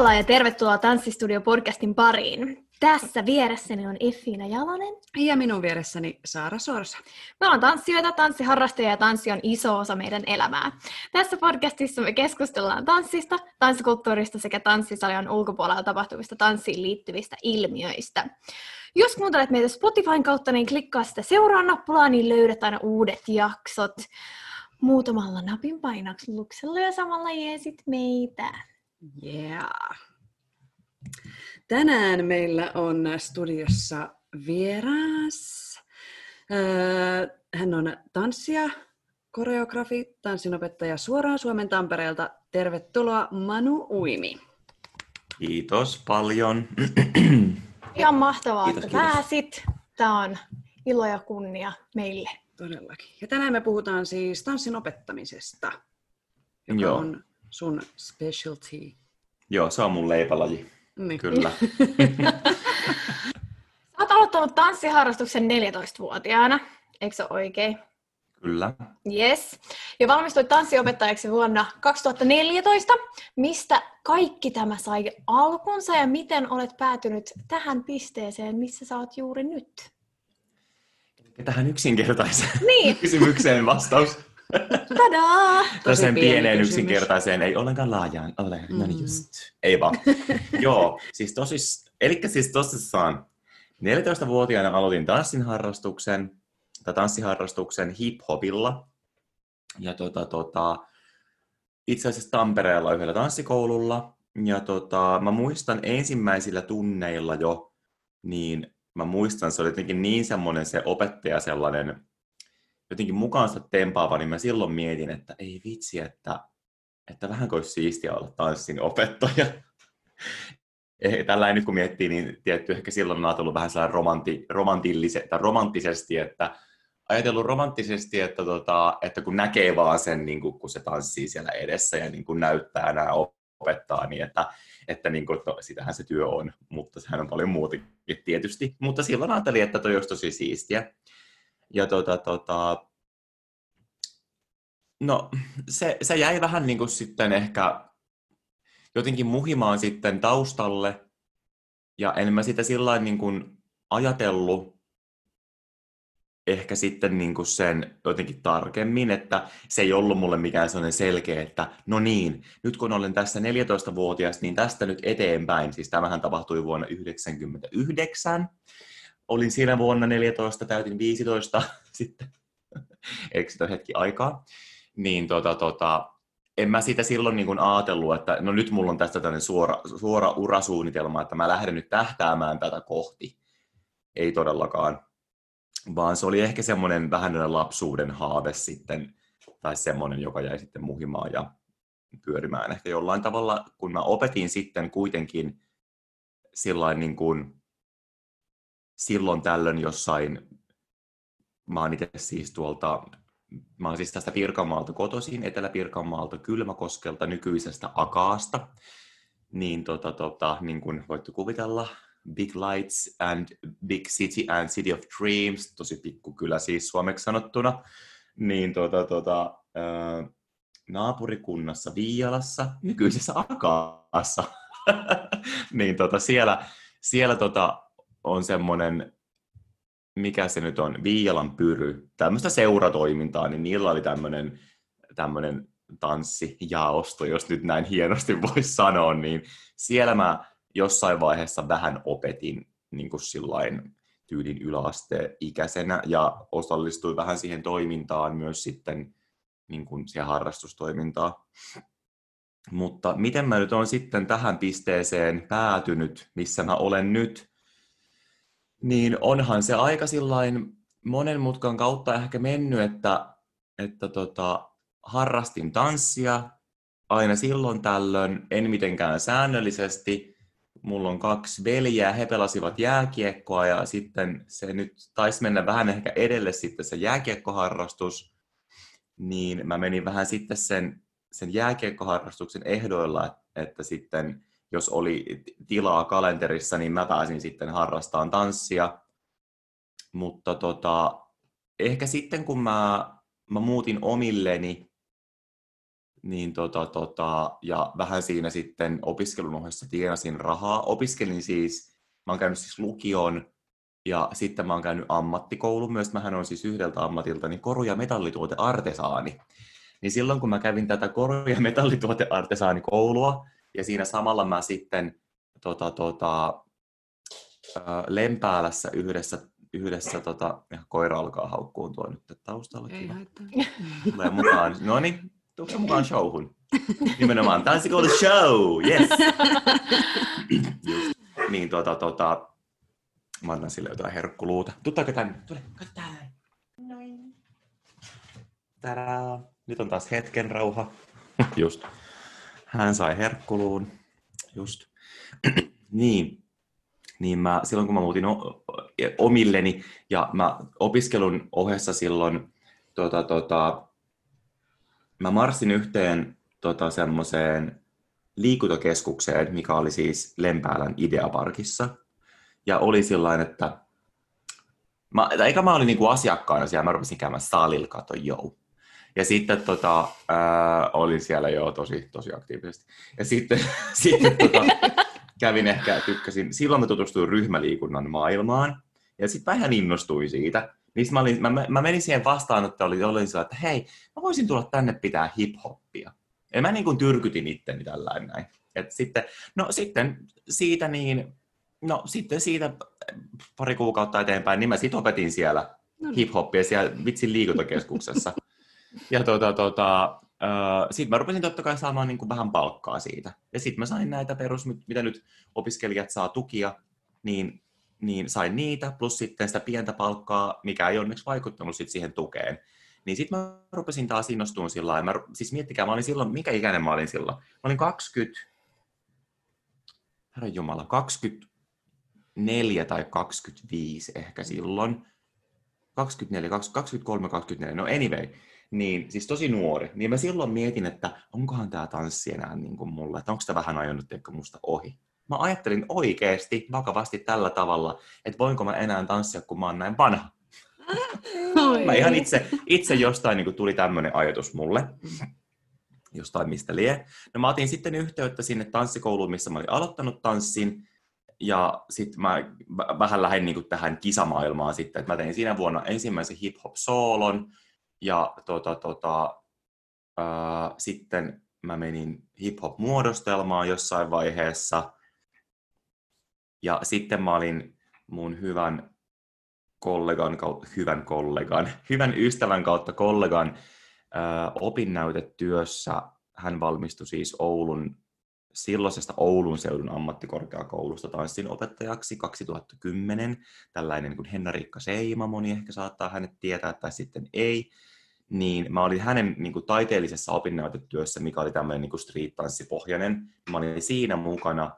Teralla ja tervetuloa Tanssistudio podcastin pariin. Tässä vieressäni on Effiina Jalonen. Ja minun vieressäni Saara Sorsa. Me ollaan tanssijoita, tanssiharrastajia ja tanssi on iso osa meidän elämää. Tässä podcastissa me keskustellaan tanssista, tanssikulttuurista sekä tanssisalion ulkopuolella tapahtuvista tanssiin liittyvistä ilmiöistä. Jos kuuntelet meitä Spotifyn kautta, niin klikkaa sitä seuraa nappulaa, niin löydät aina uudet jaksot muutamalla napin painakluksella ja samalla jeesit meitä. Yeah. Tänään meillä on studiossa vieras. Öö, Hän on tanssija, koreografi, tanssinopettaja suoraan Suomen Tampereelta. Tervetuloa Manu Uimi. Kiitos paljon. Ihan mahtavaa, Kiitos, että kiitos. pääsit. Tämä on ilo ja kunnia meille. Todellakin. Ja tänään me puhutaan siis tanssin opettamisesta, joka Joo. on sun specialty. Joo, se on mun leipälaji. Niin. Kyllä. Sä oot aloittanut tanssiharrastuksen 14-vuotiaana, eikö se oikein? Kyllä. Yes. Ja valmistuit tanssiopettajaksi vuonna 2014. Mistä kaikki tämä sai alkunsa ja miten olet päätynyt tähän pisteeseen, missä sä oot juuri nyt? Tähän yksinkertaiseen Niin, kysymykseen vastaus. Tadaa! Pieni pieneen kysymys. yksinkertaiseen, ei ollenkaan laajaan ole. No Mm. niin just. Ei vaan. Joo, siis tosis, eli siis tosissaan 14-vuotiaana aloitin tanssin harrastuksen, tai tanssiharrastuksen hip-hopilla. Ja tota, tota, itse asiassa Tampereella yhdellä tanssikoululla. Ja tota, mä muistan ensimmäisillä tunneilla jo, niin mä muistan, se oli jotenkin niin semmoinen se opettaja sellainen, jotenkin mukaansa tempaava, niin mä silloin mietin, että ei vitsi, että, että vähän olisi siistiä olla tanssin opettaja. Tällä nyt kun miettii, niin tietty ehkä silloin on ajatellut vähän sellainen romanti, romantillise, tai romanttisesti, että ajatellut romanttisesti, että, tota, että kun näkee vaan sen, niin kuin, kun se tanssii siellä edessä ja niin kuin näyttää nämä opettaa, niin että, että niin kuin, no, sitähän se työ on, mutta sehän on paljon muutakin tietysti. Mutta silloin ajattelin, että toi olisi tosi siistiä. Ja tota, tota, no, se, se jäi vähän niin kuin sitten ehkä jotenkin muhimaan sitten taustalle, ja en mä sitä sillä niin kuin ajatellut ehkä sitten niin kuin sen jotenkin tarkemmin, että se ei ollut mulle mikään sellainen selkeä, että no niin, nyt kun olen tässä 14-vuotias, niin tästä nyt eteenpäin, siis tämähän tapahtui vuonna 1999, olin siinä vuonna 14, täytin 15 sitten, eikö sitä hetki aikaa, niin tota, tota, en mä sitä silloin niin kuin ajatellut, että no nyt mulla on tästä tämmöinen suora, suora urasuunnitelma, että mä lähden nyt tähtäämään tätä kohti. Ei todellakaan. Vaan se oli ehkä semmoinen vähän lapsuuden haave sitten, tai semmoinen, joka jäi sitten muhimaan ja pyörimään ehkä jollain tavalla, kun mä opetin sitten kuitenkin sillain niin kuin silloin tällöin jossain, mä oon itse siis tuolta Mä oon siis tästä Pirkanmaalta kotoisin, Etelä-Pirkanmaalta, Kylmäkoskelta, nykyisestä Akaasta. Niin, tota, tota, niin kuin voitte kuvitella, Big Lights and Big City and City of Dreams, tosi pikku kylä siis suomeksi sanottuna. Niin tota, tota, ää, naapurikunnassa Viialassa, nykyisessä Akaassa. niin tota, siellä, siellä tota, on semmoinen mikä se nyt on, Viialan pyry, tämmöistä seuratoimintaa, niin niillä oli tämmöinen, tämmöinen tanssijaosto, jos nyt näin hienosti voisi sanoa, niin siellä mä jossain vaiheessa vähän opetin niin kuin sillain tyylin yläasteikäisenä ja osallistuin vähän siihen toimintaan myös sitten niin kuin siihen harrastustoimintaan. Mutta miten mä nyt olen sitten tähän pisteeseen päätynyt, missä mä olen nyt, niin onhan se aika sillain monen mutkan kautta ehkä mennyt, että, että tota, harrastin tanssia aina silloin tällöin, en mitenkään säännöllisesti. Mulla on kaksi veljeä, he pelasivat jääkiekkoa ja sitten se nyt taisi mennä vähän ehkä edelle sitten se jääkiekkoharrastus. Niin mä menin vähän sitten sen, sen jääkiekkoharrastuksen ehdoilla, että, sitten jos oli tilaa kalenterissa, niin mä pääsin sitten harrastamaan tanssia. Mutta tota, ehkä sitten kun mä, mä muutin omilleni, niin tota, tota, ja vähän siinä sitten opiskelun ohessa tienasin rahaa. Opiskelin siis, mä oon käynyt siis lukion, ja sitten mä oon käynyt ammattikoulun myös. Mähän on siis yhdeltä ammatilta niin koru- ja metallituoteartesaani. Niin silloin kun mä kävin tätä koru- ja metallituoteartesaanikoulua, ja siinä samalla mä sitten tota, tota, Lempäälässä yhdessä, yhdessä tota, ja koira alkaa haukkuun tuo nyt taustalla. Ei kiva. haittaa. Tulee mukaan. No niin, tuutko mukaan showhun? Nimenomaan tanssikoulu show, yes! Just. Niin tota, tota, mä annan sille jotain herkkuluuta. Tuttaako tänne? Tule, katso täällä. Noin. Tadaa. Nyt on taas hetken rauha. Just. Hän sai herkkuluun. Just. niin. Niin mä, silloin kun mä muutin o- omilleni ja mä opiskelun ohessa silloin tota, tota, mä marssin yhteen tota, semmoiseen liikuntakeskukseen, mikä oli siis Lempäälän Ideaparkissa. Ja oli sillain, että mä, eikä mä olin niinku asiakkaana siellä, mä rupesin käymään salilla, kato, joo. Ja sitten tota, ää, olin siellä jo tosi, tosi aktiivisesti. Ja sitten, sitten tota, kävin ehkä, tykkäsin, silloin mä tutustuin ryhmäliikunnan maailmaan. Ja sitten mä ihan innostuin siitä. Niin mä, olin, mä, mä menin siihen vastaanottoon, oli, olin sillä, että hei, mä voisin tulla tänne pitää hip-hoppia. Ja mä niin kuin tyrkytin itteni tällainen näin. Et sitten, no sitten siitä niin, no sitten siitä pari kuukautta eteenpäin, niin mä sit opetin siellä No niin. hip-hoppia siellä vitsin liikuntakeskuksessa. Ja tota, tota, äh, sitten mä rupesin totta kai saamaan niin kuin vähän palkkaa siitä. Ja sitten mä sain näitä perus, mit- mitä nyt opiskelijat saa tukia, niin, niin sain niitä, plus sitten sitä pientä palkkaa, mikä ei onneksi vaikuttanut sit siihen tukeen. Niin sitten mä rupesin taas innostumaan sillä lailla. Siis miettikää, mä olin silloin, mikä ikäinen mä olin silloin? Mä olin 20, herran jumala, 24 tai 25 ehkä silloin. 24, 23, 24, no anyway, niin siis tosi nuori, niin mä silloin mietin, että onkohan tämä tanssi enää niin kuin mulle, että onko sitä vähän ajanut teikö musta ohi. Mä ajattelin oikeasti, vakavasti tällä tavalla, että voinko mä enää tanssia, kun mä oon näin vanha. Oi. Mä ihan itse, itse jostain niin kuin tuli tämmöinen ajatus mulle, jostain mistä lie. No mä otin sitten yhteyttä sinne tanssikouluun, missä mä olin aloittanut tanssin, ja sitten mä vä- vähän lähdin niin tähän kisamaailmaan sitten, että mä tein siinä vuonna ensimmäisen hip-hop-soolon, ja tota, tota, ää, sitten mä menin hip-hop-muodostelmaan jossain vaiheessa, ja sitten mä olin mun hyvän kollegan, hyvän kollegan, hyvän ystävän kautta kollegan ää, opinnäytetyössä. Hän valmistui siis Oulun, silloisesta Oulun seudun ammattikorkeakoulusta tanssin opettajaksi 2010. Tällainen kuin Henna-Riikka Seima, moni ehkä saattaa hänet tietää tai sitten ei. Niin mä olin hänen niin kuin, taiteellisessa opinnäytetyössä, mikä oli tämmöinen niin street-tanssipohjainen. Mä olin siinä mukana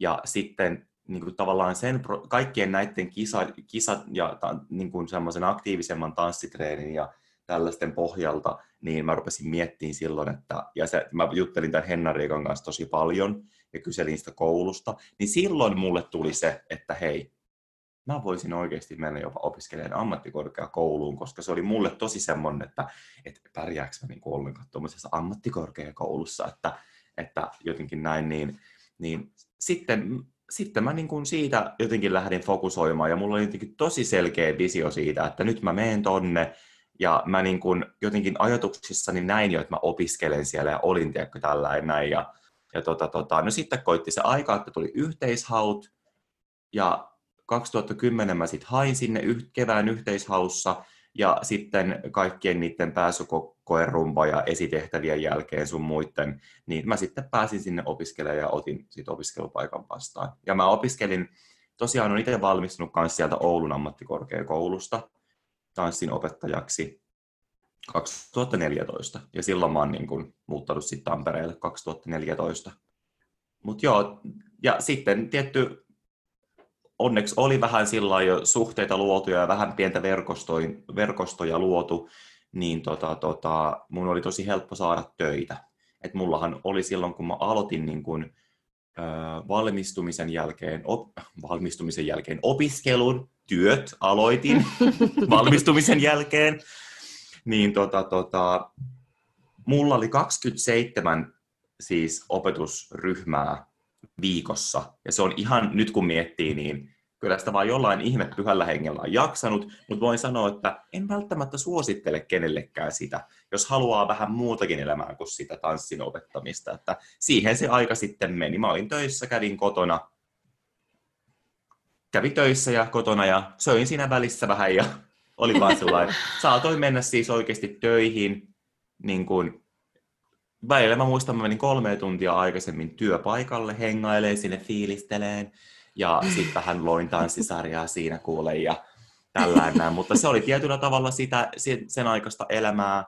ja sitten niin kuin tavallaan sen, kaikkien näiden kisa, kisat ja ta, niin kuin semmoisen aktiivisemman tanssitreenin ja tällaisten pohjalta, niin mä rupesin miettimään silloin, että, ja se, mä juttelin tämän Henna kanssa tosi paljon ja kyselin sitä koulusta, niin silloin mulle tuli se, että hei, mä voisin oikeasti mennä jopa opiskelemaan ammattikorkeakouluun, koska se oli mulle tosi semmoinen, että, että pärjääkö mä niin ollenkaan tuommoisessa ammattikorkeakoulussa, että, että jotenkin näin, niin, niin sitten sitten mä niin kuin siitä jotenkin lähdin fokusoimaan ja mulla oli jotenkin tosi selkeä visio siitä, että nyt mä menen tonne ja mä niin kuin jotenkin ajatuksissani näin jo, että mä opiskelen siellä ja olin tiedätkö tällä ja näin ja, ja tota, tota. no sitten koitti se aika, että tuli yhteishaut ja 2010 mä sitten hain sinne yh- kevään yhteishaussa ja sitten kaikkien niiden pääsykoerumpa ja esitehtävien jälkeen sun muiden, niin mä sitten pääsin sinne opiskelemaan ja otin siitä opiskelupaikan vastaan. Ja mä opiskelin, tosiaan on itse valmistunut myös sieltä Oulun ammattikorkeakoulusta tanssin opettajaksi. 2014. Ja silloin mä oon niin kuin muuttanut sitten Tampereelle 2014. Mutta joo, ja sitten tietty onneksi oli vähän sillä jo suhteita luotu ja vähän pientä verkostoja luotu, niin tota, tota, mun oli tosi helppo saada töitä. Et mullahan oli silloin, kun mä aloitin niin kun, ö, valmistumisen, jälkeen, op, valmistumisen jälkeen opiskelun, työt aloitin valmistumisen jälkeen, niin tota, tota, mulla oli 27 siis opetusryhmää viikossa. Ja se on ihan, nyt kun miettii, niin kyllä sitä vaan jollain ihme pyhällä hengellä on jaksanut, mutta voin sanoa, että en välttämättä suosittele kenellekään sitä, jos haluaa vähän muutakin elämää kuin sitä tanssin opettamista. Että siihen se aika sitten meni. Mä olin töissä, kävin kotona, kävin töissä ja kotona ja söin siinä välissä vähän ja oli vaan sellainen. Saatoin mennä siis oikeasti töihin niin kuin välillä mä muistan, mä menin kolme tuntia aikaisemmin työpaikalle, hengailee sinne fiilisteleen ja sitten vähän loin tanssisarjaa siinä kuule ja tällainen. Mutta se oli tietyllä tavalla sitä, sen aikaista elämää,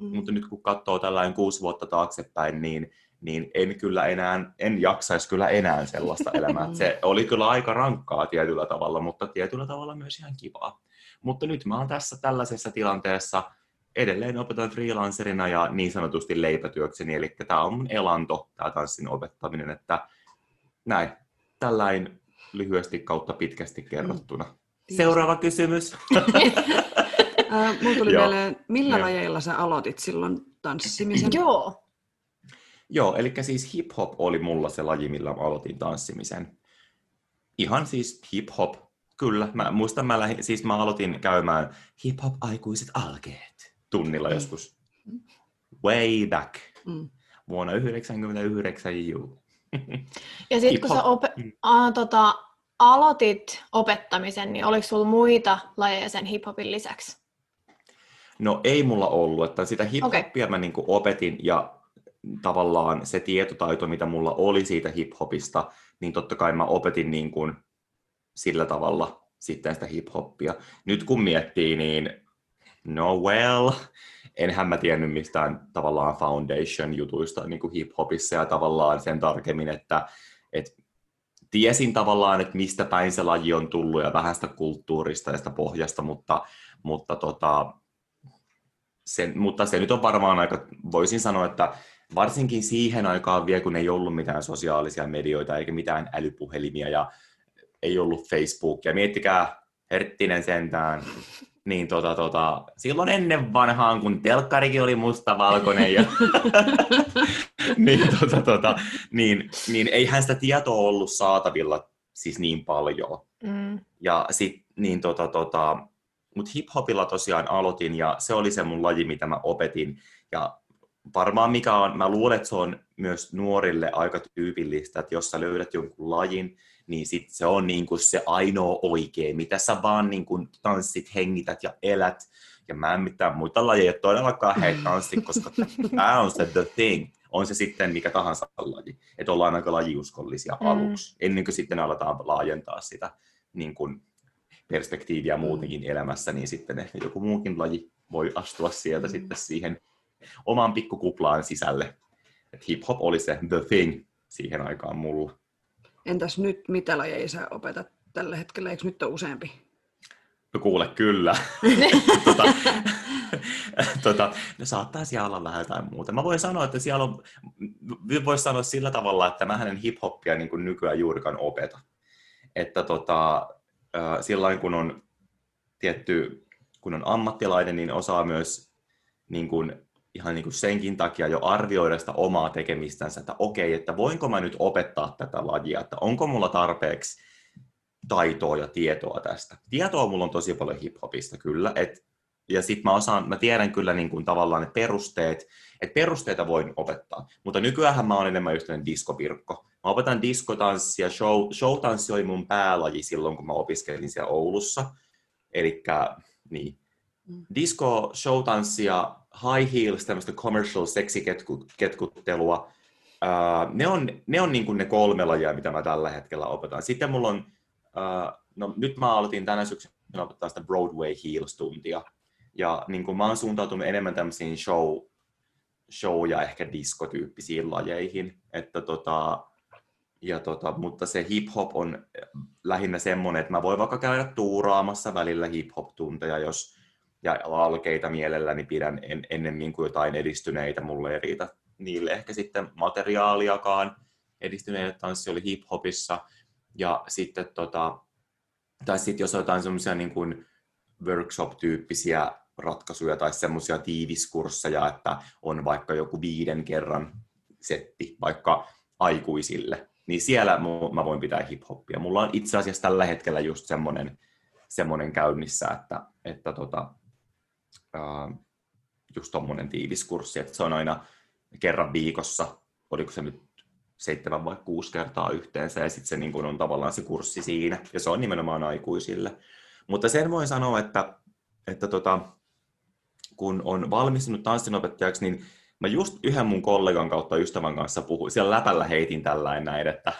mm. mutta nyt kun katsoo tällainen kuusi vuotta taaksepäin, niin, niin en kyllä enää, en jaksaisi kyllä enää sellaista elämää. Se oli kyllä aika rankkaa tietyllä tavalla, mutta tietyllä tavalla myös ihan kivaa. Mutta nyt mä oon tässä tällaisessa tilanteessa, edelleen opetan freelancerina ja niin sanotusti leipätyökseni, eli tämä on mun elanto, tämä tanssin opettaminen, että näin, tällainen lyhyesti kautta pitkästi kerrottuna. Mm. Seuraava kysymys. Mulla tuli mieleen, millä lajeilla sä aloitit silloin tanssimisen? Joo. Joo, eli siis hip-hop oli mulla se laji, millä mä aloitin tanssimisen. Ihan siis hip-hop, kyllä. Mä muistan, mä, lähdin, siis mä aloitin käymään hip-hop-aikuiset alkeet tunnilla mm. joskus way back mm. vuonna 1999. Juu. Ja sitten kun sä op- mm. a, tota, aloitit opettamisen, niin oliko sulla muita lajeja sen hiphopin lisäksi? No ei mulla ollut, että sitä hiphopia okay. mä niinku opetin ja tavallaan se tietotaito, mitä mulla oli siitä hiphopista, niin totta kai mä opetin niin kuin sillä tavalla sitten sitä hiphoppia. Nyt kun miettii, niin no well, enhän mä tiennyt mistään tavallaan foundation-jutuista niin kuin hip-hopissa ja tavallaan sen tarkemmin, että, että tiesin tavallaan, että mistä päin se laji on tullut ja vähän sitä kulttuurista ja sitä pohjasta, mutta, mutta, tota, sen, mutta se nyt on varmaan aika, voisin sanoa, että varsinkin siihen aikaan vielä, kun ei ollut mitään sosiaalisia medioita eikä mitään älypuhelimia ja ei ollut Facebookia. Miettikää, Herttinen sentään, niin tota, tota, silloin ennen vanhaan, kun telkkarikin oli mustavalkoinen, ja, niin, tota, tota, niin, niin eihän sitä tietoa ollut saatavilla siis niin paljon. Mm. Ja sit, niin tota, tota, mutta hip-hopilla tosiaan aloitin, ja se oli se mun laji, mitä mä opetin. Ja varmaan mikä on, mä luulen, että se on myös nuorille aika tyypillistä, että jos sä löydät jonkun lajin, niin sit se on niin kuin se ainoa oikea, mitä sä vaan niin kuin tanssit, hengität ja elät. Ja mä en mitään muita lajeja todellakaan hei tanssi, koska tämä on se the thing. On se sitten mikä tahansa laji. Että ollaan aika lajiuskollisia mm. aluksi, ennen kuin sitten aletaan laajentaa sitä niin kuin perspektiiviä muutenkin elämässä, niin sitten ehkä joku muukin laji voi astua sieltä mm. sitten siihen omaan pikkukuplaan sisälle. Et hip-hop oli se the thing siihen aikaan mulla. Entäs nyt, mitä lajeja sä opetat tällä hetkellä? Eikö nyt ole useampi? No kuule, kyllä. tota, tota, no saattaisi olla vähän jotain muuta. Mä voin sanoa, että siellä on, voisi sanoa sillä tavalla, että mä hänen hip-hoppia niin kuin nykyään juurikaan opeta. Että tota, silloin kun on tietty, kun on ammattilainen, niin osaa myös niin kuin ihan niin kuin senkin takia jo arvioida sitä omaa tekemistänsä, että okei, että voinko mä nyt opettaa tätä lajia, että onko mulla tarpeeksi taitoa ja tietoa tästä. Tietoa mulla on tosi paljon hiphopista kyllä, et, ja sitten mä osaan, mä tiedän kyllä niin kuin tavallaan ne perusteet, että perusteita voin opettaa, mutta nykyään mä oon enemmän just diskopirkko. Mä opetan diskotanssia, show, showtanssi oli mun päälaji silloin, kun mä opiskelin siellä Oulussa, eli niin, Mm. disco, showtanssia, high heels, tämmöistä commercial seksiketkuttelua. Uh, ne on, ne, on niin kuin ne kolme lajia, mitä mä tällä hetkellä opetan. Sitten mulla on, uh, no nyt mä aloitin tänä syksynä opettaa sitä Broadway Heels-tuntia. Ja niin kuin mä oon suuntautunut enemmän tämmöisiin show, show- ja ehkä diskotyyppisiin lajeihin. Että tota, ja tota, mutta se hip-hop on lähinnä semmoinen, että mä voin vaikka käydä tuuraamassa välillä hip-hop-tunteja, jos ja alkeita mielelläni pidän en, ennemmin kuin jotain edistyneitä. Mulle ei riitä niille ehkä sitten materiaaliakaan. Edistyneille tanssi oli hip-hopissa. Ja sitten tota, tai sitten jos jotain semmoisia niin kuin workshop-tyyppisiä ratkaisuja tai semmoisia tiiviskursseja, että on vaikka joku viiden kerran setti vaikka aikuisille, niin siellä mä voin pitää hip-hoppia. Mulla on itse asiassa tällä hetkellä just semmoinen, semmoinen käynnissä, että, että tota, uh, just tommonen tiiviskurssi, että se on aina kerran viikossa, oliko se nyt seitsemän vai kuusi kertaa yhteensä, ja sitten se niin kun on tavallaan se kurssi siinä, ja se on nimenomaan aikuisille. Mutta sen voin sanoa, että, että tota, kun on valmistunut tanssinopettajaksi, niin mä just yhden mun kollegan kautta ystävän kanssa puhuin, siellä läpällä heitin tällainen näin, että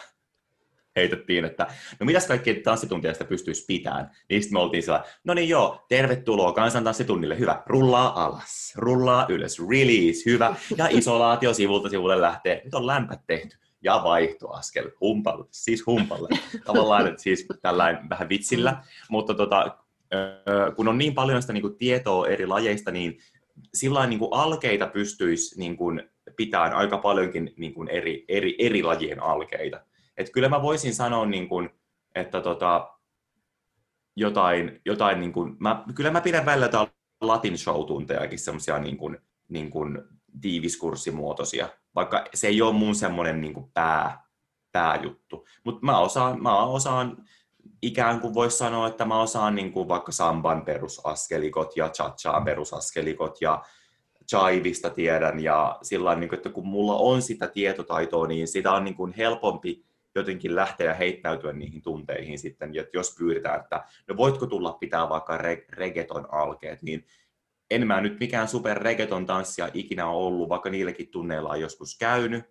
heitettiin, että no mitäs kaikki tanssituntia pystyisi pitämään. Niin sitten me oltiin siellä, no niin joo, tervetuloa kansantanssitunnille, hyvä, rullaa alas, rullaa ylös, release, hyvä, ja isolaatio sivulta sivulle lähtee, nyt on lämpät tehty, ja vaihtoaskel, humpalle, siis humpalle. Tavallaan, että siis tällainen vähän vitsillä, mutta tota, kun on niin paljon sitä niin kuin tietoa eri lajeista, niin sillä niin kuin alkeita pystyisi niin kuin pitämään aika paljonkin niin kuin eri, eri, eri lajien alkeita. Et kyllä mä voisin sanoa, niin kuin, että tota, jotain, jotain niin kuin, mä, kyllä mä pidän välillä jotain latin show-tuntejakin semmoisia niin kuin, niin kuin tiiviskurssimuotoisia, vaikka se ei ole mun semmoinen niin kuin pää, pääjuttu. Mutta mä osaan, mä osaan ikään kuin voisi sanoa, että mä osaan niin kuin vaikka samban perusaskelikot ja chachaan perusaskelikot ja chaivista tiedän ja sillä niin kuin, että kun mulla on sitä tietotaitoa, niin sitä on niin kuin helpompi jotenkin lähteä heittäytyä niihin tunteihin sitten, että jos pyydetään, että no voitko tulla pitää vaikka reggaeton alkeet, niin en mä nyt mikään super reggaeton tanssija ikinä ollut, vaikka niillekin tunneilla on joskus käynyt,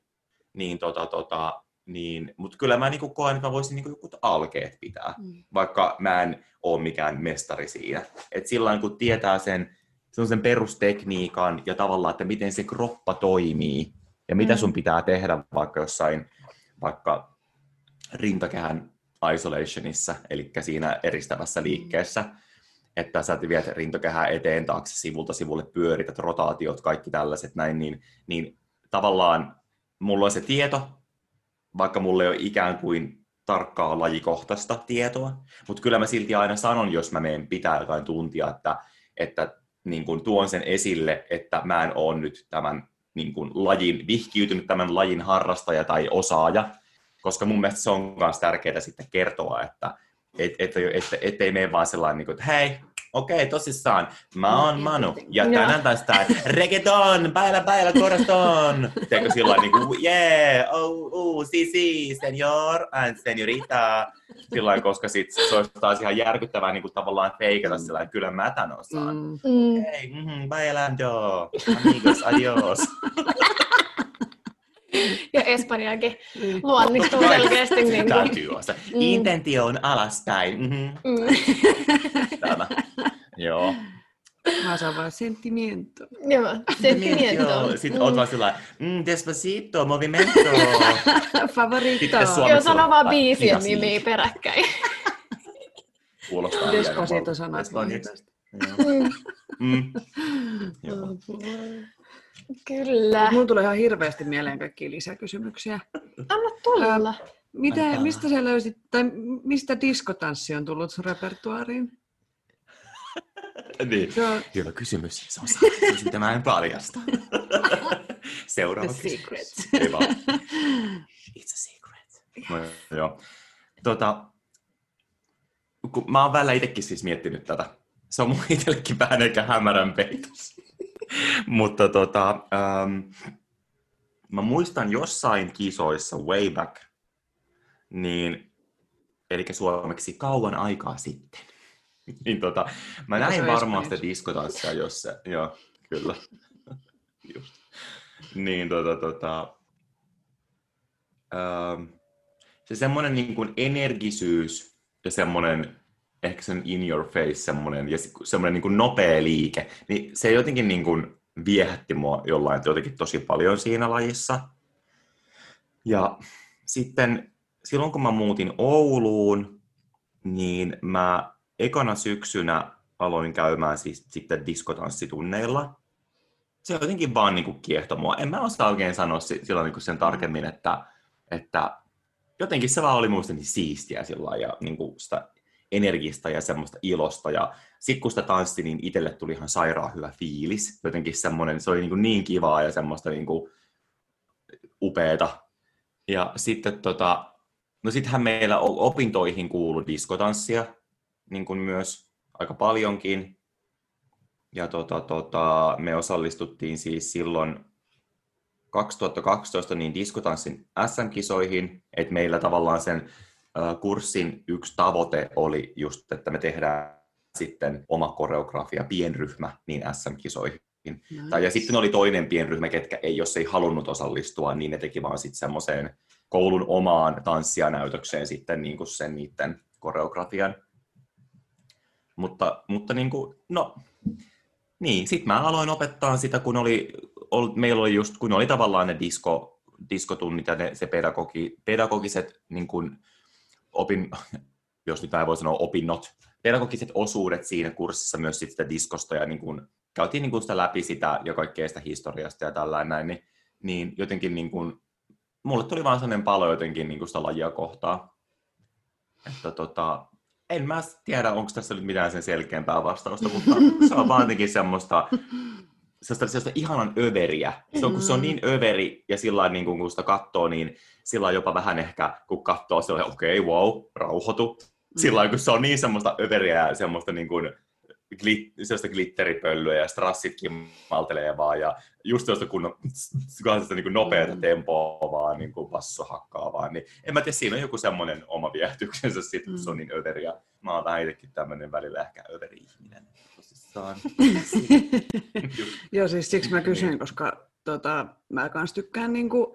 niin tota, tota, niin, mutta kyllä mä niinku koen, että mä voisin niinku joku alkeet pitää, mm. vaikka mä en ole mikään mestari siinä. Et silloin kun tietää sen, sen perustekniikan ja tavallaan, että miten se kroppa toimii ja mitä mm. sun pitää tehdä vaikka jossain vaikka rintakehän isolationissa, eli siinä eristävässä mm. liikkeessä, että sä viet rintokehää eteen taakse, sivulta sivulle pyörität, rotaatiot, kaikki tällaiset näin, niin, niin tavallaan mulla on se tieto, vaikka mulla ei ole ikään kuin tarkkaa lajikohtaista tietoa, mutta kyllä mä silti aina sanon, jos mä menen pitää jotain tuntia, että, että niin kuin tuon sen esille, että mä en ole nyt tämän niin kuin lajin, vihkiytynyt tämän lajin harrastaja tai osaaja, koska mun mielestä se on myös tärkeää sitten kertoa, että et, et, et, et, ettei mene vaan sellainen, niin kuin, että hei, okei, okay, tosissaan, mä oon Manu, ja tänään taas reggaeton, päällä päällä koraston. Teekö sillä niin kuin, yeah, oh, oh, si, si, senor, and senorita. Sillä koska sit se olisi taas ihan järkyttävää niin kuin tavallaan feikata sillä että kyllä mä tän osaan. Mm. Okei, okay, mm-hmm, bailando, amigos, adios. ja Espanjakin mm. luonnistuu selkeästi. Niin. Täytyy. Mm. Intentio on alaspäin. Mm-hmm. Mm. Tämä. Joo. Mä saan vaan sentimiento. Joo, sentimiento. Sitten mm. oot vaan sillä mm, despacito, movimento. Favorito. Joo, sano vaan biisien nimiä peräkkäin. Kuulostaa Despacito sanat. Mm. Joo. Kyllä. Mulla tulee ihan hirveästi mieleen kaikkia lisäkysymyksiä. Anna tulla. Äh, miten, mistä sä löysit, tai mistä diskotanssi on tullut sun repertuaariin? niin. Se on... Hyvä kysymys. Se on salaisuus, mitä mä en paljasta. Seuraava The kysymys. secret. It's a secret. No, joo. Tota, kun mä oon välillä itsekin siis miettinyt tätä. Se on mun itsellekin vähän eikä hämärän peitos. Mutta tota, ähm, mä muistan jossain kisoissa way back, niin, eli suomeksi kauan aikaa sitten, niin tota, mä näin varmaan sitä diskotanssia, jos se, joo, kyllä, just. Niin tota, tota, ähm, se semmoinen niin kuin energisyys ja semmoinen ehkä sen in your face semmoinen, ja semmoinen niin kuin nopea liike, niin se jotenkin niin kuin viehätti mua jollain jotenkin tosi paljon siinä lajissa. Ja sitten silloin kun mä muutin Ouluun, niin mä ekana syksynä aloin käymään siis sitten diskotanssitunneilla. Se jotenkin vaan niin kuin kiehtoi mua. En mä osaa oikein sanoa silloin niin sen tarkemmin, että, että jotenkin se vaan oli muista niin siistiä sillä ja niin kuin sitä energista ja semmoista ilosta. Ja sitten kun sitä tanssi, niin itselle tuli ihan sairaan hyvä fiilis. Jotenkin semmoinen, se oli niin, kuin niin kivaa ja semmoista niin kuin upeeta. Ja sitten tota, no sittenhän meillä opintoihin kuului diskotanssia niin kuin myös aika paljonkin. Ja tota, tota, me osallistuttiin siis silloin 2012 niin diskotanssin SM-kisoihin, että meillä tavallaan sen kurssin yksi tavoite oli just, että me tehdään sitten oma koreografia, pienryhmä, niin SM-kisoihin. Nice. Tai, ja sitten oli toinen pienryhmä, ketkä ei, jos ei halunnut osallistua, niin ne teki vaan sitten semmoiseen koulun omaan tanssianäytökseen sitten niin kuin sen niiden koreografian. Mutta, mutta niin kuin, no, niin, sitten mä aloin opettaa sitä, kun oli, oli, meillä oli just, kun oli tavallaan ne disko, diskotunnit ja ne, se pedagogi, pedagogiset niin kuin, opin, jos nyt näin voi sanoa opinnot, pedagogiset osuudet siinä kurssissa myös sit sitä diskosta ja niin kuin, käytiin niin kuin sitä läpi sitä ja kaikkea sitä historiasta ja tällainen näin, niin, niin jotenkin niin kuin, mulle tuli vaan sellainen palo jotenkin niin sitä lajia kohtaa. Että tota, en mä tiedä, onko tässä nyt mitään sen selkeämpää vastausta, mutta se on vaan jotenkin semmoista, sellaista, sellaista ihanan överiä. Se on, kun se on niin överi ja sillä niin kun sitä katsoo, niin sillä jopa vähän ehkä, kun katsoo, se on okei, okay, wow, rauhoitu. Sillä kun se on niin semmoista överiä ja semmoista niin kuin, glit, sellaista glitteripölyä ja strassit kimmaltelee vaan ja just sellaista kunnon niin kuin nopeata mm. tempoa vaan niin kuin basso hakkaa vaan. Niin, en mä tiedä, siinä on joku semmoinen oma viehtyksensä sit, kun se on mm. niin överi ja mä oon vähän itsekin tämmöinen välillä ehkä överi ihminen. Tosissaan. Joo, siis siksi mä kysyin, niin. koska tota, mä kans tykkään niin kuin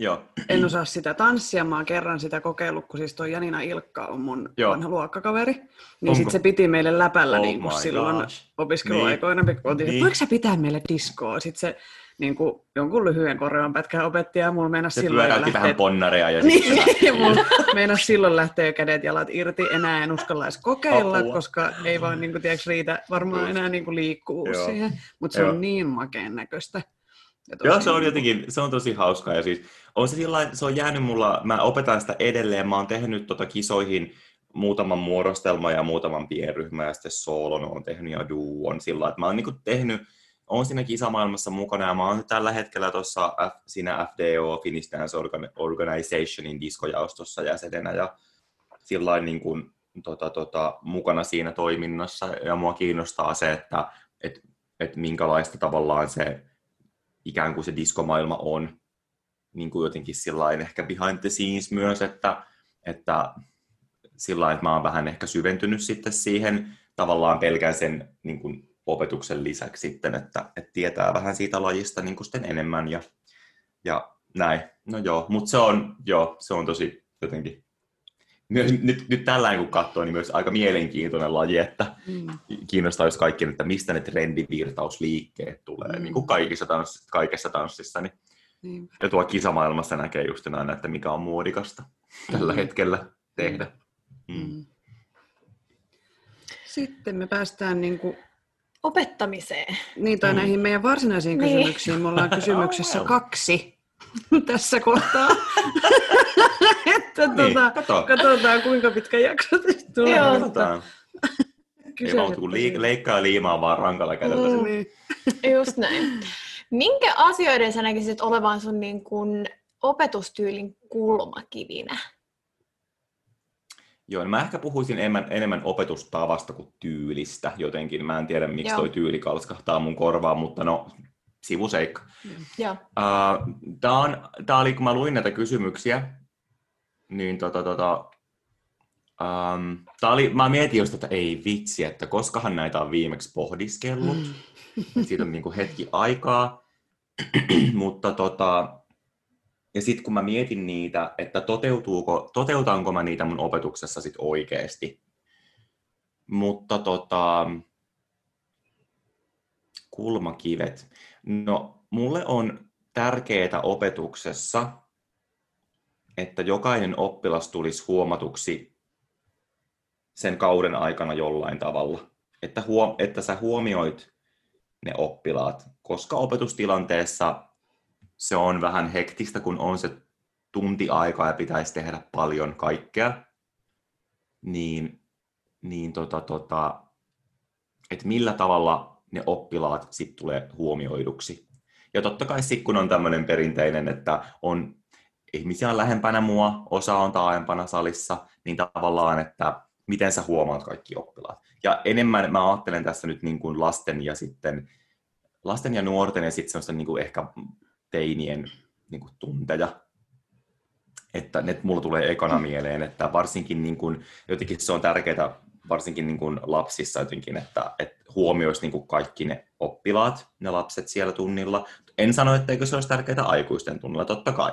Joo. En osaa sitä tanssia, mä oon kerran sitä kokeillut, kun siis toi Janina Ilkka on mun Joo. vanha luokkakaveri. Niin sit se piti meille läpällä oh niin kuin silloin gosh. opiskeluaikoina, niin. kun niin. voiko sä pitää meille diskoa? Sitten se niin kuin, jonkun lyhyen korean pätkän opetti ja mulla meinasi silloin lähteä... vähän ponnaria ja niin, ja mulla silloin lähteä kädet jalat irti. Enää en uskalla edes kokeilla, Apua. koska ei vaan niin kuin, tiedätkö, riitä varmaan enää niin kuin liikkuu siihen. Mutta se Joo. on niin makeen näköistä. Joo, se on jotenkin, se on tosi hauskaa ja siis on se, sillain, se on jäänyt mulla, mä opetan sitä edelleen, mä oon tehnyt tota kisoihin muutaman muodostelman ja muutaman pienryhmän ja sitten soolon on tehnyt ja duon sillä että mä oon niinku tehnyt, on siinä kisamaailmassa mukana ja mä oon tällä hetkellä tuossa F, siinä FDO, Finnish Dance Organizationin diskojaostossa jäsenenä ja sillä niin kuin, tota, tota, mukana siinä toiminnassa. Ja mua kiinnostaa se, että et, et minkälaista tavallaan se ikään kuin se diskomaailma on. Niin kuin jotenkin sillain ehkä behind the scenes myös, että, että sillä että mä oon vähän ehkä syventynyt sitten siihen tavallaan pelkän sen niin kuin opetuksen lisäksi sitten, että, että tietää vähän siitä lajista niin kuin sitten enemmän ja, ja näin. No joo, mutta se on, joo, se on tosi jotenkin myös, nyt, nyt tällä kun katsoo, niin myös aika mielenkiintoinen laji, että mm. kiinnostaa jos kaikki, että mistä ne trendivirtausliikkeet tulee, mm. niin kuin kaikissa tanssissa, kaikessa tanssissa. Niin. Mm. Ja tuo kisamaailmassa näkee just aina, että mikä on muodikasta mm. tällä hetkellä tehdä. Mm. mm. Sitten me päästään niin kuin opettamiseen. Niin, tai mm. näihin meidän varsinaisiin niin. kysymyksiin. Me ollaan kysymyksessä kaksi tässä kohtaa. että niin, tuota, kato. katsotaan, kuinka pitkä jakso tulee. Joo, katsotaan. Ei vaan kun liik- leikkaa liimaa vaan rankalla kädellä. Mm, niin. Just näin. Minkä asioiden sä näkisit olevan sun niin kun opetustyylin kulmakivinä? Joo, niin mä ehkä puhuisin enemmän, enemmän opetustavasta kuin tyylistä jotenkin. Mä en tiedä, miksi Joo. toi tyyli kalskahtaa mun korvaan, mutta no, sivuseikka. Joo. Uh, tää, on, tää oli, kun mä luin näitä kysymyksiä, niin tota, tota, um, tää oli, mä mietin just, että ei vitsi, että koskahan näitä on viimeksi pohdiskellut. Mm. Siitä on niinku hetki aikaa. Mutta tota, ja sitten kun mä mietin niitä, että toteutuuko, toteutanko mä niitä mun opetuksessa sit oikeasti, mutta tota, kulmakivet. No, mulle on tärkeää opetuksessa, että jokainen oppilas tulisi huomatuksi sen kauden aikana jollain tavalla. Että, huom- että sä huomioit ne oppilaat, koska opetustilanteessa se on vähän hektistä, kun on se tunti aikaa ja pitäisi tehdä paljon kaikkea, niin, niin tota, tota, että millä tavalla ne oppilaat sitten tulee huomioiduksi. Ja totta kai sitten kun on tämmöinen perinteinen, että on ihmisiä on lähempänä mua, osa on taaempana salissa, niin tavallaan, että miten sä huomaat kaikki oppilaat. Ja enemmän mä ajattelen tässä nyt niin kuin lasten ja sitten lasten ja nuorten ja sitten semmoista niin kuin ehkä teinien niin kuin tunteja. Että ne mulla tulee ekana mieleen, että varsinkin niin kuin, jotenkin se on tärkeää varsinkin niin kuin lapsissa jotenkin, että, että huomioisi niin kuin kaikki ne oppilaat, ne lapset siellä tunnilla. En sano, etteikö se olisi tärkeää aikuisten tunnilla, totta kai.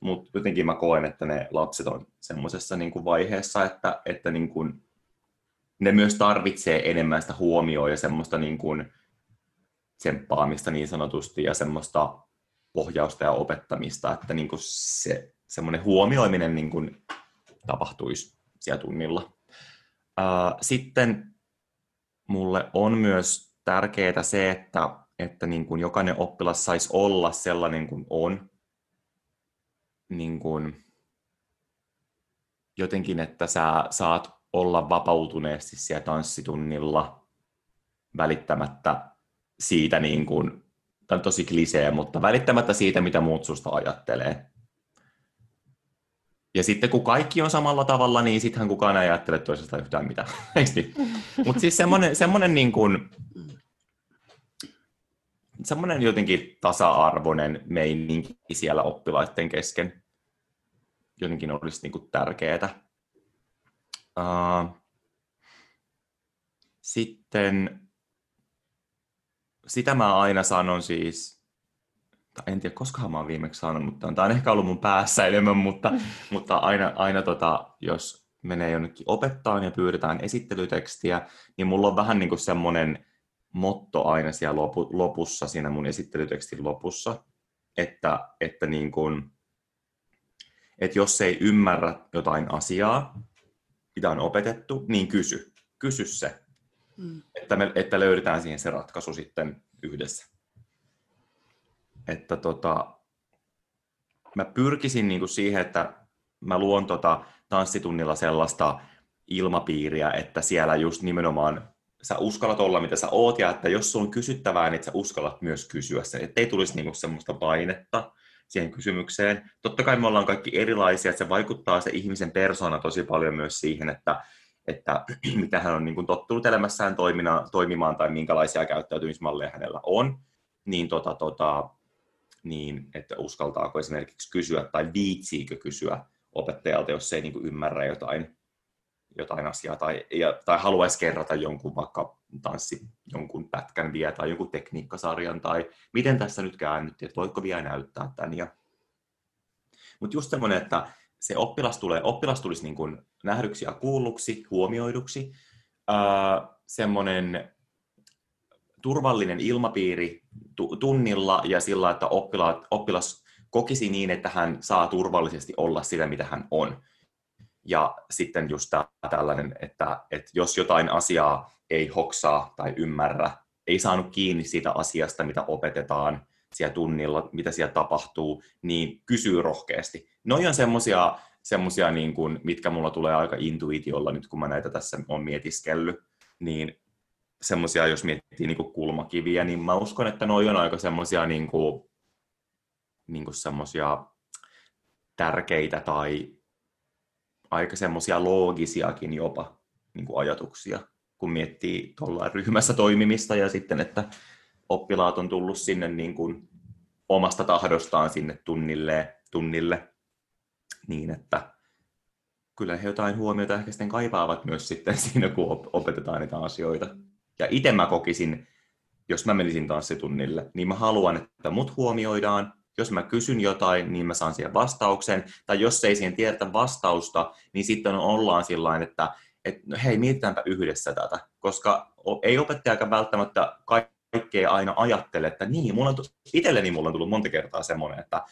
Mutta jotenkin mä koen, että ne lapset on semmoisessa niin kuin vaiheessa, että, että niin kuin ne myös tarvitsee enemmän sitä huomioon ja semmoista niin kuin tsemppaamista niin sanotusti ja semmoista ohjausta ja opettamista, että niin kuin se semmoinen huomioiminen niin kuin tapahtuisi siellä tunnilla. Sitten mulle on myös tärkeää se, että, että niin kuin jokainen oppilas saisi olla sellainen kuin on. Niin kuin jotenkin, että sä saat olla vapautuneesti siellä tanssitunnilla välittämättä siitä, niin kuin, tämä on tosi klisee, mutta välittämättä siitä, mitä muut susta ajattelee. Ja sitten kun kaikki on samalla tavalla, niin sittenhän kukaan ei ajattele toisesta yhtään mitään. niin? Mutta siis semmoinen, semmoinen, niin kuin, semmoinen jotenkin tasa-arvoinen meininki siellä oppilaiden kesken jotenkin olisi niin kuin tärkeää. Uh, sitten sitä mä aina sanon siis, en tiedä koska mä oon viimeksi sanonut, mutta tämä on ehkä ollut mun päässä enemmän, mutta, mutta aina, aina tota, jos menee jonnekin opettaan ja pyydetään esittelytekstiä, niin mulla on vähän niin kuin semmoinen motto aina siellä lopu, lopussa, siinä mun esittelytekstin lopussa, että, että, niin kuin, että jos ei ymmärrä jotain asiaa, mitä on opetettu, niin kysy. Kysy se. Mm. Että, me, että löydetään siihen se ratkaisu sitten yhdessä että tota, mä pyrkisin niin kuin siihen, että mä luon tota tanssitunnilla sellaista ilmapiiriä, että siellä just nimenomaan sä uskallat olla mitä sä oot ja että jos sulla on kysyttävää, niin sä uskallat myös kysyä sen, ettei tulisi niinku semmoista painetta siihen kysymykseen. Totta kai me ollaan kaikki erilaisia, että se vaikuttaa se ihmisen persona tosi paljon myös siihen, että, että mitä hän on niin kuin tottunut elämässään toimina, toimimaan tai minkälaisia käyttäytymismalleja hänellä on. Niin tota, tota, niin että uskaltaako esimerkiksi kysyä tai viitsiikö kysyä opettajalta, jos ei niin kuin ymmärrä jotain, jotain asiaa tai, ja, tai haluaisi kerrata jonkun vaikka tanssi, jonkun pätkän vielä tai jonkun tekniikkasarjan tai miten tässä nyt käännytti, että voiko vielä näyttää tämän. Ja... Mutta just semmoinen, että se oppilas, tulee, oppilas tulisi niin kuin nähdyksi ja kuulluksi, huomioiduksi, öö, semmoinen turvallinen ilmapiiri tunnilla ja sillä, että oppilaat, oppilas kokisi niin, että hän saa turvallisesti olla sitä, mitä hän on. Ja sitten just tämä tällainen, että, että jos jotain asiaa ei hoksaa tai ymmärrä, ei saanut kiinni siitä asiasta, mitä opetetaan siellä tunnilla, mitä siellä tapahtuu, niin kysyy rohkeasti. Noi on semmosia, semmosia niin kuin, mitkä mulla tulee aika intuitiolla nyt, kun mä näitä tässä on mietiskellyt, niin semmoisia, jos miettii niin kuin kulmakiviä, niin mä uskon, että noi on aika semmoisia niin kuin, niin kuin semmoisia tärkeitä tai aika semmoisia loogisiakin jopa niin kuin ajatuksia, kun miettii tuolla ryhmässä toimimista ja sitten, että oppilaat on tullut sinne niin kuin omasta tahdostaan sinne tunnille, tunnille niin, että kyllä he jotain huomiota ehkä sitten kaipaavat myös sitten siinä, kun opetetaan niitä asioita. Ja itse mä kokisin, jos mä menisin tanssitunnille, niin mä haluan, että mut huomioidaan. Jos mä kysyn jotain, niin mä saan siihen vastauksen. Tai jos ei siihen tiedetä vastausta, niin sitten ollaan sillä että, että no hei, mietitäänpä yhdessä tätä, koska ei opettajakaan välttämättä kaikkea aina ajattele, että niin, mulla on tullut, itselleni mulla on tullut monta kertaa semmoinen, että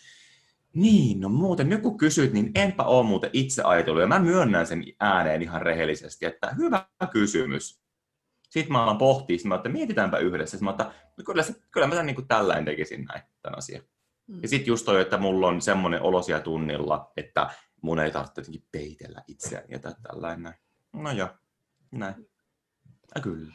niin, no muuten nyt kun kysyt, niin enpä ole muuten itse ajatellut, ja mä myönnän sen ääneen ihan rehellisesti, että hyvä kysymys. Sitten mä alan pohtia, sitten mä että mietitäänpä yhdessä. Sitten mä että no kyllä, se, kyllä mä tämän niin kuin tällainen tekisin näin, tämän asian. Mm. Ja sitten just toi, että mulla on semmoinen olosia tunnilla, että mun ei tarvitse jotenkin peitellä itseäni ja tällainen näin. No joo, näin. Ja kyllä.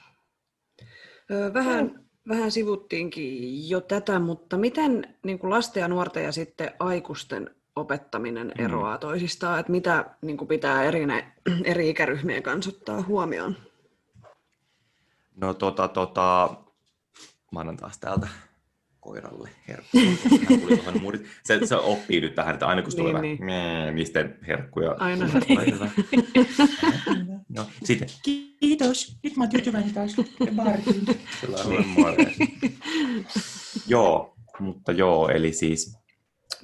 Vähän, vähän sivuttiinkin jo tätä, mutta miten niin kuin lasten ja nuorten ja sitten aikuisten opettaminen mm. eroaa toisistaan? Että mitä niin kuin pitää eri, eri ikäryhmien kanssa ottaa huomioon? No tota, tota, mä annan taas täältä koiralle herkkuja. Se, se oppii nyt tähän, että aina kun tulee niin, niin. mistä herkkuja. Aina. No, sitten kiitos, nyt mä oon tyytyväinen taas. joo, mutta joo, eli siis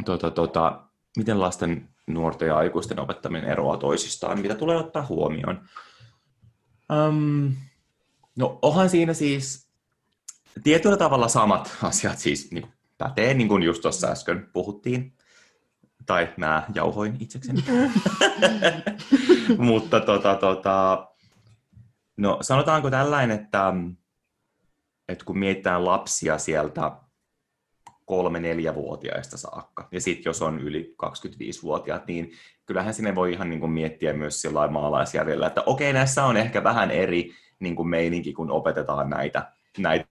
tota, tota, miten lasten, nuorten ja aikuisten opettaminen eroaa toisistaan, mitä tulee ottaa huomioon. Um, no onhan siinä siis tietyllä tavalla samat asiat siis niin kuin, pätee, niin kuin just tuossa äsken puhuttiin. Tai mä jauhoin itsekseni. Mutta tota, tota, no, sanotaanko tällainen, että, että kun mietitään lapsia sieltä kolme-neljävuotiaista saakka, ja sitten jos on yli 25-vuotiaat, niin kyllähän sinne voi ihan niin kuin miettiä myös sillä maalaisjärjellä, että okei, näissä on ehkä vähän eri niin kuin meininki, kun opetetaan näitä, näitä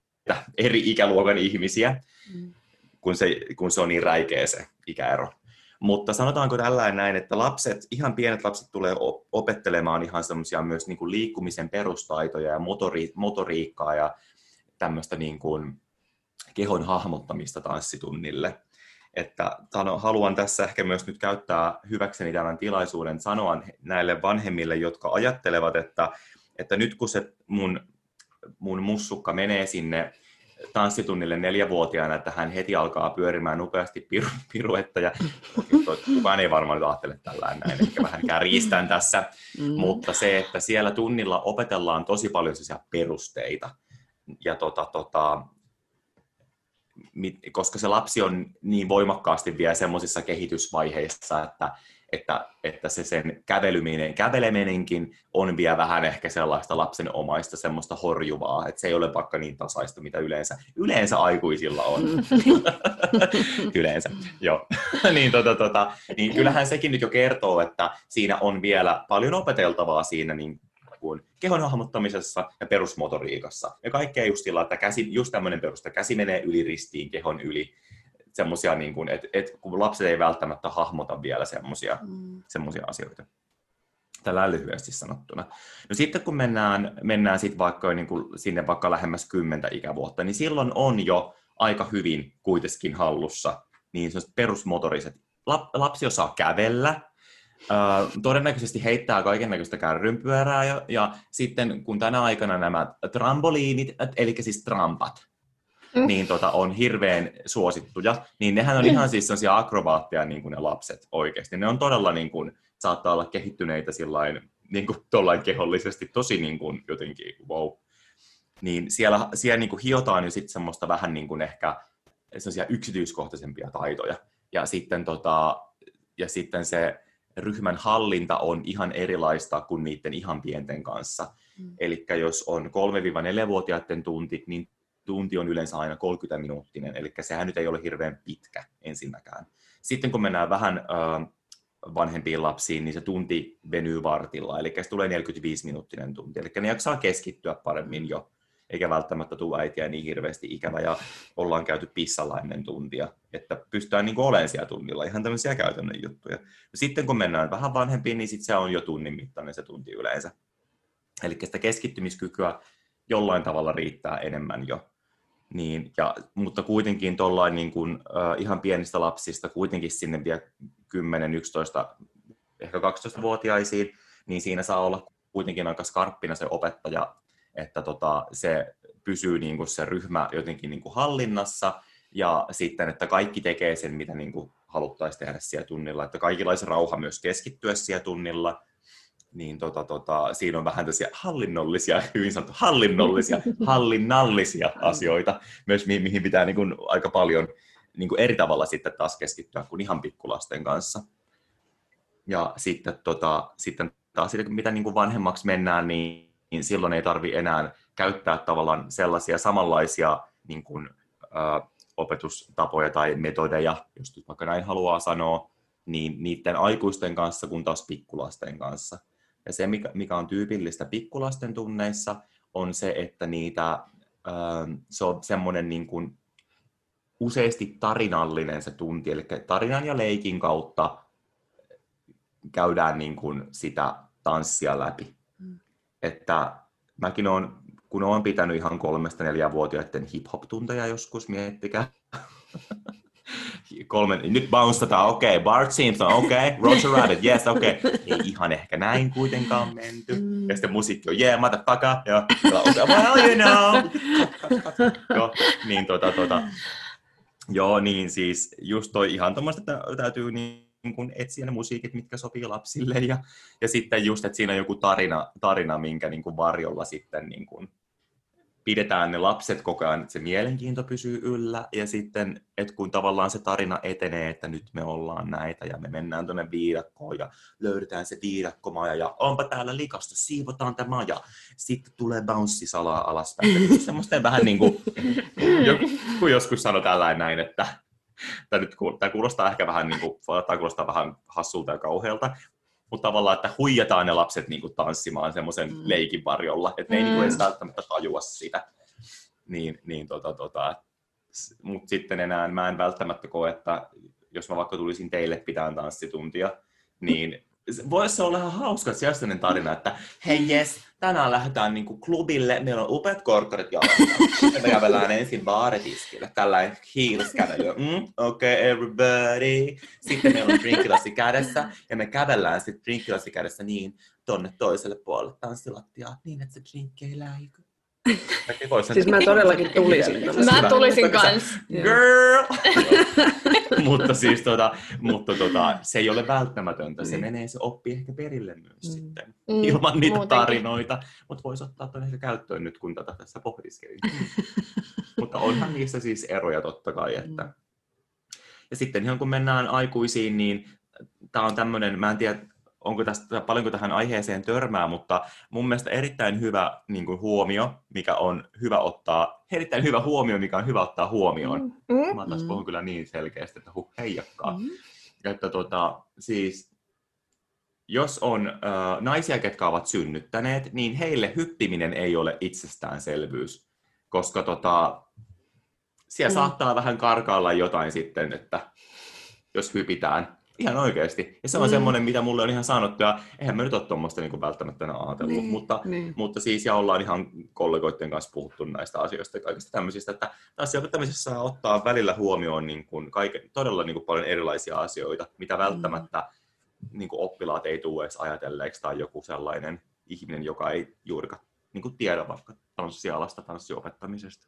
eri ikäluokan ihmisiä, mm. kun, se, kun se on niin räikeä se ikäero. Mutta sanotaanko tällainen näin, että lapset, ihan pienet lapset tulee opettelemaan ihan semmoisia myös niin kuin liikkumisen perustaitoja ja motori, motoriikkaa ja tämmöistä niin kuin kehon hahmottamista tanssitunnille. Että haluan tässä ehkä myös nyt käyttää hyväkseni tämän tilaisuuden sanoa näille vanhemmille, jotka ajattelevat, että, että nyt kun se mun mun mussukka menee sinne tanssitunnille neljävuotiaana, että hän heti alkaa pyörimään nopeasti piru, piruetta ja kukaan ei varmaan nyt ajattele tällä näin, ehkä vähän kärjistän tässä, mm. mutta se, että siellä tunnilla opetellaan tosi paljon perusteita ja tota, tota, koska se lapsi on niin voimakkaasti vielä semmoisissa kehitysvaiheissa, että että, että se sen kävelyminen, käveleminenkin on vielä vähän ehkä sellaista lapsen omaista semmoista horjuvaa, että se ei ole vaikka niin tasaista, mitä yleensä, yleensä aikuisilla on. yleensä, joo. niin, tota, tota, niin kyllähän sekin nyt jo kertoo, että siinä on vielä paljon opeteltavaa siinä niin kuin kehon hahmottamisessa ja perusmotoriikassa. Ja kaikkea just sillä, että käsi, just tämmöinen perusta, käsi menee yli ristiin kehon yli, semmoisia, niin kuin, että, että kun lapset ei välttämättä hahmota vielä semmoisia mm. asioita. Tällä lyhyesti sanottuna. No sitten kun mennään, mennään sit vaikka niin kuin sinne vaikka lähemmäs kymmentä ikävuotta, niin silloin on jo aika hyvin kuitenkin hallussa niin perusmotoriset. Lapsi osaa kävellä, Uh, todennäköisesti heittää kaiken näköistä kärrynpyörää ja, ja sitten kun tänä aikana nämä tramboliinit, eli siis trampat, mm. niin tota, on hirveän suosittuja, niin nehän on ihan siis sellaisia akrobaatteja niin kuin ne lapset oikeasti. Ne on todella niin kuin, saattaa olla kehittyneitä sillain, niin kuin, kehollisesti tosi niin kuin, jotenkin wow. Niin siellä, siellä niin kuin hiotaan jo sitten semmoista vähän niin kuin ehkä sellaisia yksityiskohtaisempia taitoja. Ja sitten, tota, ja sitten se ryhmän hallinta on ihan erilaista kuin niiden ihan pienten kanssa. Mm. Eli jos on 3-4-vuotiaiden tunti, niin tunti on yleensä aina 30 minuuttinen, eli sehän nyt ei ole hirveän pitkä ensinnäkään. Sitten kun mennään vähän äh, vanhempiin lapsiin, niin se tunti venyy vartilla, eli se tulee 45-minuuttinen tunti, eli ne jaksaa keskittyä paremmin jo, eikä välttämättä tule äitiä niin hirveästi ikävä, ja ollaan käyty pissalla ennen tuntia, että pystytään niin olemaan siellä tunnilla, ihan tämmöisiä käytännön juttuja. Sitten kun mennään vähän vanhempiin, niin sit se on jo tunnin mittainen se tunti yleensä. Eli sitä keskittymiskykyä jollain tavalla riittää enemmän jo niin, ja, mutta kuitenkin tuollain niin kuin, äh, ihan pienistä lapsista kuitenkin sinne vielä 10, 11, ehkä 12-vuotiaisiin, niin siinä saa olla kuitenkin aika skarppina se opettaja, että tota, se pysyy niin kuin se ryhmä jotenkin niin kuin hallinnassa ja sitten, että kaikki tekee sen, mitä niin kuin haluttaisiin tehdä siellä tunnilla, että kaikilla olisi rauha myös keskittyä siellä tunnilla niin tota, tota, siinä on vähän tällaisia hallinnollisia, hyvin sanottu hallinnollisia, hallinnallisia asioita, myös mi- mihin pitää niin kuin, aika paljon niin kuin eri tavalla sitten taas keskittyä kuin ihan pikkulasten kanssa. Ja sitten, tota, sitten taas mitä niin kuin vanhemmaksi mennään, niin, niin silloin ei tarvi enää käyttää tavallaan sellaisia samanlaisia niin kuin, ä, opetustapoja tai metodeja, jos vaikka näin haluaa sanoa, niin niiden aikuisten kanssa kuin taas pikkulasten kanssa. Ja se, mikä, mikä on tyypillistä pikkulasten tunneissa, on se, että niitä, ä, se on semmoinen niin kuin useasti tarinallinen se tunti, eli tarinan ja leikin kautta käydään niin kuin sitä tanssia läpi. Mm. Että mäkin olen, kun olen pitänyt ihan kolmesta neljävuotiaiden hip-hop-tunteja joskus, miettikää. Kolme, nyt bounceataan, okei, okay. Bart Simpson, okei, okay. Roger Rabbit, yes, okei. Okay. Ei ihan ehkä näin kuitenkaan menty. Ja sitten musiikki on, yeah, motherfucker, ja okay, well, you know. Joo, niin tota, tota. Joo, niin siis just toi ihan tuommoista, että täytyy niin kuin etsiä ne musiikit, mitkä sopii lapsille. Ja, ja sitten just, että siinä on joku tarina, tarina minkä niin kuin varjolla sitten niin kuin pidetään ne lapset koko ajan, että se mielenkiinto pysyy yllä, ja sitten, että kun tavallaan se tarina etenee, että nyt me ollaan näitä, ja me mennään tuonne viidakkoon, ja löydetään se viidakkomaja, ja onpa täällä likasta, siivotaan tämä maja, sitten tulee bounce-salaa alaspäin. Semmoista vähän niin kuin, joku joskus sanoi tällainen näin, että tämä, nyt, tämä kuulostaa ehkä vähän, niin kuin, tämä kuulostaa vähän hassulta ja kauhealta, mutta tavallaan, että huijataan ne lapset niin kuin tanssimaan semmoisen mm. leikin varjolla, että ne mm. ei niin kuin edes välttämättä tajua sitä. Niin, niin tota, tota, mutta sitten enää mä en välttämättä koe, että jos mä vaikka tulisin teille pitämään tanssituntia, niin voisi olla ihan hauska sijainen tarina, että hei jes, tänään lähdetään niinku klubille, meillä on upeat korkkarit jalassa. me kävellään ensin baaritiskille, tällainen heels kävely. Mm, okei, okay, everybody. Sitten meillä on drinkilassi kädessä, ja me kävellään sitten drinkilassi kädessä niin tonne toiselle puolelle tanssilattiaa, niin että se drinkki ei läiky. Siis mä todellakin tulisin. Mä tulisin kanssa. Girl! mutta siis tota, mutta tota, se ei ole välttämätöntä. Se mm. menee, se oppii ehkä perille myös mm. sitten. Mm, ilman niitä muutenkin. tarinoita. Mutta voisi ottaa tuon ehkä käyttöön nyt, kun tätä tässä pohdiskelin. mutta onhan niissä siis eroja totta kai. Että... Mm. Ja sitten ihan kun mennään aikuisiin, niin tämä on tämmöinen, mä en tiedä, onko tästä, paljonko tähän aiheeseen törmää, mutta mun mielestä erittäin hyvä niin kuin huomio, mikä on hyvä ottaa, erittäin hyvä huomio, mikä on hyvä ottaa huomioon. Mm. mm. Mä taas puhun kyllä niin selkeästi, että huh, heijakkaa. Mm. Että tota, siis jos on äh, naisia, ketkä ovat synnyttäneet, niin heille hyppiminen ei ole itsestäänselvyys, koska tota, siellä mm. saattaa vähän karkaalla jotain sitten, että jos hypitään. Ihan oikeasti. Ja se on mm. semmoinen, mitä mulle on ihan sanottu, ja eihän mä nyt ole tuommoista niin välttämättä ajatellut, niin, mutta, niin. mutta siis, ja ollaan ihan kollegoiden kanssa puhuttu näistä asioista ja kaikista tämmöisistä, että taas opettamisessa saa ottaa välillä huomioon niin kuin kaiken, todella niin kuin paljon erilaisia asioita, mitä mm. välttämättä mm. niin kuin oppilaat ei tule edes ajatelleeksi, tai joku sellainen ihminen, joka ei juurikaan niin kuin tiedä vaikka tanssialasta, tanssiopettamisesta.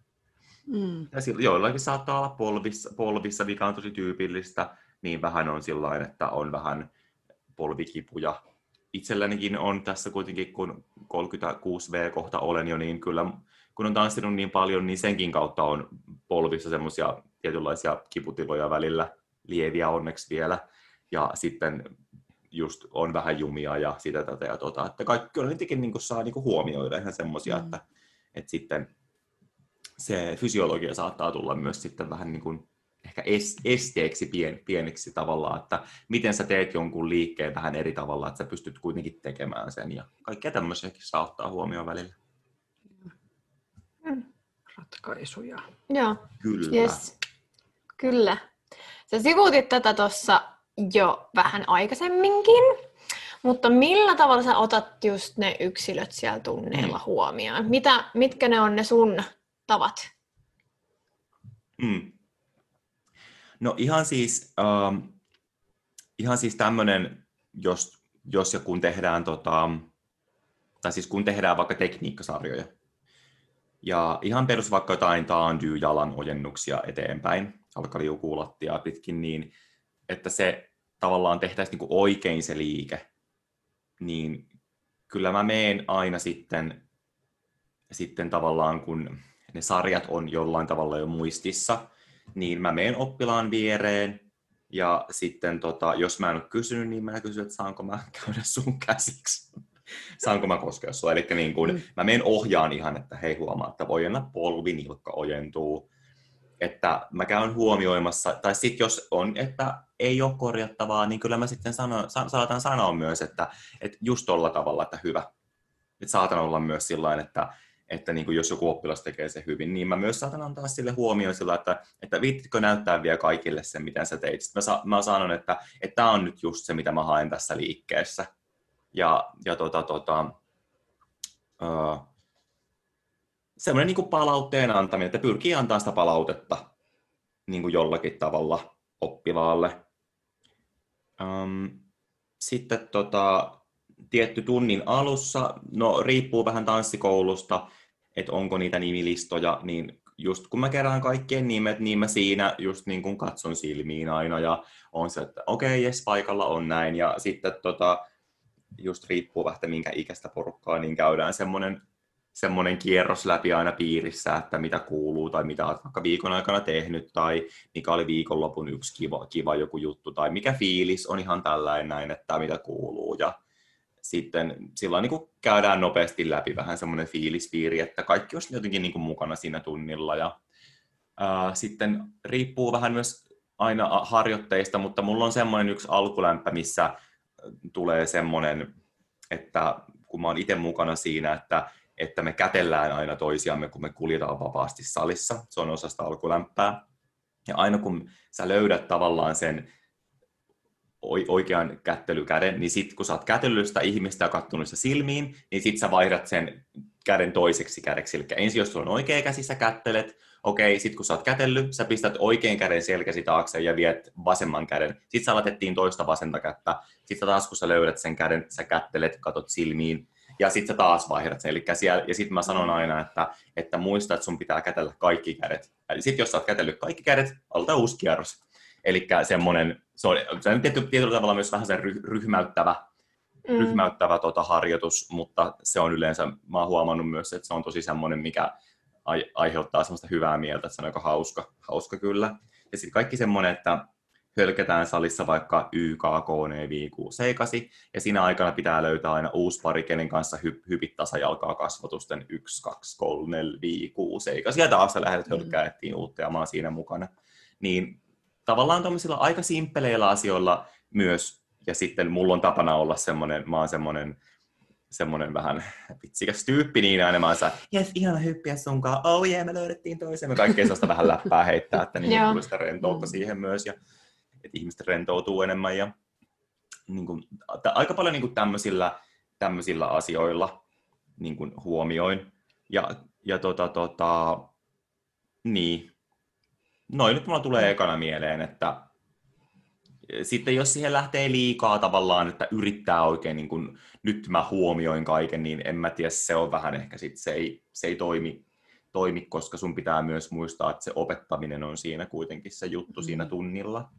Mm. Ja silloin joillakin saattaa olla polvissa, polvissa, mikä on tosi tyypillistä, niin vähän on sillä että on vähän polvikipuja. Itsellänikin on tässä kuitenkin, kun 36V kohta olen jo, niin kyllä kun on tanssinut niin paljon, niin senkin kautta on polvissa semmoisia tietynlaisia kiputiloja välillä, lieviä onneksi vielä. Ja sitten just on vähän jumia ja sitä tätä ja tota, että kaikki kyllä niitäkin niin saa niin huomioida ihan semmoisia, mm. että, että sitten se fysiologia saattaa tulla myös sitten vähän niin kuin ehkä esteeksi pien, pieneksi tavallaan, että miten sä teet jonkun liikkeen vähän eri tavalla, että sä pystyt kuitenkin tekemään sen ja kaikkea tämmöisiäkin saa ottaa huomioon välillä. Mm. Ratkaisuja. Joo. Kyllä. Yes. Kyllä. Sä sivuutit tätä tuossa jo vähän aikaisemminkin, mutta millä tavalla sä otat just ne yksilöt siellä tunneilla mm. huomioon? Mitä, mitkä ne on ne sun tavat? Mm. No ihan siis, ähm, ihan siis tämmöinen, jos, jos ja kun tehdään, tota, tai siis kun tehdään vaikka tekniikkasarjoja, ja ihan perus vaikka jotain taandyy jalan ojennuksia eteenpäin, alkaliukuulattia pitkin, niin että se tavallaan tehtäisiin niin oikein se liike, niin kyllä mä meen aina sitten, sitten tavallaan, kun ne sarjat on jollain tavalla jo muistissa, niin mä meen oppilaan viereen, ja sitten tota, jos mä en ole kysynyt, niin mä kysyn, että saanko mä käydä sun käsiksi. saanko mä koskea sua. Eli niin kun, mm. mä menen ohjaan ihan, että hei huomaa, että voi enää polvi, nilkka ojentuu. Että mä käyn huomioimassa, tai sitten jos on, että ei ole korjattavaa, niin kyllä mä sitten sano, sa, saatan sanoa myös, että, että just tolla tavalla, että hyvä. Että saatan olla myös sillä että, että niin kuin jos joku oppilas tekee se hyvin, niin mä myös saatan antaa sille huomioon sillä, että, että viittitkö näyttää vielä kaikille sen, miten sä teit. Sitten mä, sa, mä sanon, että tämä on nyt just se, mitä mä haen tässä liikkeessä. Ja, ja tota, tota, uh, semmoinen niin palautteen antaminen, että pyrkii antaa sitä palautetta niin kuin jollakin tavalla oppilaalle. Um, sitten tota, tietty tunnin alussa, no riippuu vähän tanssikoulusta, että onko niitä nimilistoja, niin just kun mä kerään kaikkien nimet, niin mä siinä just niin kuin katson silmiin aina ja on se, että okei, okay, jes, paikalla on näin. Ja sitten tota, just riippuu vähän, minkä ikäistä porukkaa, niin käydään semmoinen semmoinen kierros läpi aina piirissä, että mitä kuuluu tai mitä olet vaikka viikon aikana tehnyt tai mikä oli viikonlopun yksi kiva, kiva joku juttu tai mikä fiilis on ihan tällainen näin, että mitä kuuluu ja sitten silloin niin käydään nopeasti läpi vähän semmoinen fiilispiiri, että kaikki olisi jotenkin niin mukana siinä tunnilla ja ää, sitten riippuu vähän myös aina harjoitteista, mutta mulla on semmoinen yksi alkulämpä, missä tulee semmoinen, että kun mä oon itse mukana siinä, että että me kätellään aina toisiamme, kun me kuljetaan vapaasti salissa. Se on osa sitä alkulämpää. Ja aina kun sä löydät tavallaan sen oikean kättelykäden, niin sitten kun sä oot kätellyt sitä ihmistä ja kattonut sitä silmiin, niin sitten sä vaihdat sen käden toiseksi kädeksi. Eli ensin jos sulla on oikea käsi, sä kättelet, okei, sitten kun sä oot kätellyt, sä pistät oikean käden selkäsi taakse ja viet vasemman käden. Sitten sä latettiin toista vasenta kättä. Sitten taas kun sä löydät sen käden, sä kättelet, katot silmiin ja sitten sä taas vaihdat sen. Eli siellä, ja sitten mä sanon aina, että, että muista, että sun pitää kätellä kaikki kädet. Eli sitten jos sä oot kätellyt kaikki kädet, aloita uusi kierros. Eli semmoinen, se on, se on tietyllä, tietyllä tavalla myös vähän se ryhmäyttävä, mm. ryhmäyttävä tota, harjoitus, mutta se on yleensä, mä oon huomannut myös, että se on tosi semmoinen, mikä aiheuttaa semmoista hyvää mieltä, että se on aika hauska, hauska kyllä. Ja sitten kaikki semmoinen, että hölketään salissa vaikka YK, KN, 5, 8, ja siinä aikana pitää löytää aina uusi pari, kenen kanssa hy- hypit tasajalkaa kasvatusten 1, 2, 3, 4, 5, 6, 7, ja taas lähdet hölkkää etsiin uutta ja mä oon siinä mukana. Niin tavallaan tuollaisilla aika simppeleillä asioilla myös, ja sitten mulla on tapana olla semmoinen, mä oon semmoinen semmoinen vähän vitsikäs tyyppi niin aina mä oon jes, ihana hyppiä sunkaan, oh yeah, me löydettiin toisemme, kaikkea sellaista vähän läppää heittää, että niin tuli sitä rentoutta mm. siihen myös, ja että ihmiset rentoutuu enemmän ja niin kuin, aika paljon niin kuin tämmöisillä, tämmöisillä asioilla niin kuin huomioin. Ja, ja tota, tota, niin. Noin nyt mulla tulee ekana mieleen, että sitten jos siihen lähtee liikaa tavallaan, että yrittää oikein, niin kun, nyt mä huomioin kaiken, niin en mä tiedä, se on vähän ehkä sit, se ei, se ei toimi, toimi, koska sun pitää myös muistaa, että se opettaminen on siinä kuitenkin se juttu mm. siinä tunnilla.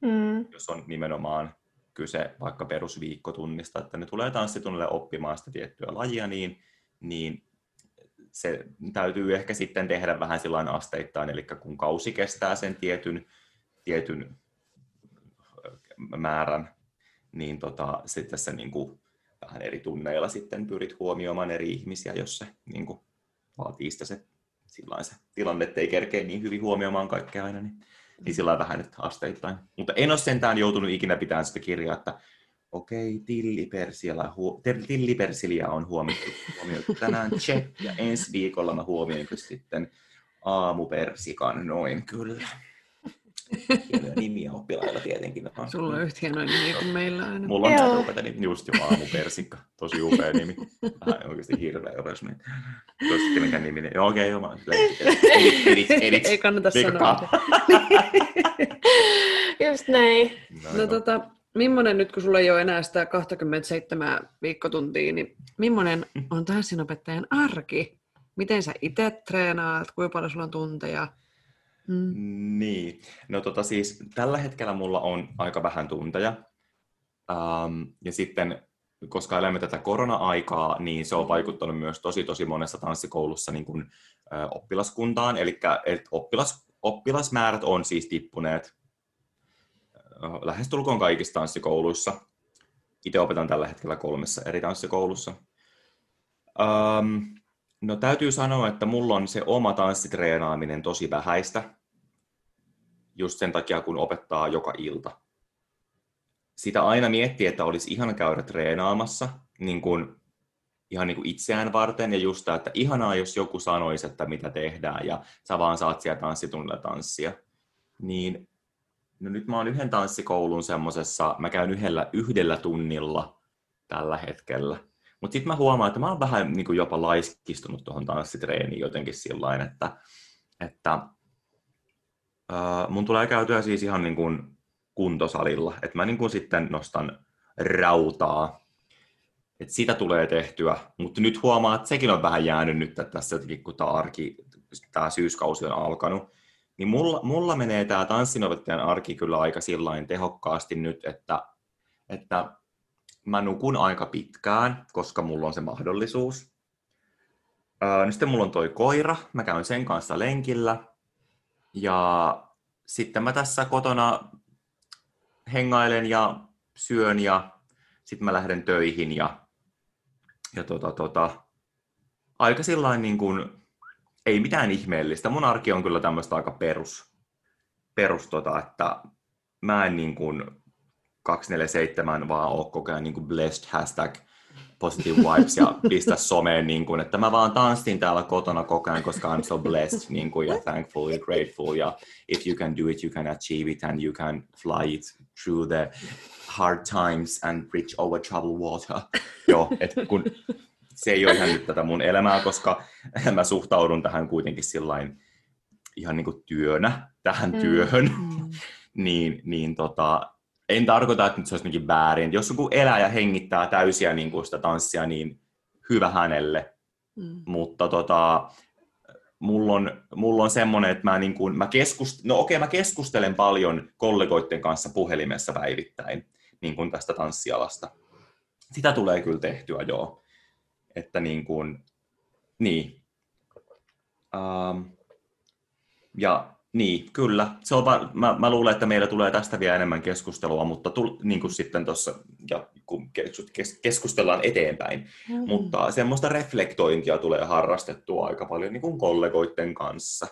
Mm. Jos on nimenomaan kyse vaikka perusviikkotunnista, että ne tulee tanssitunnille oppimaan sitä tiettyä lajia, niin, niin se täytyy ehkä sitten tehdä vähän silloin asteittain, eli kun kausi kestää sen tietyn, tietyn määrän, niin tota, sitten se niin kuin, vähän eri tunneilla sitten pyrit huomioimaan eri ihmisiä, jos se niin kuin, vaatii sitä se, se tilanne, ettei kerkeä niin hyvin huomioimaan kaikkea aina, niin niin sillä vähän nyt asteittain. Mutta en ole sentään joutunut ikinä pitämään sitä kirjaa, että okei, okay, tillipersilia on huomioitu, huomioitu tänään, check, ja ensi viikolla mä huomioin sitten aamupersikan, noin kyllä. Hienoja nimiä oppilailla tietenkin. On. Sulla on yhtä hienoja nimiä kuin meillä aina. Mulla on tämä rupeta nimi, just jo aamupersikka. Tosi upea nimi. Vähän oikeasti hirveä jos me. Tosi mikä nimi. Joo, okei, joo, mä edit, edit, Ei kannata sanoa. just näin. No, no tota, millainen nyt, kun sulla ei ole enää sitä 27 viikkotuntia, niin millainen on tanssinopettajan arki? Miten sä itse treenaat? Kuinka paljon sulla on tunteja? Mm. Niin, no tota siis tällä hetkellä mulla on aika vähän tunteja. Um, ja sitten koska elämme tätä korona-aikaa, niin se on vaikuttanut myös tosi tosi monessa tanssikoulussa niin kuin, ö, oppilaskuntaan, eli oppilas, oppilasmäärät on siis tippuneet lähestulkoon kaikissa tanssikouluissa. Itse opetan tällä hetkellä kolmessa eri tanssikoulussa. Um, no täytyy sanoa, että mulla on se oma tanssitreenaaminen tosi vähäistä. Just sen takia, kun opettaa joka ilta. Sitä aina miettii, että olisi ihan käydä treenaamassa niin kuin, ihan niin kuin itseään varten. Ja just tämä, että ihanaa, jos joku sanoisi, että mitä tehdään ja sä vaan saat siellä tanssitunnilla tanssia. Niin no nyt mä oon yhden tanssikoulun semmosessa, mä käyn yhdellä, yhdellä tunnilla tällä hetkellä. Mutta sitten mä huomaan, että mä oon vähän niin kuin jopa laiskistunut tuohon tanssitreeniin jotenkin sillä että, että mun tulee käytyä siis ihan niin kuin kuntosalilla, että mä niin kuin sitten nostan rautaa, että sitä tulee tehtyä, mutta nyt huomaa, että sekin on vähän jäänyt nyt että tässä jotenkin, kun tämä arki, tämä syyskausi on alkanut, niin mulla, mulla menee tämä tanssinopettajan arki kyllä aika sillain tehokkaasti nyt, että, että mä nukun aika pitkään, koska mulla on se mahdollisuus. Öö, sitten mulla on toi koira, mä käyn sen kanssa lenkillä. Ja sitten mä tässä kotona hengailen ja syön ja sitten mä lähden töihin ja, ja tota, tota, aika sillain niin kuin ei mitään ihmeellistä. Mun arki on kyllä tämmöistä aika perus, perus tota, että mä en niin kuin 247 vaan ole koko ajan niin kuin blessed hashtag positive vibes ja pistä someen, niin kuin, että mä vaan tanssin täällä kotona koko ajan, koska I'm so blessed niin kuin, ja thankful ja grateful ja if you can do it, you can achieve it and you can fly it through the hard times and bridge over troubled water. Joo, että kun se ei ole ihan nyt tätä mun elämää, koska mä suhtaudun tähän kuitenkin sillain ihan niin kuin työnä, tähän mm. työhön, mm. niin, niin tota, en tarkoita, että nyt se olisi jotenkin väärin. Jos joku elää ja hengittää täysiä niin kuin sitä tanssia, niin hyvä hänelle. Mm. Mutta tota, mulla on, mulla on semmoinen, että mä, niin kuin, mä, keskust, no okei, mä keskustelen paljon kollegoiden kanssa puhelimessa päivittäin niin kuin tästä tanssialasta. Sitä tulee kyllä tehtyä, joo että niin kuin, niin. Um, ja niin, kyllä. Se on va- mä, mä luulen, että meillä tulee tästä vielä enemmän keskustelua, mutta tul, niin kuin sitten tuossa, ja kun kes- keskustellaan eteenpäin, mm. mutta semmoista reflektointia tulee harrastettua aika paljon niin kuin kollegoiden kanssa.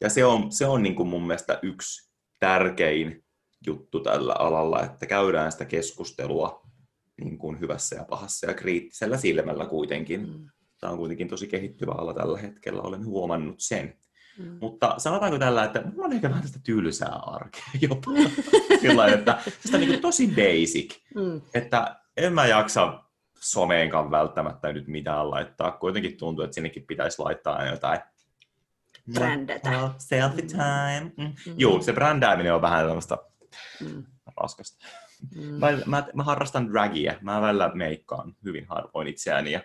Ja se on, se on niin kuin mun mielestä yksi tärkein juttu tällä alalla, että käydään sitä keskustelua niin kuin hyvässä ja pahassa ja kriittisellä silmällä kuitenkin. Mm. Tämä on kuitenkin tosi kehittyvä ala tällä hetkellä, olen huomannut sen. Mm. Mutta sanotaanko tällä, että mulla on ehkä vähän tästä tylsää arkea jopa. Sillä että tästä niin kuin tosi basic, mm. että en mä jaksa someenkaan välttämättä nyt mitään laittaa. Kuitenkin tuntuu, että sinnekin pitäisi laittaa jotain Brändätä. Selfie time. Mm. Mm. Joo, se brändääminen on vähän tämmöistä mm. raskasta. Mm. Mä, mä, mä harrastan dragia. Mä välillä meikkaan hyvin harvoin itseäni ja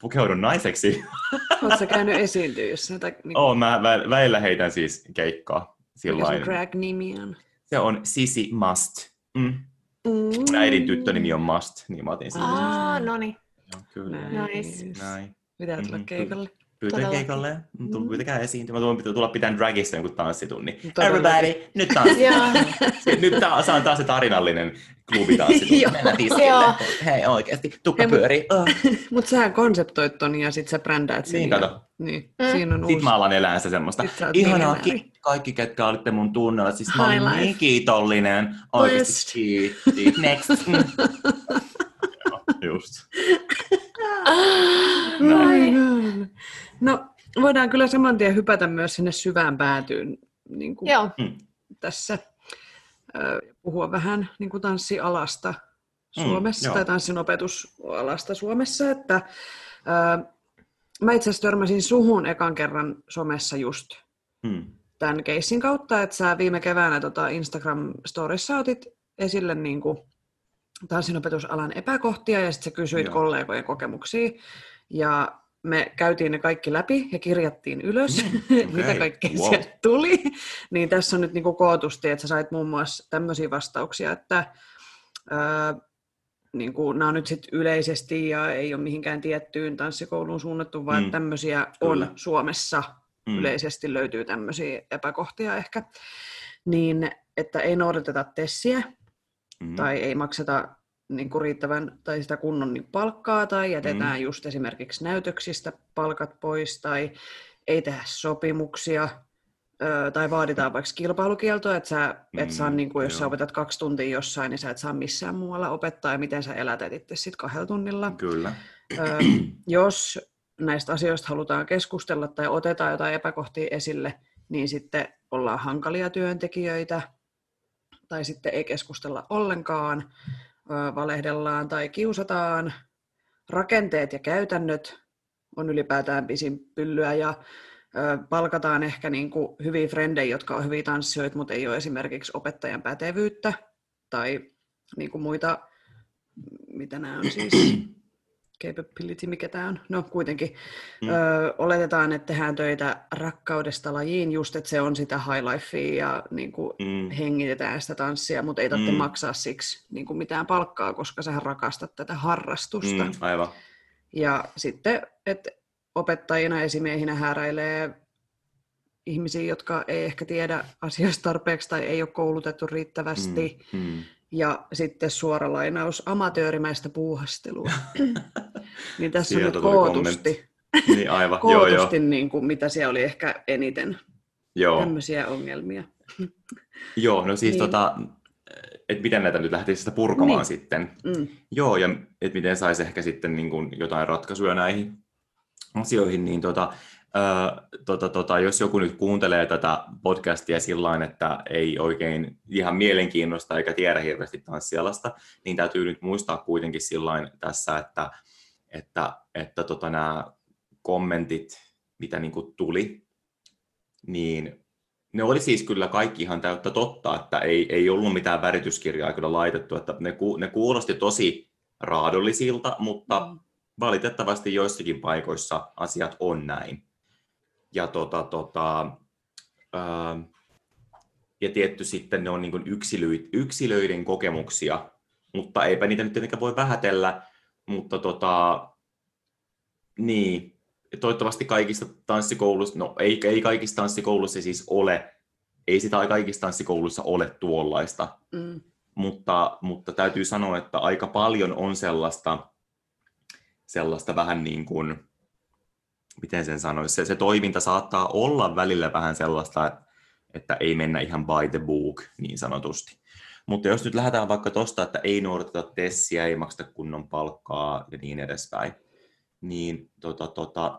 pukeudun naiseksi. Oletko käynyt esiintyä jos Niin... Oh, mä vä- välillä heitän siis keikkaa. Mikä sun drag-nimi on? Se on Sisi Must. Mm. Mm. Äidin tyttönimi on Must, niin mä otin sen. Ah, no niin. Kyllä. Nice. Näin. Pitää tulla mm, keikalle. Pyytää keikalle, mm. pyytäkää esiintymään. Mä tulen tulla pitämään dragissa jonkun tanssitunnin. Everybody, nyt tanssi. nyt taas on taas se tarinallinen klubitanssitunni. Mennään tiskille. Hei oikeasti, tukka Hei, pyörii. Oh. Mutta sähän konseptoit ton ja sit sä brändäät siinä. Niin, kato. Niin, mm. siinä on Sitten uusi. mä alan elää sitä semmoista. Ihanaa, ki- kaikki ketkä olitte mun tunnella. Siis mä oon niin kiitollinen. Oikeasti kiitti. Next. Just. Näin. No, voidaan kyllä saman tien hypätä myös sinne syvään päätyyn niin kuin Joo. Mm. tässä. Puhua vähän niin kuin tanssialasta mm, Suomessa mm, tai tanssin opetusalasta Suomessa. Että, ää, mä itse asiassa törmäsin suhun ekan kerran somessa just mm. tämän keissin kautta, että sä viime keväänä tota Instagram-storissa otit esille niin kuin tanssinopetusalan epäkohtia ja sitten sä kysyit Joo. kollegojen kokemuksia. Ja me käytiin ne kaikki läpi ja kirjattiin ylös, mm, okay. mitä kaikkea wow. sieltä tuli. Niin tässä on nyt niinku kootusti, että sä sait muun muassa tämmöisiä vastauksia, että ää, niin kuin, nämä on nyt sit yleisesti ja ei ole mihinkään tiettyyn tanssikouluun suunnattu, vaan mm. tämmöisiä on Kyllä. Suomessa. Mm. Yleisesti löytyy tämmöisiä epäkohtia ehkä. Niin, että ei noudateta tessiä mm. tai ei makseta niin kuin riittävän tai sitä kunnon niin palkkaa tai jätetään mm. just esimerkiksi näytöksistä palkat pois tai ei tehdä sopimuksia ö, tai vaaditaan vaikka kilpailukieltoa, että sä et saa, mm, niin kuin, jos joo. sä opetat kaksi tuntia jossain, niin sä et saa missään muualla opettaa ja miten sä elätät itse sitten kahdella tunnilla. Kyllä. Ö, jos näistä asioista halutaan keskustella tai otetaan jotain epäkohtia esille, niin sitten ollaan hankalia työntekijöitä tai sitten ei keskustella ollenkaan, valehdellaan tai kiusataan. Rakenteet ja käytännöt on ylipäätään pisin pyllyä ja palkataan ehkä niin kuin hyviä frendejä, jotka on hyviä tanssijoita, mutta ei ole esimerkiksi opettajan pätevyyttä tai niin kuin muita, mitä nämä on siis, capability, mikä tämä on, no kuitenkin, mm. ö, oletetaan, että tehdään töitä rakkaudesta lajiin, just että se on sitä high lifea ja niin kuin mm. hengitetään sitä tanssia, mutta ei tarvitse mm. maksaa siksi niin kuin mitään palkkaa, koska sä rakastat tätä harrastusta. Mm, aivan. Ja sitten, että opettajina esimiehinä hääräilee ihmisiä, jotka ei ehkä tiedä asioista tarpeeksi tai ei ole koulutettu riittävästi. Mm, mm. Ja sitten suora lainaus, amatöörimäistä puuhastelua. niin tässä Sieltä on nyt kootusti, niin aivan. kootusti joo, joo. Niin kuin, mitä siellä oli ehkä eniten joo. tämmöisiä ongelmia. joo, no siis niin. tota, että miten näitä nyt lähtisi sitä purkamaan niin. sitten. Mm. Joo, ja että miten saisi ehkä sitten niin kuin jotain ratkaisuja näihin asioihin, niin tota, tota, tota, jos joku nyt kuuntelee tätä podcastia sillä että ei oikein ihan mielenkiinnosta eikä tiedä hirveästi tanssialasta, niin täytyy nyt muistaa kuitenkin sillä tässä, että, että, että tota, nämä kommentit, mitä niin kuin tuli, niin ne oli siis kyllä kaikki ihan täyttä totta, että ei, ei ollut mitään värityskirjaa kyllä laitettu, että ne, ku, ne kuulosti tosi raadollisilta, mutta mm. valitettavasti joissakin paikoissa asiat on näin ja, tota, tota, ää, ja tietty sitten ne on niin yksilöid, yksilöiden kokemuksia, mutta eipä niitä nyt tietenkään voi vähätellä, mutta tota, niin, toivottavasti kaikista tanssikouluissa, no ei, ei kaikista tanssikouluissa siis ole, ei sitä kaikissa tanssikouluissa ole tuollaista, mm. mutta, mutta täytyy sanoa, että aika paljon on sellaista, sellaista vähän niin kuin, miten sen sanoisi, se, se toiminta saattaa olla välillä vähän sellaista, että ei mennä ihan by the book niin sanotusti. Mutta jos nyt lähdetään vaikka tuosta, että ei noudateta tessiä, ei makseta kunnon palkkaa ja niin edespäin, niin tota, tota,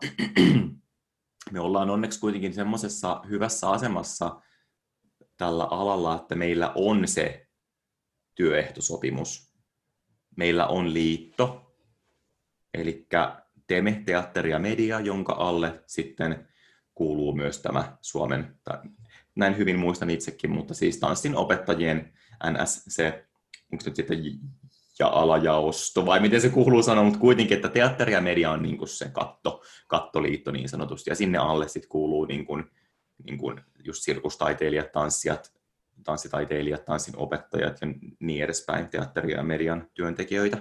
me ollaan onneksi kuitenkin semmoisessa hyvässä asemassa tällä alalla, että meillä on se työehtosopimus. Meillä on liitto, eli teemme teatteri ja media, jonka alle sitten kuuluu myös tämä Suomen, tai näin hyvin muistan itsekin, mutta siis tanssin opettajien NS, se, onko nyt sitten ja alajaosto, vai miten se kuuluu sanoa, mutta kuitenkin, että teatteri ja media on niin kuin se katto, kattoliitto niin sanotusti, ja sinne alle sitten kuuluu niin kuin, niin kuin just sirkustaiteilijat, tanssijat, tanssitaiteilijat, tanssin opettajat ja niin edespäin, teatteri ja median työntekijöitä.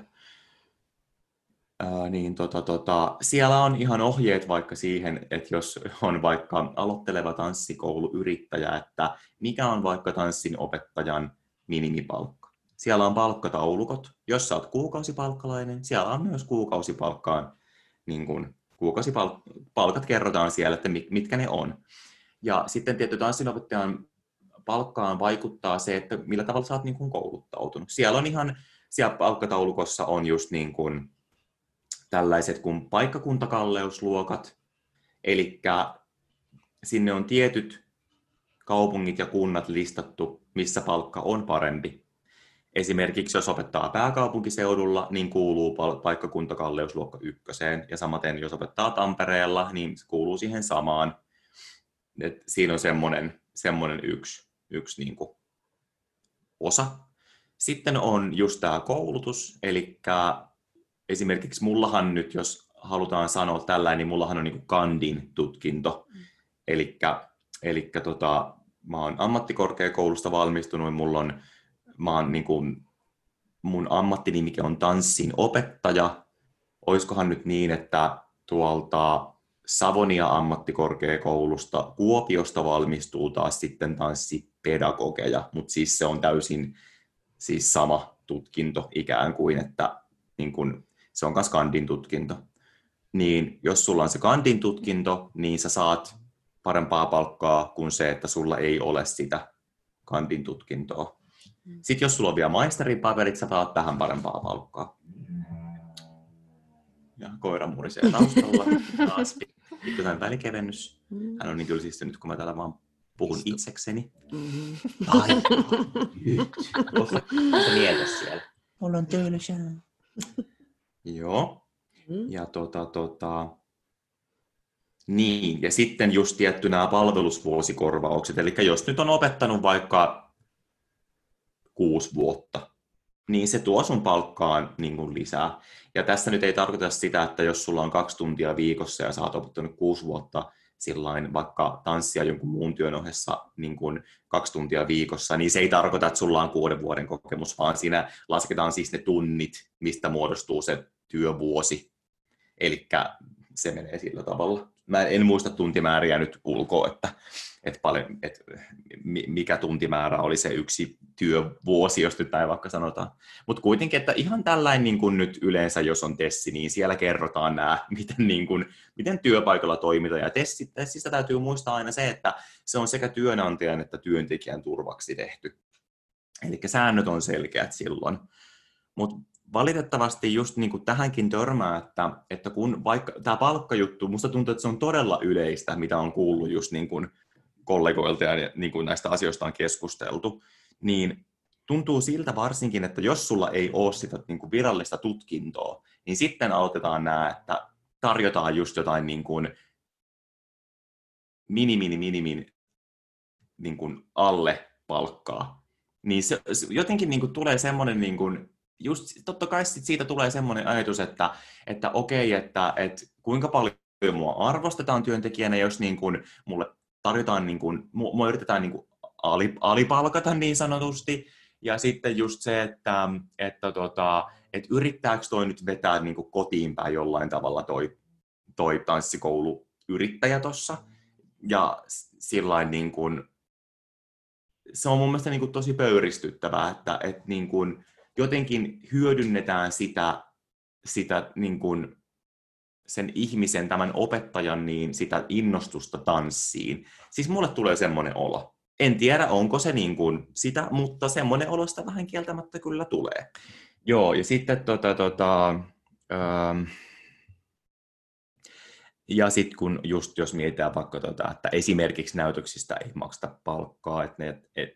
Ää, niin tota, tota, siellä on ihan ohjeet vaikka siihen, että jos on vaikka aloitteleva tanssikouluyrittäjä, että mikä on vaikka tanssin opettajan minimipalkka. Siellä on palkkataulukot. Jos sä oot kuukausipalkkalainen, siellä on myös kuukausipalkkaan, niin kun, kuukausipalkat kerrotaan siellä, että mitkä ne on. Ja sitten tietty tanssinopettajan palkkaan vaikuttaa se, että millä tavalla sä oot niin kun kouluttautunut. Siellä on ihan, siellä palkkataulukossa on just niin kuin, tällaiset kuin paikkakuntakalleusluokat, eli sinne on tietyt kaupungit ja kunnat listattu, missä palkka on parempi. Esimerkiksi jos opettaa pääkaupunkiseudulla, niin kuuluu paikkakuntakalleusluokka ykköseen, ja samaten jos opettaa Tampereella, niin se kuuluu siihen samaan. Et siinä on semmoinen, semmoinen yksi, yksi niin kuin osa. Sitten on just tämä koulutus, eli esimerkiksi mullahan nyt, jos halutaan sanoa tällainen, niin mullahan on niin kandin tutkinto. Mm. Eli tota, mä oon ammattikorkeakoulusta valmistunut, mulla on, mä oon niin kuin, mun ammattinimike on tanssin opettaja. Oiskohan nyt niin, että tuolta Savonia ammattikorkeakoulusta Kuopiosta valmistuu taas sitten tanssipedagogeja, mutta siis se on täysin siis sama tutkinto ikään kuin, että niin kun, se on myös kandin tutkinto. Niin jos sulla on se kandin tutkinto, niin sä saat parempaa palkkaa kuin se, että sulla ei ole sitä kandin tutkintoa. Mm. Sitten jos sulla on vielä maisterin paperit, sä saat tähän parempaa palkkaa. Ja koira murisee taustalla. Taas pikkuisen välikevennys. Mm. Hän on niin tylsistynyt, kun mä täällä vaan puhun Istu. itsekseni. Mm-hmm. Ai, nyt. mieltä siellä? Mulla on tylsää. Joo. Mm. Ja tota, tota, niin, ja sitten just tietty nämä palvelusvuosikorvaukset. Eli jos nyt on opettanut vaikka kuusi vuotta, niin se tuo sun palkkaan niin kuin lisää. Ja tässä nyt ei tarkoita sitä, että jos sulla on kaksi tuntia viikossa ja sä oot opettanut kuusi vuotta sillain vaikka tanssia jonkun muun työn ohessa niin kuin kaksi tuntia viikossa, niin se ei tarkoita, että sulla on kuuden vuoden kokemus, vaan siinä lasketaan siis ne tunnit, mistä muodostuu se työvuosi. Eli se menee sillä tavalla. Mä en muista tuntimääriä nyt ulkoa, että, että, paljon, että mikä tuntimäärä oli se yksi työvuosi, jos nyt näin vaikka sanotaan. Mutta kuitenkin, että ihan tällainen niin kuin nyt yleensä, jos on tessi, niin siellä kerrotaan nämä, miten, niin kuin, miten työpaikalla toimitaan. Ja tessi, tessistä täytyy muistaa aina se, että se on sekä työnantajan että työntekijän turvaksi tehty. Eli säännöt on selkeät silloin. Mutta valitettavasti just niin kuin tähänkin törmää, että, että kun vaikka tämä palkkajuttu, musta tuntuu, että se on todella yleistä, mitä on kuullut just niin kuin kollegoilta ja niin kuin näistä asioista on keskusteltu, niin tuntuu siltä varsinkin, että jos sulla ei ole sitä niin kuin virallista tutkintoa, niin sitten aloitetaan nämä, että tarjotaan just jotain niin kuin mini, mini, minimin niin kuin alle palkkaa. Niin se, jotenkin niin kuin tulee semmoinen niin kuin just totta kai sit siitä tulee semmoinen ajatus, että, että okei, että, että kuinka paljon mua arvostetaan työntekijänä, jos niin kuin mulle tarjotaan, niin kuin, mua yritetään niin kuin alipalkata niin sanotusti, ja sitten just se, että, että, tota, että yrittääkö toi nyt vetää niin kuin kotiin päin jollain tavalla toi, toi tanssikoulu yrittäjä tuossa, ja sillain niin kuin, se on mun mielestä niin kuin tosi pöyristyttävää, että, että niin kuin, jotenkin hyödynnetään sitä, sitä niin kuin sen ihmisen, tämän opettajan, niin sitä innostusta tanssiin. Siis mulle tulee semmoinen olo. En tiedä, onko se niin kuin sitä, mutta semmoinen olo sitä vähän kieltämättä kyllä tulee. Joo, ja sitten tota, tota, ähm, ja sitten kun just jos mietitään vaikka, tota, että esimerkiksi näytöksistä ei makseta palkkaa, että ne, et,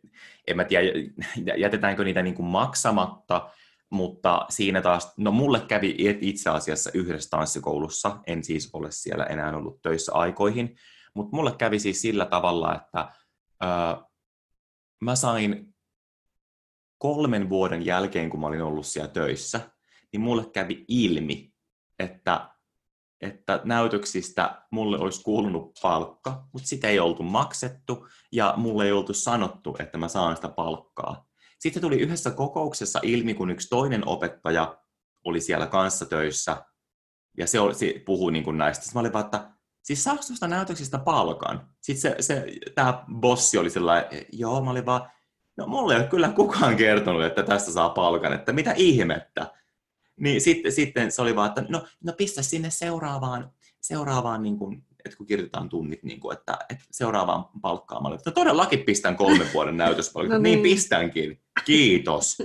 en mä tiedä, jätetäänkö niitä niin maksamatta, mutta siinä taas, no mulle kävi itse asiassa yhdessä tanssikoulussa, en siis ole siellä enää ollut töissä aikoihin, mutta mulle kävi siis sillä tavalla, että ää, mä sain kolmen vuoden jälkeen, kun mä olin ollut siellä töissä, niin mulle kävi ilmi, että että näytöksistä mulle olisi kuulunut palkka, mutta sitä ei oltu maksettu ja mulle ei oltu sanottu, että mä saan sitä palkkaa. Sitten tuli yhdessä kokouksessa ilmi, kun yksi toinen opettaja oli siellä kanssa töissä ja se, oli, se puhui niin kuin näistä. Sitten mä olin vaan, että siis saako tuosta näytöksistä palkan? Sitten se, se, tämä bossi oli sellainen, joo, mä olin vaan, no mulle ei ole kyllä kukaan kertonut, että tästä saa palkan, että mitä ihmettä. Niin sitten, sitten se oli vaan, että no, no pistä sinne seuraavaan, seuraavaan niin kuin, että kun kirjoitetaan tunnit, niin kuin, että, että seuraavaan palkkaamaan. Että todellakin pistän kolmen vuoden näytöspalkkaa. no niin. niin pistänkin. Kiitos.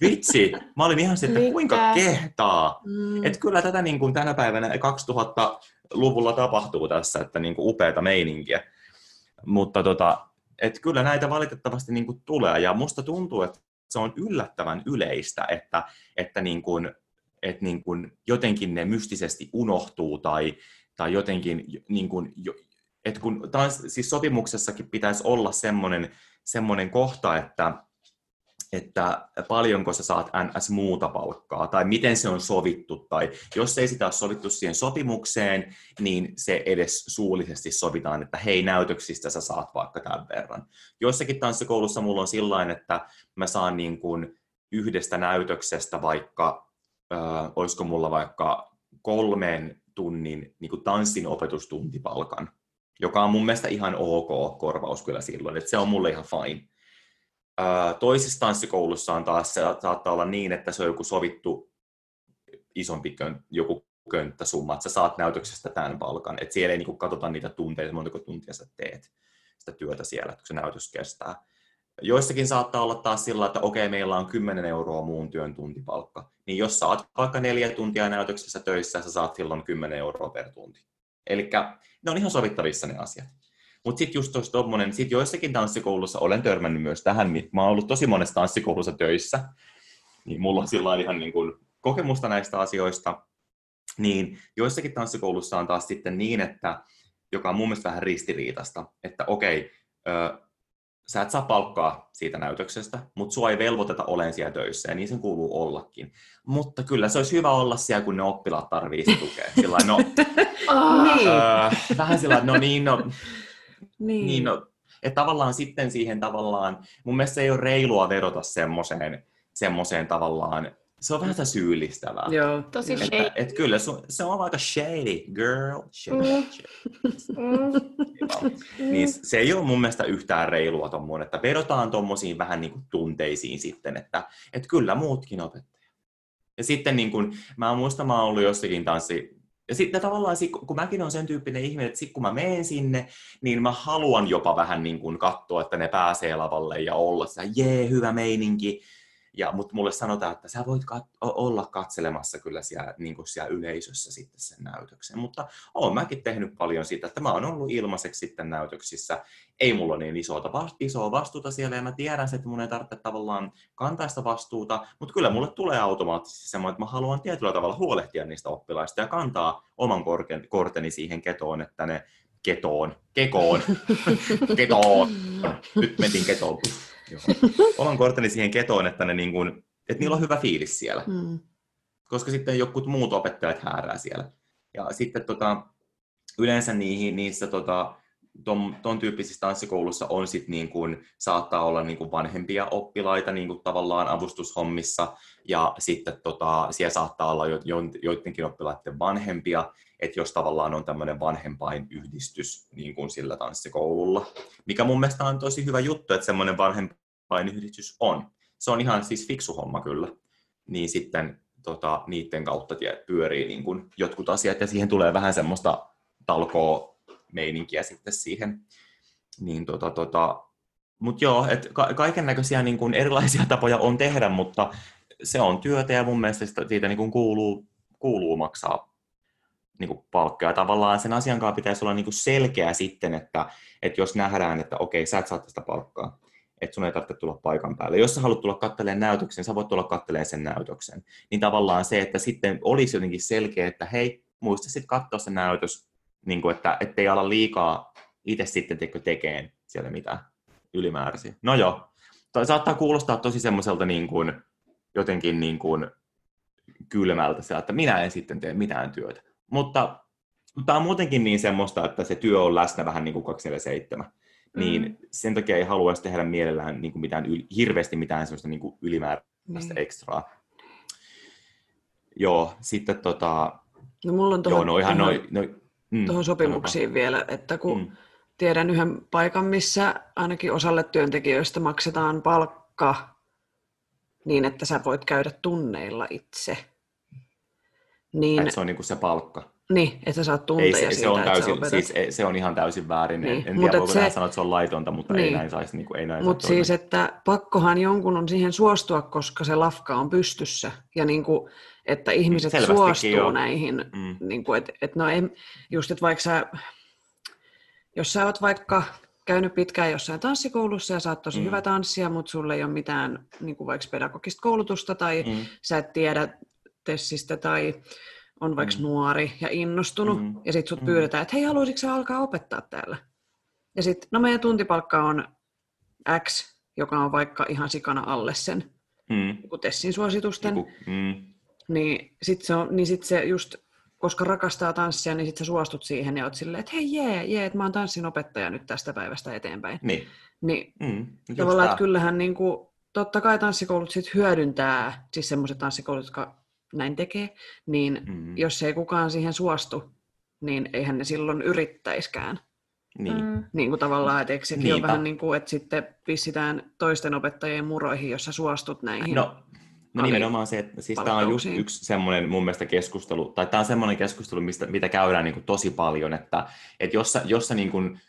Vitsi. Mä olin ihan sitten, että kuinka kehtaa. Mm. Että kyllä tätä niin kuin tänä päivänä 2000-luvulla tapahtuu tässä, että niin kuin upeata meininkiä. Mutta tota, että kyllä näitä valitettavasti niin kuin tulee. Ja musta tuntuu, että se on yllättävän yleistä, että, että niin kuin, että niin kuin jotenkin ne mystisesti unohtuu tai, tai jotenkin, niin kuin, että kun taas, siis sopimuksessakin pitäisi olla semmoinen, semmoinen kohta, että, että paljonko sä saat NS muuta palkkaa, tai miten se on sovittu, tai jos ei sitä ole sovittu siihen sopimukseen, niin se edes suullisesti sovitaan, että hei, näytöksistä sä saat vaikka tämän verran. Jossakin tanssikoulussa mulla on sillain, että mä saan niin kuin yhdestä näytöksestä vaikka, äh, olisiko mulla vaikka kolmen tunnin niin kuin tanssin opetustuntipalkan, joka on mun mielestä ihan ok korvaus kyllä silloin, että se on mulle ihan fine. Äh, toisessa tanssikoulussa on taas se saattaa olla niin, että se on joku sovittu isompi kön, joku könttäsumma, että sä saat näytöksestä tämän palkan. Että siellä ei niin katsota niitä tunteita, montako tuntia sä teet sitä työtä siellä, kun se näytös kestää. Joissakin saattaa olla taas sillä, että okei, meillä on 10 euroa muun työn tuntipalkka. Niin jos saat vaikka neljä tuntia näytöksessä töissä, sä saat silloin 10 euroa per tunti. Eli ne on ihan sovittavissa ne asiat. Mutta sitten just tuossa sit joissakin tanssikoulussa olen törmännyt myös tähän, mä oon ollut tosi monessa tanssikoulussa töissä, niin mulla on sillä ihan niin kuin kokemusta näistä asioista, niin joissakin tanssikoulussa on taas sitten niin, että joka on mun mielestä vähän ristiriitasta, että okei, sä et saa palkkaa siitä näytöksestä, mutta sua ei velvoiteta olemaan siellä töissä, ja niin sen kuuluu ollakin. Mutta kyllä se olisi hyvä olla siellä, kun ne oppilaat tarvii tukea. Sillä no, oh, niin. öö, vähän sillä no niin, no, niin. niin no, että tavallaan sitten siihen tavallaan, mun mielestä se ei ole reilua vedota semmoiseen, semmoiseen tavallaan se on vähän syyllistävää. Joo. Tosi että, shady. Et kyllä, se on, se on aika shady, girl. Shady, mm. shady. Mm. niin se ei ole mun mielestä yhtään reilua tommoinen, että vedotaan tommosiin vähän niin kuin tunteisiin sitten, että et kyllä muutkin opettajat. Ja sitten niin kuin, mä muistan, mä oon ollut jossakin tanssi, ja sitten tavallaan, kun mäkin on sen tyyppinen ihminen, että sitten kun mä menen sinne, niin mä haluan jopa vähän niin kuin katsoa, että ne pääsee lavalle ja olla se, jee, hyvä meininki. Ja, mutta mulle sanotaan, että sä voit kat- olla katselemassa kyllä siellä, niin kuin siellä yleisössä sitten sen näytöksen. Mutta oon mäkin tehnyt paljon siitä, että mä oon ollut ilmaiseksi sitten näytöksissä. Ei mulla niin isoa, isoa vastuuta siellä ja mä tiedän, että mun ei tarvitse tavallaan kantaa sitä vastuuta, mutta kyllä mulle tulee automaattisesti semmoinen, että mä haluan tietyllä tavalla huolehtia niistä oppilaista ja kantaa oman korteni siihen ketoon, että ne ketoon, kekoon, ketoon, nyt mentiin ketoon. oman korteni siihen ketoon, että, ne niin kuin, että niillä on hyvä fiilis siellä. Mm. Koska sitten jotkut muut opettajat häärää siellä. Ja sitten tota, yleensä niihin, niissä tota, ton, ton tyyppisissä tanssikoulussa on sit niin kuin, saattaa olla niin kuin vanhempia oppilaita niin kuin tavallaan avustushommissa, ja sitten tota, siellä saattaa olla jo, jo, joidenkin oppilaiden vanhempia, että jos tavallaan on tämmöinen vanhempain yhdistys niin kuin sillä tanssikoululla, mikä mun mielestä on tosi hyvä juttu, että semmoinen vanhempain yhdistys on. Se on ihan siis fiksu homma kyllä. Niin sitten tota, niiden kautta pyörii niin kuin jotkut asiat ja siihen tulee vähän semmoista talkoa meininkiä sitten siihen. Niin tota, tota, mutta joo, että ka- kaiken näköisiä niin kuin erilaisia tapoja on tehdä, mutta se on työtä ja mun mielestä siitä niin kuin kuuluu, kuuluu maksaa niin kuin palkkaa. Tavallaan sen asian kanssa pitäisi olla niin kuin selkeä sitten, että, että jos nähdään, että okei, sä et saa tästä palkkaa, että sun ei tarvitse tulla paikan päälle. Jos sä haluat tulla katteleen näytöksen, sä voit tulla katteleen sen näytöksen. Niin tavallaan se, että sitten olisi jotenkin selkeä, että hei, muista sitten katsoa se näytös, niin kuin, että ettei ala liikaa itse sitten tekö tekeen siellä mitään ylimääräisiä. No joo, toi saattaa kuulostaa tosi semmoiselta niin kuin, jotenkin niin kuin kylmältä se, että minä en sitten tee mitään työtä. Mutta tämä on muutenkin niin semmoista, että se työ on läsnä vähän niin kuin 247. Mm. Niin sen takia ei haluaisi tehdä mielellään niin kuin mitään, hirveästi mitään semmoista niin kuin ylimääräistä mm. ekstraa. Joo, sitten tota... No mulla on tuohon, joo, no ihan noi, noi, mm, tuohon sopimuksiin sanotaan. vielä, että kun mm. tiedän yhden paikan, missä ainakin osalle työntekijöistä maksetaan palkka niin, että sä voit käydä tunneilla itse. Niin, että se on niin kuin se palkka. Niin, että sä saat tunteja ei, se, siitä, se on täysin, siis, se on ihan täysin väärin. Niin. En tiedä, voiko se... sanoa, että se on laitonta, mutta niin. ei näin saisi. Niin ei näin mutta siis, että pakkohan jonkun on siihen suostua, koska se lafka on pystyssä. Ja niin kuin, että ihmiset Selvästikin suostuu jo. näihin. Mm. Niin kuin, että, että no ei, just, että vaikka sä, jos sä oot vaikka käynyt pitkään jossain tanssikoulussa ja sä oot tosi mm. hyvä tanssia, mutta sulle ei ole mitään niin kuin vaikka pedagogista koulutusta tai mm. sä et tiedä tessistä tai on vaikka mm. nuori ja innostunut, mm. ja sitten sut mm. pyydetään, että hei, haluaisitko sä alkaa opettaa täällä? Ja sitten, no meidän tuntipalkka on X, joka on vaikka ihan sikana alle sen mm. Tessin suositusten. Joku, mm. Niin sitten se, on, niin sit se just, koska rakastaa tanssia, niin sitten sä suostut siihen ja oot silleen, että hei jee, jee, että mä oon tanssin opettaja nyt tästä päivästä eteenpäin. Niin. Niin mm. tavallaan, että kyllähän niin kuin, totta kai tanssikoulut sit hyödyntää, siis semmoiset tanssikoulut, jotka näin tekee, niin mm. jos ei kukaan siihen suostu, niin eihän ne silloin yrittäiskään. Niin. Mm. niin kuin tavallaan, että eikö sekin ole vähän niin kuin, että sitten pissitään toisten opettajien muroihin, jos sä suostut näihin. No, no nimenomaan se, että siis tämä on just yksi semmoinen mun mielestä keskustelu, tai tämä on semmoinen keskustelu, mistä, mitä käydään niin kuin tosi paljon, että, että jos sä, jos sä niin kuin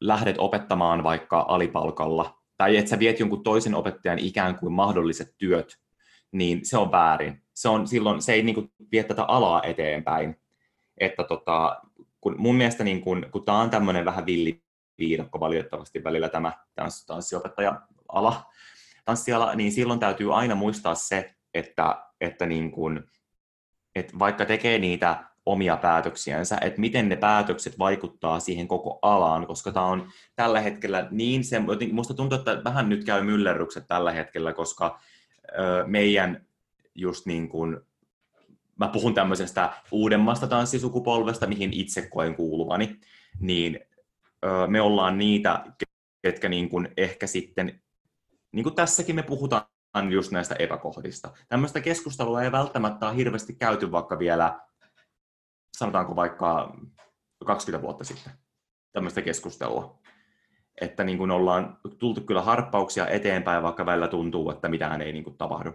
lähdet opettamaan vaikka alipalkalla, tai että sä viet jonkun toisen opettajan ikään kuin mahdolliset työt, niin se on väärin. Se, on, silloin, se ei niin kuin, vie tätä alaa eteenpäin. Että tota, kun mun mielestä niin kun, kun tämä on tämmöinen vähän villi viidakko valitettavasti välillä tämä tans, tanssiopettaja-ala, tanssiala, niin silloin täytyy aina muistaa se, että, että, niin kun, että vaikka tekee niitä omia päätöksiänsä, että miten ne päätökset vaikuttaa siihen koko alaan, koska tämä on tällä hetkellä niin se, musta tuntuu, että vähän nyt käy myllerrykset tällä hetkellä, koska ö, meidän just niin kuin mä puhun tämmöisestä uudemmasta tanssisukupolvesta, mihin itse koen kuuluvani, niin ö, me ollaan niitä, ketkä niin kuin ehkä sitten, niin kuin tässäkin me puhutaan just näistä epäkohdista. Tämmöistä keskustelua ei välttämättä ole hirveästi käyty vaikka vielä, sanotaanko vaikka 20 vuotta sitten, tämmöistä keskustelua. Että niin kuin ollaan tultu kyllä harppauksia eteenpäin, vaikka välillä tuntuu, että mitään ei niin kuin tapahdu.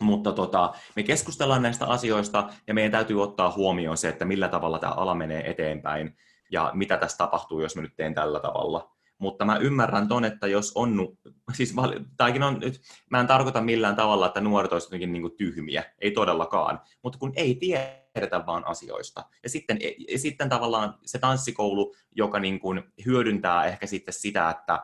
Mutta tota, me keskustellaan näistä asioista ja meidän täytyy ottaa huomioon se, että millä tavalla tämä ala menee eteenpäin ja mitä tässä tapahtuu, jos mä nyt teen tällä tavalla. Mutta mä ymmärrän ton, että jos on, siis tämäkin on nyt, mä en tarkoita millään tavalla, että nuoret olisivat jotenkin niin tyhmiä, ei todellakaan, mutta kun ei tiedetä vaan asioista. Ja sitten, ja sitten tavallaan se tanssikoulu, joka niin kuin hyödyntää ehkä sitten sitä, että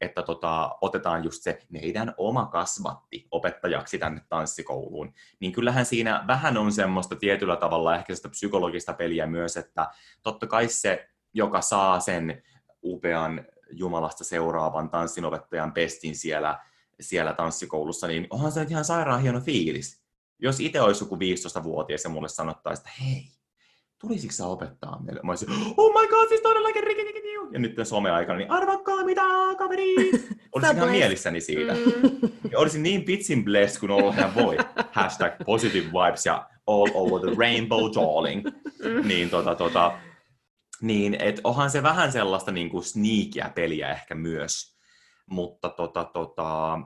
että tota, otetaan just se meidän oma kasvatti opettajaksi tänne tanssikouluun, niin kyllähän siinä vähän on semmoista tietyllä tavalla ehkä sitä psykologista peliä myös, että totta kai se, joka saa sen upean Jumalasta seuraavan tanssinopettajan pestin siellä, siellä tanssikoulussa, niin onhan se nyt ihan sairaan hieno fiilis. Jos itse olisi joku 15-vuotias ja mulle sanottaisi, että hei, tulisiko sä opettaa meille? Mä olisin, oh my god, siis todellakin rikikikikiu. Ja nyt some-aikana, niin arvakkaa mitä, kaveri! Olisin ihan mielissäni siitä. Mm. Olisin niin pitsin blessed kuin olla voi. Hashtag positive vibes ja all over the rainbow darling. Mm. Niin tota, tota, niin, et onhan se vähän sellaista niin kuin sneakia peliä ehkä myös. Mutta tota, tota,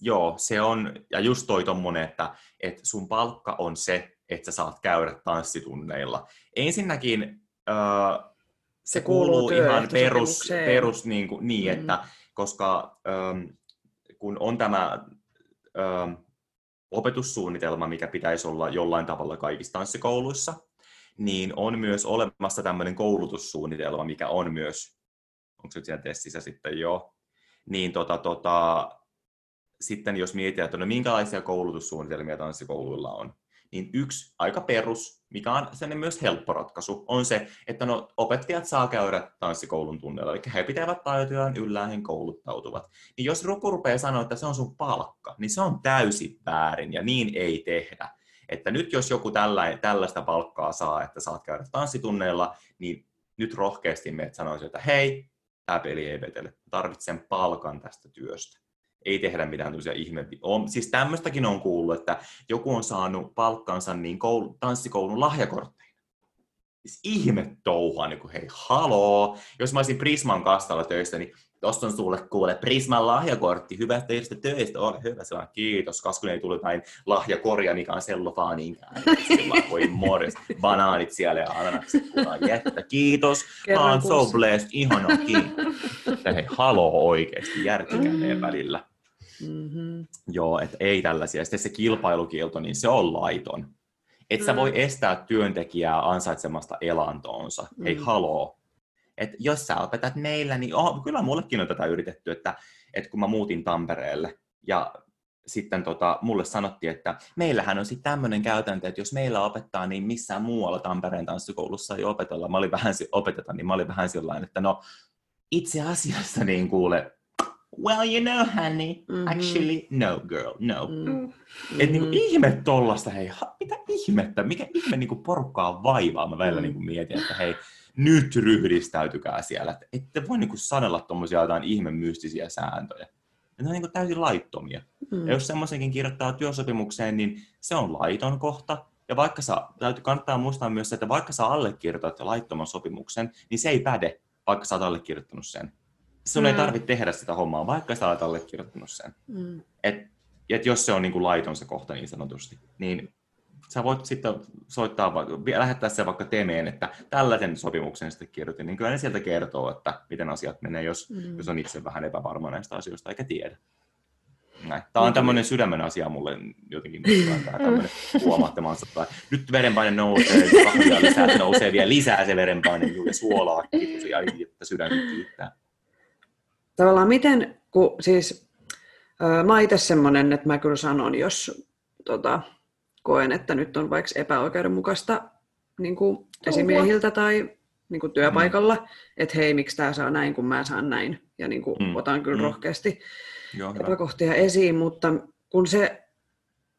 joo, se on, ja just toi tommonen, että, että sun palkka on se, että sä saat käydä tanssitunneilla. Ensinnäkin öö, se, se kuuluu, kuuluu ihan perus, perus niin, kuin, niin mm. että koska öö, kun on tämä öö, opetussuunnitelma, mikä pitäisi olla jollain tavalla kaikissa tanssikouluissa, niin on myös olemassa tämmöinen koulutussuunnitelma, mikä on myös, onko se siellä testissä sitten jo, niin tota, tota, sitten jos mietitään, että no minkälaisia koulutussuunnitelmia tanssikouluilla on, niin yksi aika perus, mikä on sen myös helppo ratkaisu, on se, että no, opettajat saa käydä tanssikoulun tunneilla, eli he pitävät taitojaan yllään, he kouluttautuvat. Niin jos joku rupeaa sanoa, että se on sun palkka, niin se on täysin väärin, ja niin ei tehdä. Että nyt jos joku tällä, tällaista palkkaa saa, että saat käydä tanssitunneilla, niin nyt rohkeasti meidät sanoisi, että hei, tämä peli ei vetele, tarvitsen palkan tästä työstä ei tehdä mitään tämmöisiä ihme... On, siis tämmöistäkin on kuullut, että joku on saanut palkkansa niin koulu, tanssikoulun lahjakortteina. Siis ihme touhua, niin kuin hei, haloo. Jos mä olisin Prisman kastalla töissä, niin tosta on sulle kuule Prisman lahjakortti, hyvä teistä töistä, ole hyvä, se on kiitos, kasvun ei tullut jotain lahjakorja, mikä on sellofaaniin Sillä voi morjes, banaanit siellä ja ananakset, jättä, kiitos, mä oon so blessed, ihana, kiitos. Hei, haloo oikeesti, järkikäteen välillä. Mm-hmm. Joo, että ei tällaisia. Sitten se kilpailukielto, niin se on laiton. Et mm. sä voi estää työntekijää ansaitsemasta elantoonsa. Mm. Ei haloo. Et jos sä opetat meillä, niin oh, kyllä mullekin on tätä yritetty, että, että kun mä muutin Tampereelle ja sitten tota, mulle sanottiin, että meillähän on sitten tämmöinen käytäntö, että jos meillä opettaa, niin missään muualla Tampereen tanssikoulussa ei opetella. Mä olin vähän, opeteta, niin mä olin vähän sellainen, että no itse asiassa niin kuule, well, you know, honey, mm-hmm. actually, no, girl, no. Mm-hmm. Et niinku ihme tollasta, hei, ha, mitä ihmettä, mikä ihme niinku porukkaa vaivaa, mä välillä mm. niinku mietin, että hei, nyt ryhdistäytykää siellä, että ette voi niinku sanella tommosia jotain ihme mystisiä sääntöjä. Ne on niin kuin täysin laittomia. Mm. Ja jos semmoisenkin kirjoittaa työsopimukseen, niin se on laiton kohta. Ja vaikka sä, täytyy kannattaa muistaa myös se, että vaikka sä allekirjoitat laittoman sopimuksen, niin se ei päde, vaikka sä oot allekirjoittanut sen. Sun mm. ei tarvitse tehdä sitä hommaa, vaikka sä olet allekirjoittanut sen. Mm. Et, et jos se on niin kuin laiton se kohta niin sanotusti, niin sä voit sitten soittaa, lähettää se vaikka Temeen, että tällaisen sopimuksen sitten kirjoitin, niin kyllä ne sieltä kertoo, että miten asiat menee, jos, mm. jos on itse vähän epävarma näistä asioista eikä tiedä. Näin. Tämä on tämmöinen sydämen asia mulle jotenkin, tämä tämmöinen huomattamansa. Nyt verenpaine nousee, kahvia lisää, se nousee vielä lisää se verenpaine, ja suolaa kiitos, ja että sydän kiittää. Tavallaan miten, kun siis äh, mä itse semmoinen, että mä kyllä sanon, jos tota, koen, että nyt on vaikka epäoikeudenmukaista niin kuin esimiehiltä tai niin kuin työpaikalla, mm. että hei, miksi tämä saa näin, kun mä saan näin. Ja niin kuin mm. otan kyllä mm. rohkeasti Joo, epäkohtia esiin, mutta kun se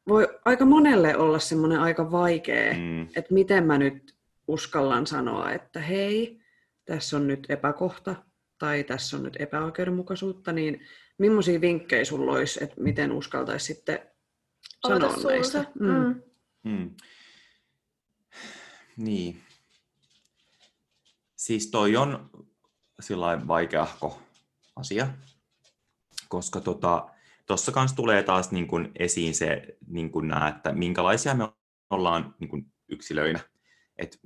voi aika monelle olla semmoinen aika vaikea, mm. että miten mä nyt uskallan sanoa, että hei, tässä on nyt epäkohta tai tässä on nyt epäoikeudenmukaisuutta, niin millaisia vinkkejä sulla olisi, että miten uskaltaisi sitten sanoa näistä? Mm. Mm. Mm. Niin. Siis toi on sillä vaikeahko asia, koska tuossa tota, kanssa tulee taas niin kun esiin se, niin kun nää, että minkälaisia me ollaan niin kun yksilöinä. Et,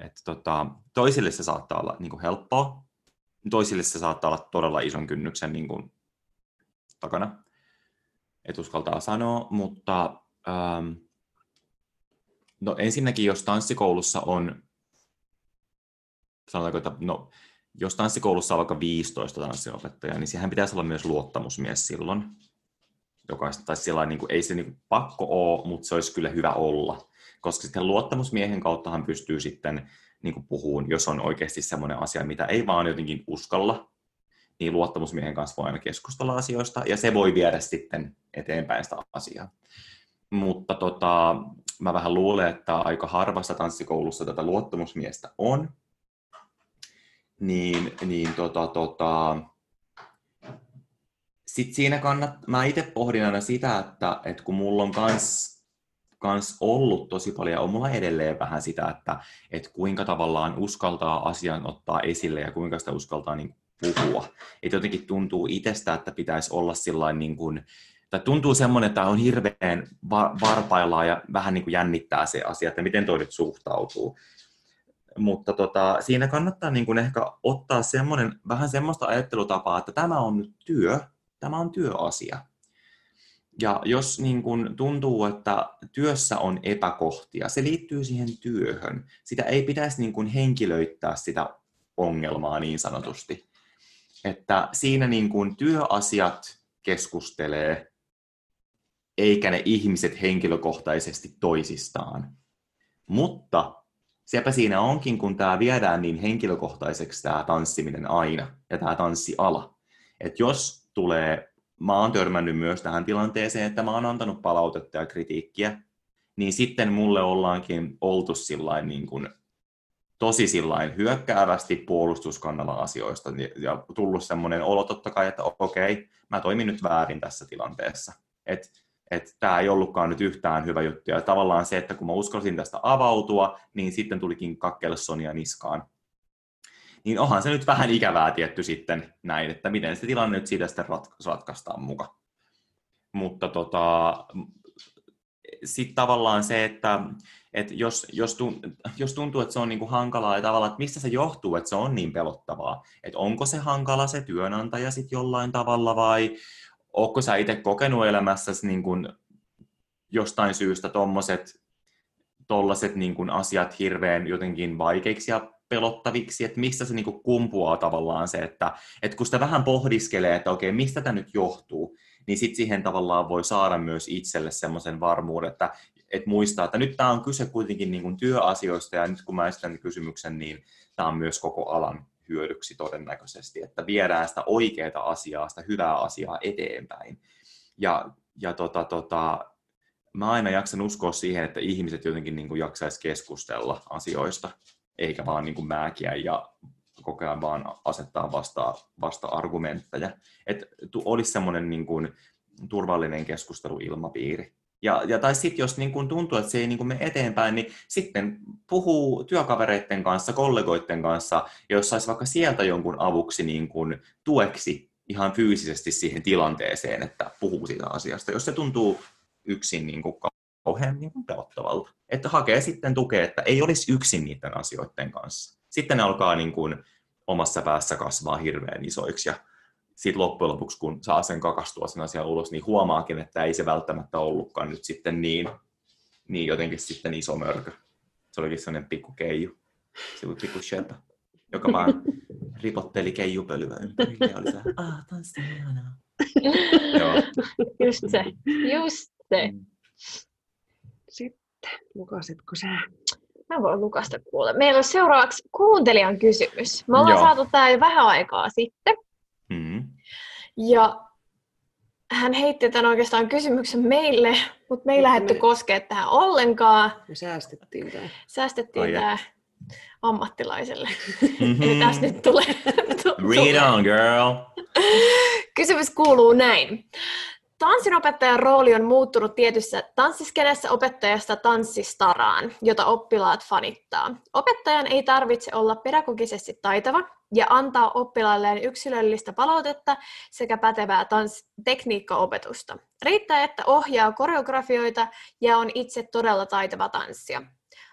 et tota, toisille se saattaa olla niin helppoa, toisille se saattaa olla todella ison kynnyksen niin kun, takana, et uskaltaa sanoa, mutta ähm, no ensinnäkin jos tanssikoulussa on, sanotaanko, että no, jos tanssikoulussa on vaikka 15 tanssiopettajaa, niin siihen pitäisi olla myös luottamusmies silloin. Jokaista, tai sillä niin kuin, ei se niin kuin, pakko ole, mutta se olisi kyllä hyvä olla. Koska sitten luottamusmiehen kauttahan pystyy sitten niin puhuun, jos on oikeasti semmoinen asia, mitä ei vaan jotenkin uskalla, niin luottamusmiehen kanssa voi aina keskustella asioista, ja se voi viedä sitten eteenpäin sitä asiaa. Mutta tota, mä vähän luulen, että aika harvassa tanssikoulussa tätä luottamusmiestä on, niin, niin tota, tota, sit siinä kannat, mä itse pohdin aina sitä, että, että kun mulla on kans, kans ollut tosi paljon, on mulla edelleen vähän sitä, että, että kuinka tavallaan uskaltaa asian ottaa esille ja kuinka sitä uskaltaa niin puhua. Että jotenkin tuntuu itsestä, että pitäisi olla sillain niin kuin, tai tuntuu semmoinen, että on hirveän varpaillaan ja vähän niin kuin jännittää se asia, että miten toi nyt suhtautuu mutta tota, siinä kannattaa niin kuin ehkä ottaa semmoinen, vähän semmoista ajattelutapaa, että tämä on nyt työ, tämä on työasia. Ja jos niin kuin tuntuu, että työssä on epäkohtia, se liittyy siihen työhön. Sitä ei pitäisi niin kuin henkilöittää sitä ongelmaa niin sanotusti. Että siinä niin kuin työasiat keskustelee, eikä ne ihmiset henkilökohtaisesti toisistaan. Mutta sepä siinä onkin, kun tämä viedään niin henkilökohtaiseksi tämä tanssiminen aina ja tämä tanssiala. Että jos tulee, mä oon törmännyt myös tähän tilanteeseen, että mä oon antanut palautetta ja kritiikkiä, niin sitten mulle ollaankin oltu sillain niin kuin, tosi sillain hyökkäävästi puolustuskannalla asioista ja tullut semmoinen olo totta kai, että okei, mä toimin nyt väärin tässä tilanteessa. Että että tämä ei ollutkaan nyt yhtään hyvä juttu. Ja tavallaan se, että kun mä uskalsin tästä avautua, niin sitten tulikin kakkelle Sonia niskaan. Niin onhan se nyt vähän ikävää tietty sitten näin, että miten se tilanne nyt siitä sitten ratkaistaan muka. Mutta tota, sitten tavallaan se, että, että jos, jos, jos tuntuu, että se on niinku hankalaa ja tavallaan, että mistä se johtuu, että se on niin pelottavaa. Että onko se hankala se työnantaja sitten jollain tavalla vai Oletko sä itse kokenut elämässäsi niin kuin jostain syystä tollaset niin kuin asiat hirveän jotenkin vaikeiksi ja pelottaviksi, että mistä se niin kuin kumpuaa tavallaan se, että, että kun sitä vähän pohdiskelee, että okei, mistä tämä nyt johtuu, niin sitten siihen tavallaan voi saada myös itselle semmoisen varmuuden, että, että muistaa, että nyt tämä on kyse kuitenkin niin kuin työasioista, ja nyt kun mä esitän kysymyksen, niin tämä on myös koko alan hyödyksi todennäköisesti, että viedään sitä oikeaa asiaa, sitä hyvää asiaa eteenpäin. Ja, ja tota, tota, mä aina jaksan uskoa siihen, että ihmiset jotenkin niin jaksaisi keskustella asioista, eikä vaan niin kuin määkiä ja koko ajan vaan asettaa vasta, vasta argumentteja. Että olisi semmoinen niin kuin, turvallinen keskusteluilmapiiri. Ja, ja tai sitten jos niin kun tuntuu, että se ei niin kun mene eteenpäin, niin sitten puhuu työkavereiden kanssa, kollegoiden kanssa, ja jos saisi vaikka sieltä jonkun avuksi niin kun tueksi ihan fyysisesti siihen tilanteeseen, että puhuu siitä asiasta, jos se tuntuu yksin niin kuin kauhean niin kuin pelottavalta. Että hakee sitten tukea, että ei olisi yksin niiden asioiden kanssa. Sitten ne alkaa niin kuin omassa päässä kasvaa hirveän isoiksi ja sitten loppujen lopuksi, kun saa sen kakastua sen asian ulos, niin huomaakin, että ei se välttämättä ollutkaan nyt sitten niin, niin jotenkin sitten iso mörkö. Se olikin sellainen pikku keiju, se oli pikku shepa, joka vaan ripotteli keijupölyä ympärille ja oli se, ah, tanssi ihanaa. Joo. Just se, just se. Mm. Sitten, lukasitko sä? Mä voin lukasta kuule. Meillä on seuraavaksi kuuntelijan kysymys. Me ollaan Joo. saatu tää jo vähän aikaa sitten. Mm. Ja hän heitti tämän oikeastaan kysymyksen meille, mutta me ei lähdetty me... koskea tähän ollenkaan. Me säästettiin tämä. Säästettiin tämä ammattilaiselle. Mm-hmm. Eli tässä nyt tulee. Read on, girl. Kysymys kuuluu näin. Tanssinopettajan rooli on muuttunut tietyssä tanssiskenessä opettajasta tanssistaraan, jota oppilaat fanittaa. Opettajan ei tarvitse olla pedagogisesti taitava ja antaa oppilailleen yksilöllistä palautetta sekä pätevää tans- tekniikkaopetusta. Riittää, että ohjaa koreografioita ja on itse todella taitava tanssia.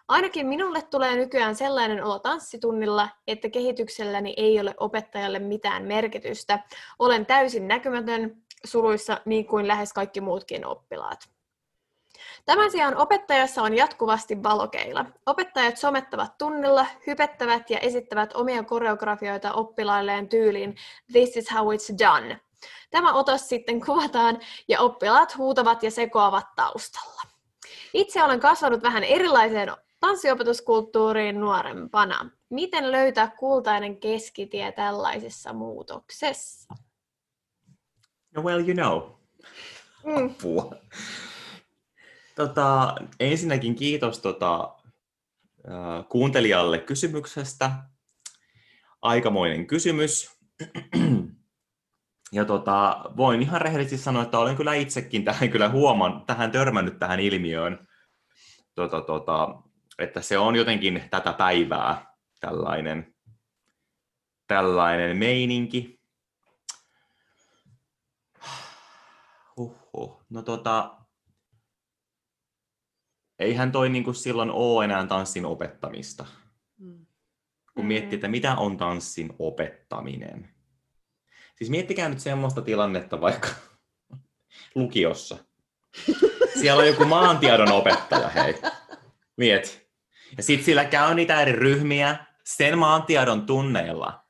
Ainakin minulle tulee nykyään sellainen olo tanssitunnilla, että kehitykselläni ei ole opettajalle mitään merkitystä. Olen täysin näkymätön, suluissa niin kuin lähes kaikki muutkin oppilaat. Tämän sijaan opettajassa on jatkuvasti valokeila. Opettajat somettavat tunnilla, hypettävät ja esittävät omia koreografioita oppilailleen tyyliin This is how it's done. Tämä otos sitten kuvataan ja oppilaat huutavat ja sekoavat taustalla. Itse olen kasvanut vähän erilaiseen tanssiopetuskulttuuriin nuorempana. Miten löytää kultainen keskitie tällaisessa muutoksessa? No well, you know. Mm. Apua. Tota, ensinnäkin kiitos tota, kuuntelijalle kysymyksestä. Aikamoinen kysymys. Ja tota, voin ihan rehellisesti sanoa, että olen kyllä itsekin tähän kyllä huoman, tähän törmännyt tähän ilmiöön, tota, tota, että se on jotenkin tätä päivää tällainen, tällainen meininki. Huhhuh. No tota, eihän toi niin kuin silloin ole enää tanssin opettamista. Mm. Kun miettii, että mitä on tanssin opettaminen. Siis miettikää nyt semmoista tilannetta vaikka lukiossa. Siellä on joku maantiedon opettaja, hei. Mieti. Ja sitten sillä käy niitä eri ryhmiä sen maantiedon tunneilla.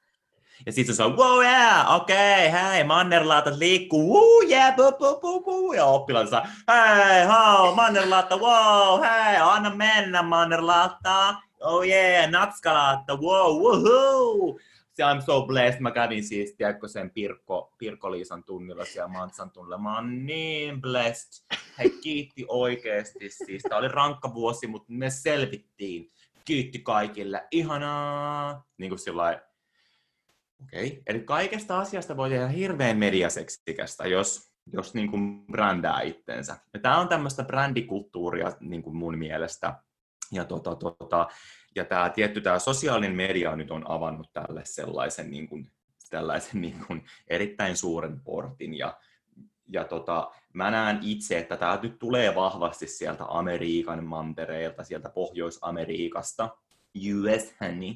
Ja sitten se on, wow, yeah, okei, okay, hei, mannerlaatat liikkuu, woo, yeah, bu, bu, bu, bu. Ja oppilaat saa, hei, hau, mannerlaatta, wow, hei, anna mennä mannerlaatta, oh yeah, natskalaata, wow, woohoo. Se I'm so blessed. Mä kävin siis, tiedätkö, sen Pirkko, Pirkko-Liisan tunnilla siellä Mantsan tunnilla. Mä oon niin blessed. Hei, kiitti oikeesti. Siis tää oli rankka vuosi, mutta me selvittiin. Kiitti kaikille. Ihanaa. Niin kuin sillä Okei, okay. eli kaikesta asiasta voi tehdä hirveän mediaseksikästä, jos, jos niin kuin brändää itsensä. Ja tämä on tämmöistä brändikulttuuria niin kuin mun mielestä. Ja, tota, tota, ja tämä tietty tämä sosiaalinen media nyt on avannut tälle sellaisen, niin kuin, tällaisen niin kuin erittäin suuren portin. Ja, ja tota, mä näen itse, että tämä nyt tulee vahvasti sieltä Amerikan mantereelta, sieltä Pohjois-Amerikasta, US, honey,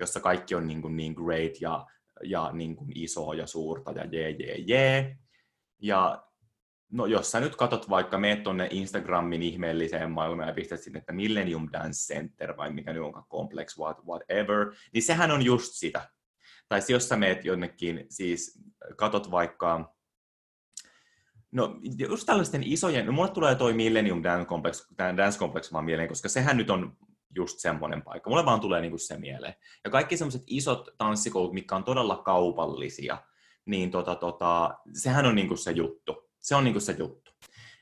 jossa kaikki on niin, kuin niin great ja ja niin kuin isoa ja suurta ja jee, jee, jee. Ja no jos sä nyt katot vaikka, meet tuonne Instagramin ihmeelliseen maailmaan ja pistät sinne, että Millennium Dance Center vai mikä nyt onkaan Complex, what, whatever, niin sehän on just sitä. Tai jos sä meet jonnekin, siis katot vaikka, no just tällaisten isojen, no mulle tulee toi Millennium Dance Complex, Dance Complex vaan mieleen, koska sehän nyt on just semmoinen paikka. Mulle vaan tulee niinku se mieleen. Ja kaikki semmoiset isot tanssikoulut, mitkä on todella kaupallisia, niin tota, tota, sehän on niinku se juttu. Se on niinku se juttu.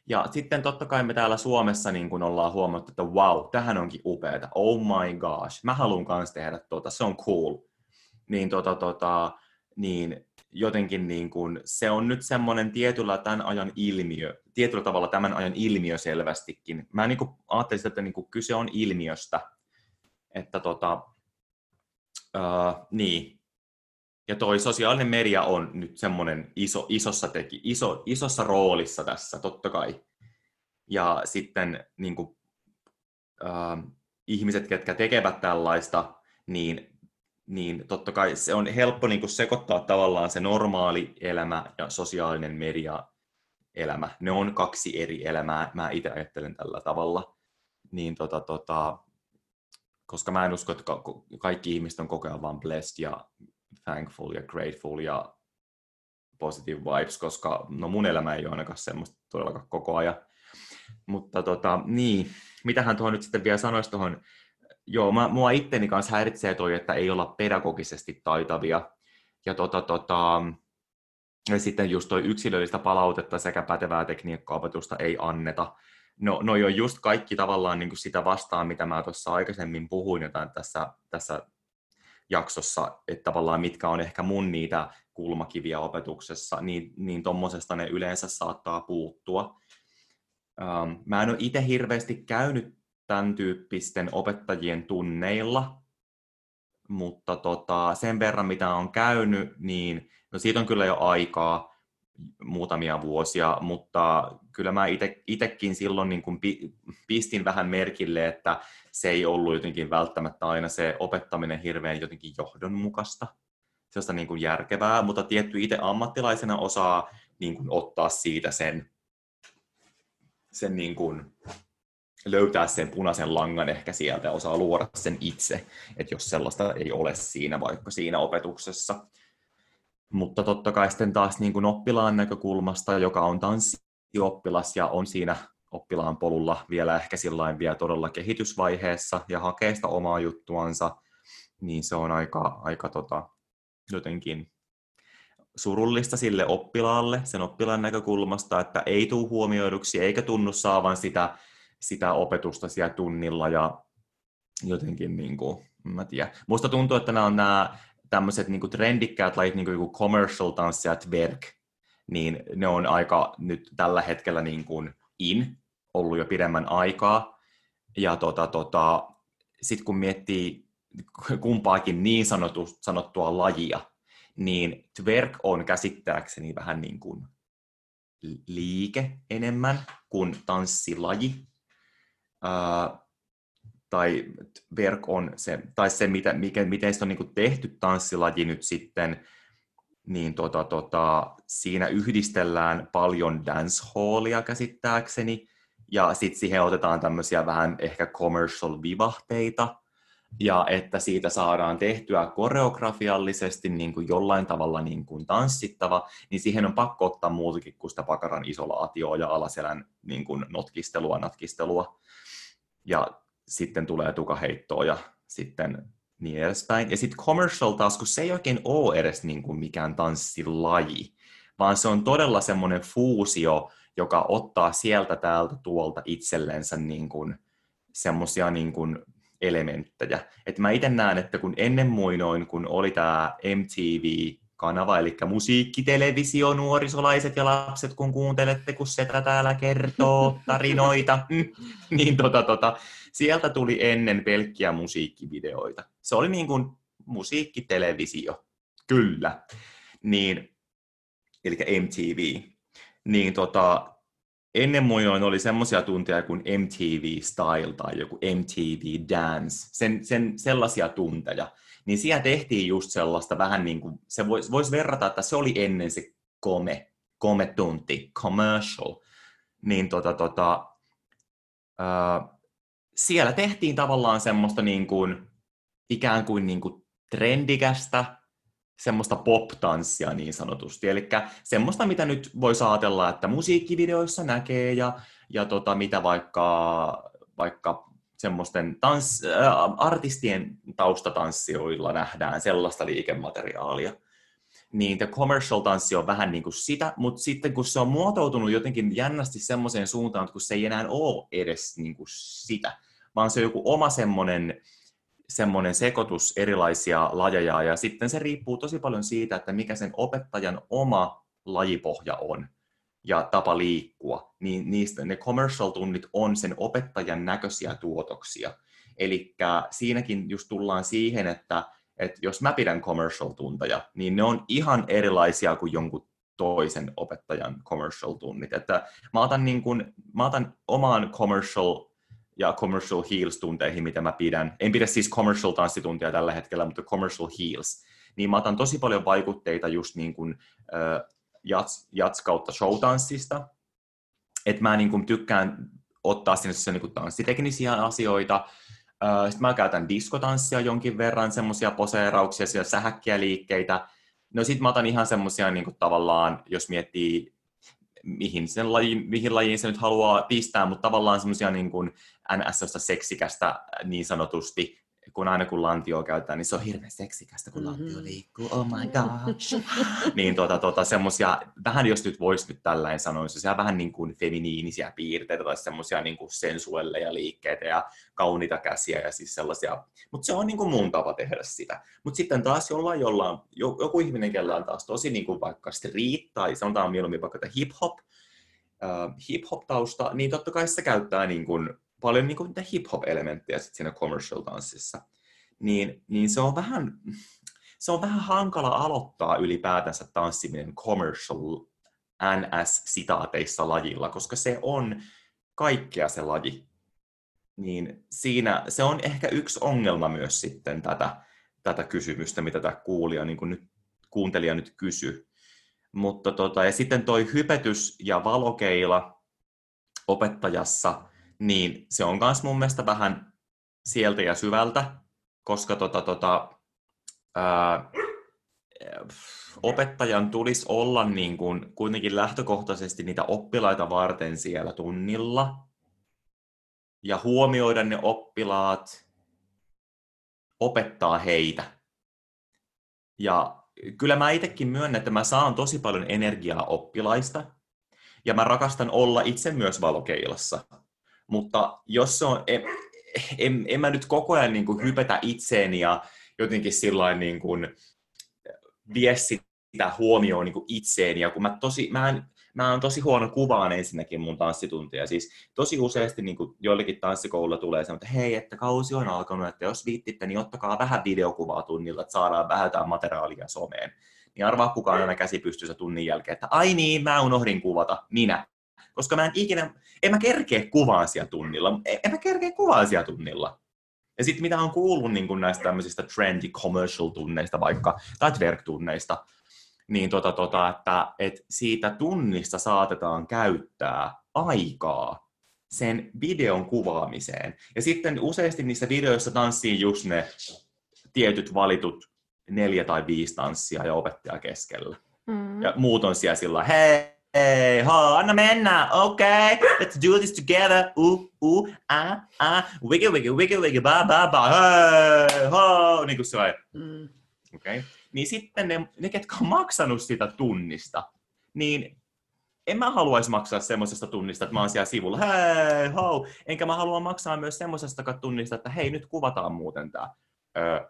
Ja sitten totta kai me täällä Suomessa niin kun ollaan huomattu, että wow, tähän onkin upeata. Oh my gosh, mä haluan kanssa tehdä tuota, se on cool. niin, tota, tota, niin jotenkin niin kuin, se on nyt semmoinen tietyllä tämän ajan ilmiö, tietyllä tavalla tämän ajan ilmiö selvästikin. Mä niin kuin ajattelisin, että niin kuin kyse on ilmiöstä, että tota, uh, niin. Ja toi sosiaalinen media on nyt semmoinen iso, isossa, teki, iso, isossa roolissa tässä, totta kai. Ja sitten niin kuin, uh, ihmiset, ketkä tekevät tällaista, niin niin totta kai se on helppo niin kuin sekoittaa tavallaan se normaali elämä ja sosiaalinen media elämä. Ne on kaksi eri elämää, mä itse ajattelen tällä tavalla. Niin tota, tota, koska mä en usko, että kaikki ihmiset on koko ajan vaan blessed ja thankful ja grateful ja positive vibes, koska no mun elämä ei ole ainakaan semmoista todellakaan koko ajan. Mutta tota, niin, mitähän tuohon nyt sitten vielä sanoisi tuohon joo, mä, mua itteni kanssa häiritsee toi, että ei olla pedagogisesti taitavia. Ja, tota, tota, ja sitten just toi yksilöllistä palautetta sekä pätevää tekniikkaopetusta ei anneta. No, no jo just kaikki tavallaan niin kuin sitä vastaan, mitä mä tuossa aikaisemmin puhuin jotain tässä, tässä jaksossa, että tavallaan mitkä on ehkä mun niitä kulmakiviä opetuksessa, niin, niin tuommoisesta ne yleensä saattaa puuttua. Ähm, mä en ole itse hirveästi käynyt tämän tyyppisten opettajien tunneilla, mutta tota, sen verran mitä on käynyt, niin no siitä on kyllä jo aikaa, muutamia vuosia, mutta kyllä mä itsekin silloin niin kuin pistin vähän merkille, että se ei ollut jotenkin välttämättä aina se opettaminen hirveän jotenkin johdonmukaista, sellaista niin kuin järkevää, mutta tietty itse ammattilaisena osaa niin kuin ottaa siitä sen, sen niin kuin löytää sen punaisen langan ehkä sieltä ja osaa luoda sen itse, että jos sellaista ei ole siinä vaikka siinä opetuksessa. Mutta totta kai sitten taas niin kuin oppilaan näkökulmasta, joka on tanssioppilas ja on siinä oppilaan polulla vielä ehkä sillain vielä todella kehitysvaiheessa ja hakee sitä omaa juttuansa, niin se on aika, aika tota, jotenkin surullista sille oppilaalle, sen oppilaan näkökulmasta, että ei tule huomioiduksi eikä tunnu saavan sitä sitä opetusta siellä tunnilla ja jotenkin, niin kuin, mä tiedän. Musta tuntuu, että nämä on nämä tämmöiset niin trendikkäät lajit, niin kuin commercial tanssi ja twerk, niin ne on aika nyt tällä hetkellä niin kuin in, ollut jo pidemmän aikaa. Ja tota, tota, sitten kun miettii kumpaakin niin sanotu, sanottua lajia, niin twerk on käsittääkseni vähän niin kuin liike enemmän kuin tanssilaji tai verk on se, tai se, mitä, mikä, miten se on niin tehty tanssilaji nyt sitten, niin tota, tota, siinä yhdistellään paljon dancehallia käsittääkseni, ja sitten siihen otetaan tämmöisiä vähän ehkä commercial vivahteita, ja että siitä saadaan tehtyä koreografiallisesti niin kuin jollain tavalla niin kuin tanssittava, niin siihen on pakko ottaa muutakin kuin sitä pakaran isolaatioa ja alaselän niin kuin notkistelua, natkistelua ja sitten tulee tukaheittoa ja sitten niin edespäin. Ja sitten commercial taas, kun se ei oikein ole edes niin kuin mikään tanssilaji, vaan se on todella semmoinen fuusio, joka ottaa sieltä täältä tuolta itsellensä niin kuin semmoisia niin kuin elementtejä. Et mä itse näen, että kun ennen muinoin, kun oli tämä MTV kanava, eli musiikkitelevisio, nuorisolaiset ja lapset, kun kuuntelette, kun setä täällä kertoo tarinoita, niin tota, tota, sieltä tuli ennen pelkkiä musiikkivideoita. Se oli niin kuin musiikkitelevisio, kyllä. Niin, eli MTV. Niin tota, ennen muinoin oli semmoisia tunteja kuin MTV Style tai joku MTV Dance, sen, sen, sellaisia tunteja niin siellä tehtiin just sellaista vähän niin kuin, se voisi vois verrata, että se oli ennen se kome, tunti, commercial, niin tota, tota, ää, siellä tehtiin tavallaan semmoista niin kuin, ikään kuin, niin kuin trendikästä, semmoista pop-tanssia niin sanotusti. Eli semmoista, mitä nyt voi ajatella, että musiikkivideoissa näkee ja, ja tota, mitä vaikka, vaikka semmoisten tans, äh, artistien taustatanssijoilla nähdään sellaista liikemateriaalia. Niin the commercial-tanssi on vähän niin kuin sitä, mutta sitten kun se on muotoutunut jotenkin jännästi semmoiseen suuntaan, että kun se ei enää ole edes niin kuin sitä, vaan se on joku oma semmoinen semmoinen sekoitus erilaisia lajeja, ja sitten se riippuu tosi paljon siitä, että mikä sen opettajan oma lajipohja on ja tapa liikkua, niin niistä ne commercial-tunnit on sen opettajan näköisiä tuotoksia. Eli siinäkin just tullaan siihen, että, että jos mä pidän commercial-tunteja, niin ne on ihan erilaisia kuin jonkun toisen opettajan commercial-tunnit. Että mä otan, niin kun, mä otan omaan commercial ja commercial heels-tunteihin, mitä mä pidän. En pidä siis commercial tanssituntia tällä hetkellä, mutta commercial heels. Niin mä otan tosi paljon vaikutteita just niin kuin, äh, jats, jats kautta showtanssista. Että mä niin kuin tykkään ottaa sinne niin kuin tanssiteknisiä asioita. Sitten mä käytän diskotanssia jonkin verran, semmoisia poseerauksia, siellä sähäkkiä liikkeitä. No sit mä otan ihan semmoisia niin kuin tavallaan, jos miettii mihin, sen laji, mihin lajiin se nyt haluaa pistää, mutta tavallaan semmoisia niin kuin NS seksikästä niin sanotusti kun aina kun lantio käytetään, niin se on hirveän seksikästä, kun mm-hmm. lantio liikkuu, oh my god. niin tota, tota, semmosia, vähän jos nyt voisi nyt tällainen sanoa, se vähän niin kuin feminiinisiä piirteitä tai semmoisia niin kuin sensuelleja liikkeitä ja kauniita käsiä ja siis sellaisia, mutta se on niin kuin mun tapa tehdä sitä. Mutta sitten taas jollain, jollain, joku ihminen, kellä on taas tosi niin kuin vaikka street tai sanotaan mieluummin vaikka hip-hop, uh, hip-hop-tausta, niin totta kai se käyttää niin kuin paljon niin kuin hip-hop-elementtejä sit siinä commercial-tanssissa, niin, niin se, on vähän, se on vähän hankala aloittaa ylipäätänsä tanssiminen commercial NS-sitaateissa lajilla, koska se on kaikkea se laji. Niin siinä se on ehkä yksi ongelma myös sitten tätä, tätä kysymystä, mitä tämä kuulija, niin kuin nyt, kuuntelija nyt kysy. Mutta tota, ja sitten toi hypetys ja valokeila opettajassa, niin se on myös mun mielestä vähän sieltä ja syvältä, koska tota, tota, ää, opettajan tulisi olla niin kuin kuitenkin lähtökohtaisesti niitä oppilaita varten siellä tunnilla ja huomioida ne oppilaat, opettaa heitä. Ja kyllä mä itsekin myönnän, että mä saan tosi paljon energiaa oppilaista ja mä rakastan olla itse myös valokeilassa mutta jos se on, en, en, en mä nyt koko ajan niin kuin hypetä itseeni ja jotenkin sillä niin kuin vie sitä huomioon niin kuin itseeni, ja kun mä tosi, mä en, mä oon tosi huono kuvaan ensinnäkin mun tanssituntia. Siis tosi useasti niin joillekin tanssikoululla tulee se, että hei, että kausi on alkanut, että jos viittitte, niin ottakaa vähän videokuvaa tunnilla, että saadaan vähän jotain materiaalia someen. Niin arvaa kukaan aina käsi pystyssä tunnin jälkeen, että ai niin, mä unohdin kuvata, minä koska mä en ikinä, en mä kerkeä kuvaan siellä tunnilla, en mä kerkeä kuvaan siellä tunnilla. Ja sitten mitä on kuullut niin näistä tämmöisistä trendy commercial-tunneista vaikka, tai twerk-tunneista, niin tota, tota, että, että siitä tunnista saatetaan käyttää aikaa sen videon kuvaamiseen. Ja sitten useasti niissä videoissa tanssii just ne tietyt valitut neljä tai viisi tanssia ja opettaja keskellä. Mm. Ja muut on siellä sillä hei, Hei, ho, anna mennä, okei, okay. let's do this together, uh, uh, ah, ah, wiggy, wiggy, wiggy, wiggy, ba, ba, ba, hei, ho, niin kuin se on. Mm. Okei. Okay. Niin sitten ne, ne, ketkä on maksanut sitä tunnista, niin en mä haluaisi maksaa semmoisesta tunnista, että mä oon siellä sivulla, hei, ho, enkä mä halua maksaa myös semmoisesta tunnista, että hei, nyt kuvataan muuten tää. Öö,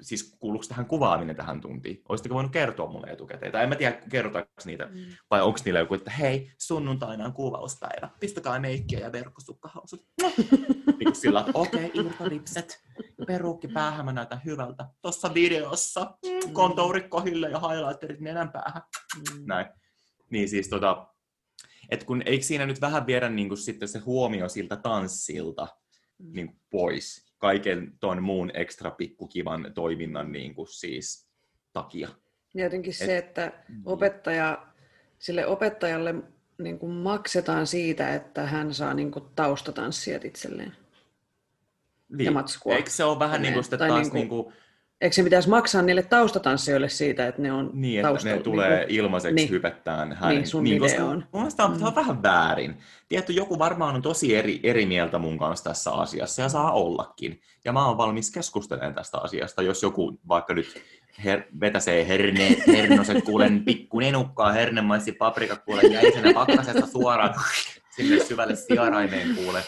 siis kuuluuko tähän kuvaaminen tähän tuntiin? Olisitteko voinut kertoa mulle etukäteen? Tai en mä tiedä, kerrotaanko niitä, mm. vai onko niillä joku, että hei, sunnuntaina on kuvauspäivä, pistäkää meikkiä ja verkkosukkahousut. niin sillä, että okei, okay, irtoripset, peruukki päähän, mä näytän hyvältä. Tuossa videossa, mm. kontourikko ja highlighterit nenän päähän. Mm. Näin. Niin siis tota, että kun eikö siinä nyt vähän viedä niin kuin sitten se huomio siltä tanssilta mm. niin pois, kaiken ton muun ekstra pikkukivan toiminnan niin kuin siis takia. Ja jotenkin Et, se, että niin. opettaja, sille opettajalle niin kuin maksetaan siitä, että hän saa niin kuin taustatanssijat itselleen. Niin. Ja matskua. Eikö se ole vähän niin kuin sitten taas niin kuin, niin kuin Eikö se pitäisi maksaa niille taustatanssijoille siitä, että ne on Niin, että taustalla, ne tulee niin kuin, ilmaiseksi niin, hypettään hänen. Niin, sun niin, videoon. Mun mielestä on, mm. on vähän väärin. Tiedätkö, joku varmaan on tosi eri, eri mieltä mun kanssa tässä asiassa ja saa ollakin. Ja mä oon valmis keskustelemaan tästä asiasta, jos joku vaikka nyt her, vetäsee herne, hernoset, kuulen pikku nenukkaa, hernemaisi paprika, kuulen jäisenä pakkasesta suoraan sinne syvälle sijaraimeen kuule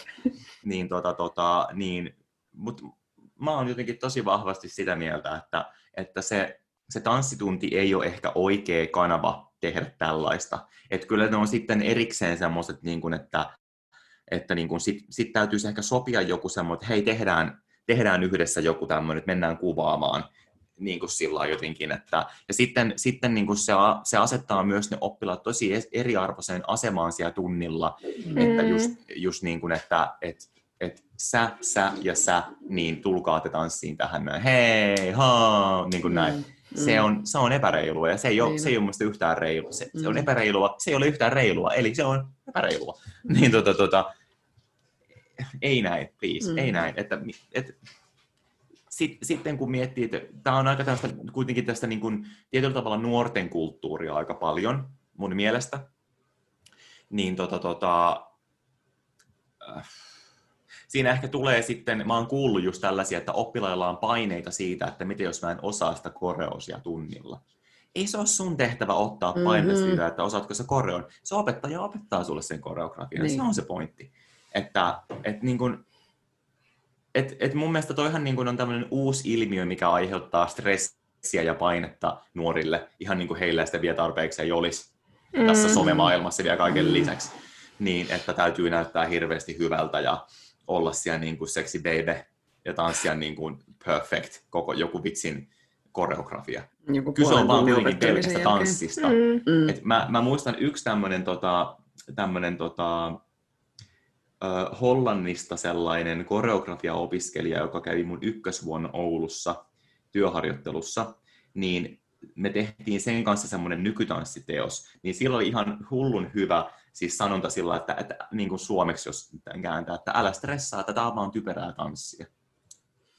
niin, tota, tota, niin mut mä oon jotenkin tosi vahvasti sitä mieltä, että, että se, se tanssitunti ei ole ehkä oikea kanava tehdä tällaista. Että kyllä ne on sitten erikseen semmoiset, niin kuin, että, että niin kuin sit, sit täytyisi ehkä sopia joku semmoinen, että hei, tehdään, tehdään yhdessä joku tämmöinen, että mennään kuvaamaan niin kuin sillä jotenkin. Että, ja sitten, sitten niin kuin se, se asettaa myös ne oppilaat tosi eriarvoiseen asemaan siellä tunnilla, mm. että just, just niin kuin, että et, et sä, sä ja sä, niin tulkaa te tanssiin tähän näin, hei, ha, niin kuin näin. Mm. Se, on, se on epäreilua ja se ei ole, niin. se ei ole musta yhtään reilua. Se, mm. se on mm. epäreilua, se ei ole yhtään reilua, eli se on epäreilua. niin tota, tota, ei näin, please, mm. ei näin. Että, et, sit, sitten kun miettii, että tämä on aika tästä, kuitenkin tästä niin kuin, tietyllä tavalla nuorten kulttuuria aika paljon mun mielestä, niin tota, tota, äh, siinä ehkä tulee sitten, mä oon kuullut just tällaisia, että oppilailla on paineita siitä, että miten jos mä en osaa sitä koreosia tunnilla. Ei se ole sun tehtävä ottaa painetta mm-hmm. siitä, että osaatko se koreon. Se opettaja opettaa sulle sen koreografian, niin. se on se pointti. Että, et niin kun, et, et mun mielestä toihan niin kun on tämmöinen uusi ilmiö, mikä aiheuttaa stressiä ja painetta nuorille, ihan niin kuin heillä sitä vielä tarpeeksi ei olisi mm. tässä somemaailmassa vielä kaiken lisäksi. Niin, että täytyy näyttää hirveästi hyvältä ja olla siellä niin kuin sexy baby ja tanssia niin kuin perfect, koko joku vitsin koreografia. Joku Kyse on vaan kuitenkin pelkästä tanssista. Mm. Et mä, mä muistan yksi tämmöinen tota, tämmönen, tota, Hollannista sellainen koreografia-opiskelija, joka kävi mun ykkösvuonna Oulussa työharjoittelussa, niin me tehtiin sen kanssa semmoinen nykytanssiteos, niin sillä oli ihan hullun hyvä siis sanonta sillä, että, että niin kuin suomeksi jos kääntää, että älä stressaa, että tämä on vaan typerää tanssia.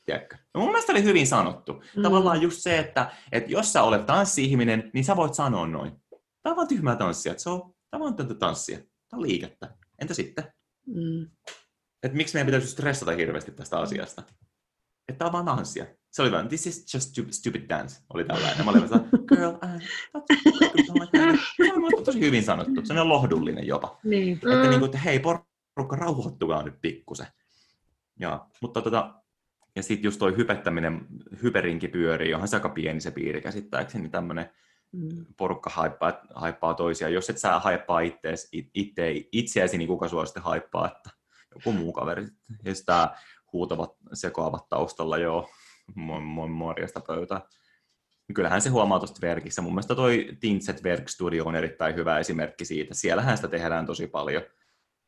Tiedätkö? No mun mielestä oli hyvin sanottu. Mm. Tavallaan just se, että, että jos sä olet tanssi-ihminen, niin sä voit sanoa noin. Tämä on vaan tyhmää tanssia, että se on, tämä on tätä tanssia. Tämä on liikettä. Entä sitten? Mm. Että miksi meidän pitäisi stressata hirveästi tästä asiasta? Että tämä on vaan tanssia. Se oli vaan, this is just stupid, stupid dance, oli tällainen. Mä olin vaan, girl, uh, se on tosi hyvin sanottu. Se on lohdullinen jopa. Niin. Että, mm. niin kuin, että hei, porukka, rauhoittukaa nyt pikkusen. Ja, mutta tota, ja sitten just toi hypettäminen, hyperinki pyörii, johon se aika pieni se piiri käsittääkseni, niin tämmöinen mm. porukka haippaa, haippaa toisia. Jos et sä haippaa ittees, itse, itseäsi, niin kuka sua sitten haippaa, että joku muu kaveri. Ja sitä huutavat, sekoavat taustalla, joo, morjesta pöytää. Kyllähän se huomaa tuosta verkissä. Mun mielestä toi Tintset Verk Studio on erittäin hyvä esimerkki siitä. Siellähän sitä tehdään tosi paljon.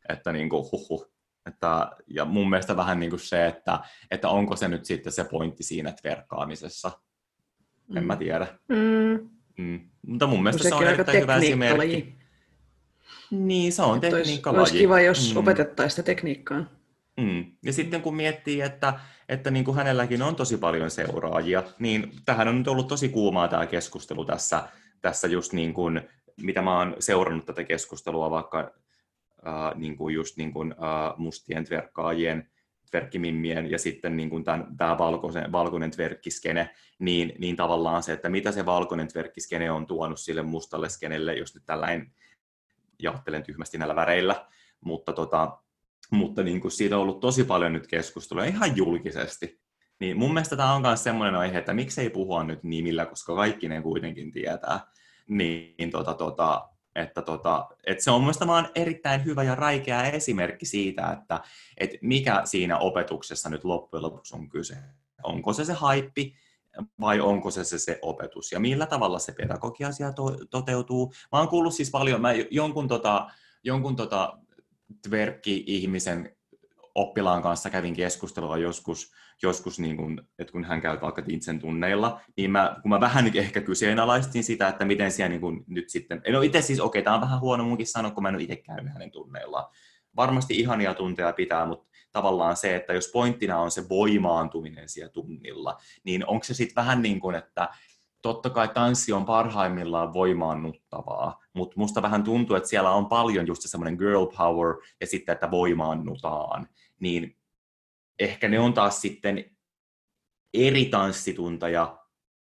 Että niin kuin, huhhuh. Että, ja mun mielestä vähän niin kuin se, että, että onko se nyt sitten se pointti siinä verkkaamisessa. Mm. En mä mm. tiedä. Mm. Mm. Mutta mun mielestä se on erittäin hyvä esimerkki. Niin, se on tekniikkalaji. Olisi kiva, jos mm. opetettaisiin sitä tekniikkaa. Mm. Ja sitten kun miettii, että, että niin kuin hänelläkin on tosi paljon seuraajia, niin tähän on nyt ollut tosi kuumaa tämä keskustelu tässä, tässä just niin kuin, mitä mä oon seurannut tätä keskustelua vaikka äh, niin kuin just niin kuin, äh, mustien tverkkaajien, tverkkimimmien ja sitten niin kuin tämän, tämä valkoisen, valkoinen tverkkiskene, niin, niin tavallaan se, että mitä se valkoinen tverkkiskene on tuonut sille mustalle skenelle, jos nyt tällainen jahtelen tyhmästi näillä väreillä, mutta tota, mutta niin kuin siitä on ollut tosi paljon nyt keskustelua ihan julkisesti. Niin mun mielestä tämä on myös semmoinen aihe, että miksei puhua nyt nimillä, koska kaikki ne kuitenkin tietää. Niin tota, tota, että, tota, että se on mielestäni vaan erittäin hyvä ja räikeä esimerkki siitä, että, että mikä siinä opetuksessa nyt loppujen lopuksi on kyse. Onko se se haippi vai onko se se, se opetus ja millä tavalla se pedagogia to, toteutuu. Mä oon kuullut siis paljon, mä jonkun, tota, jonkun tota, Tverkki-ihmisen oppilaan kanssa kävin keskustelua joskus, joskus niin kun, että kun hän käy vaikka Tintsen tunneilla, niin mä, kun mä vähän nyt ehkä kyseenalaistin sitä, että miten siellä niin kun nyt sitten, no itse siis, okei, okay, tämä on vähän huono munkin sanoa, kun mä en ole itse käynyt hänen tunneillaan. Varmasti ihania tunteja pitää, mutta tavallaan se, että jos pointtina on se voimaantuminen siellä tunnilla, niin onko se sitten vähän niin kuin, että totta kai tanssi on parhaimmillaan voimaannuttavaa, mutta musta vähän tuntuu, että siellä on paljon just semmoinen girl power ja sitten, että voimaannutaan, niin ehkä ne on taas sitten eri tanssitunteja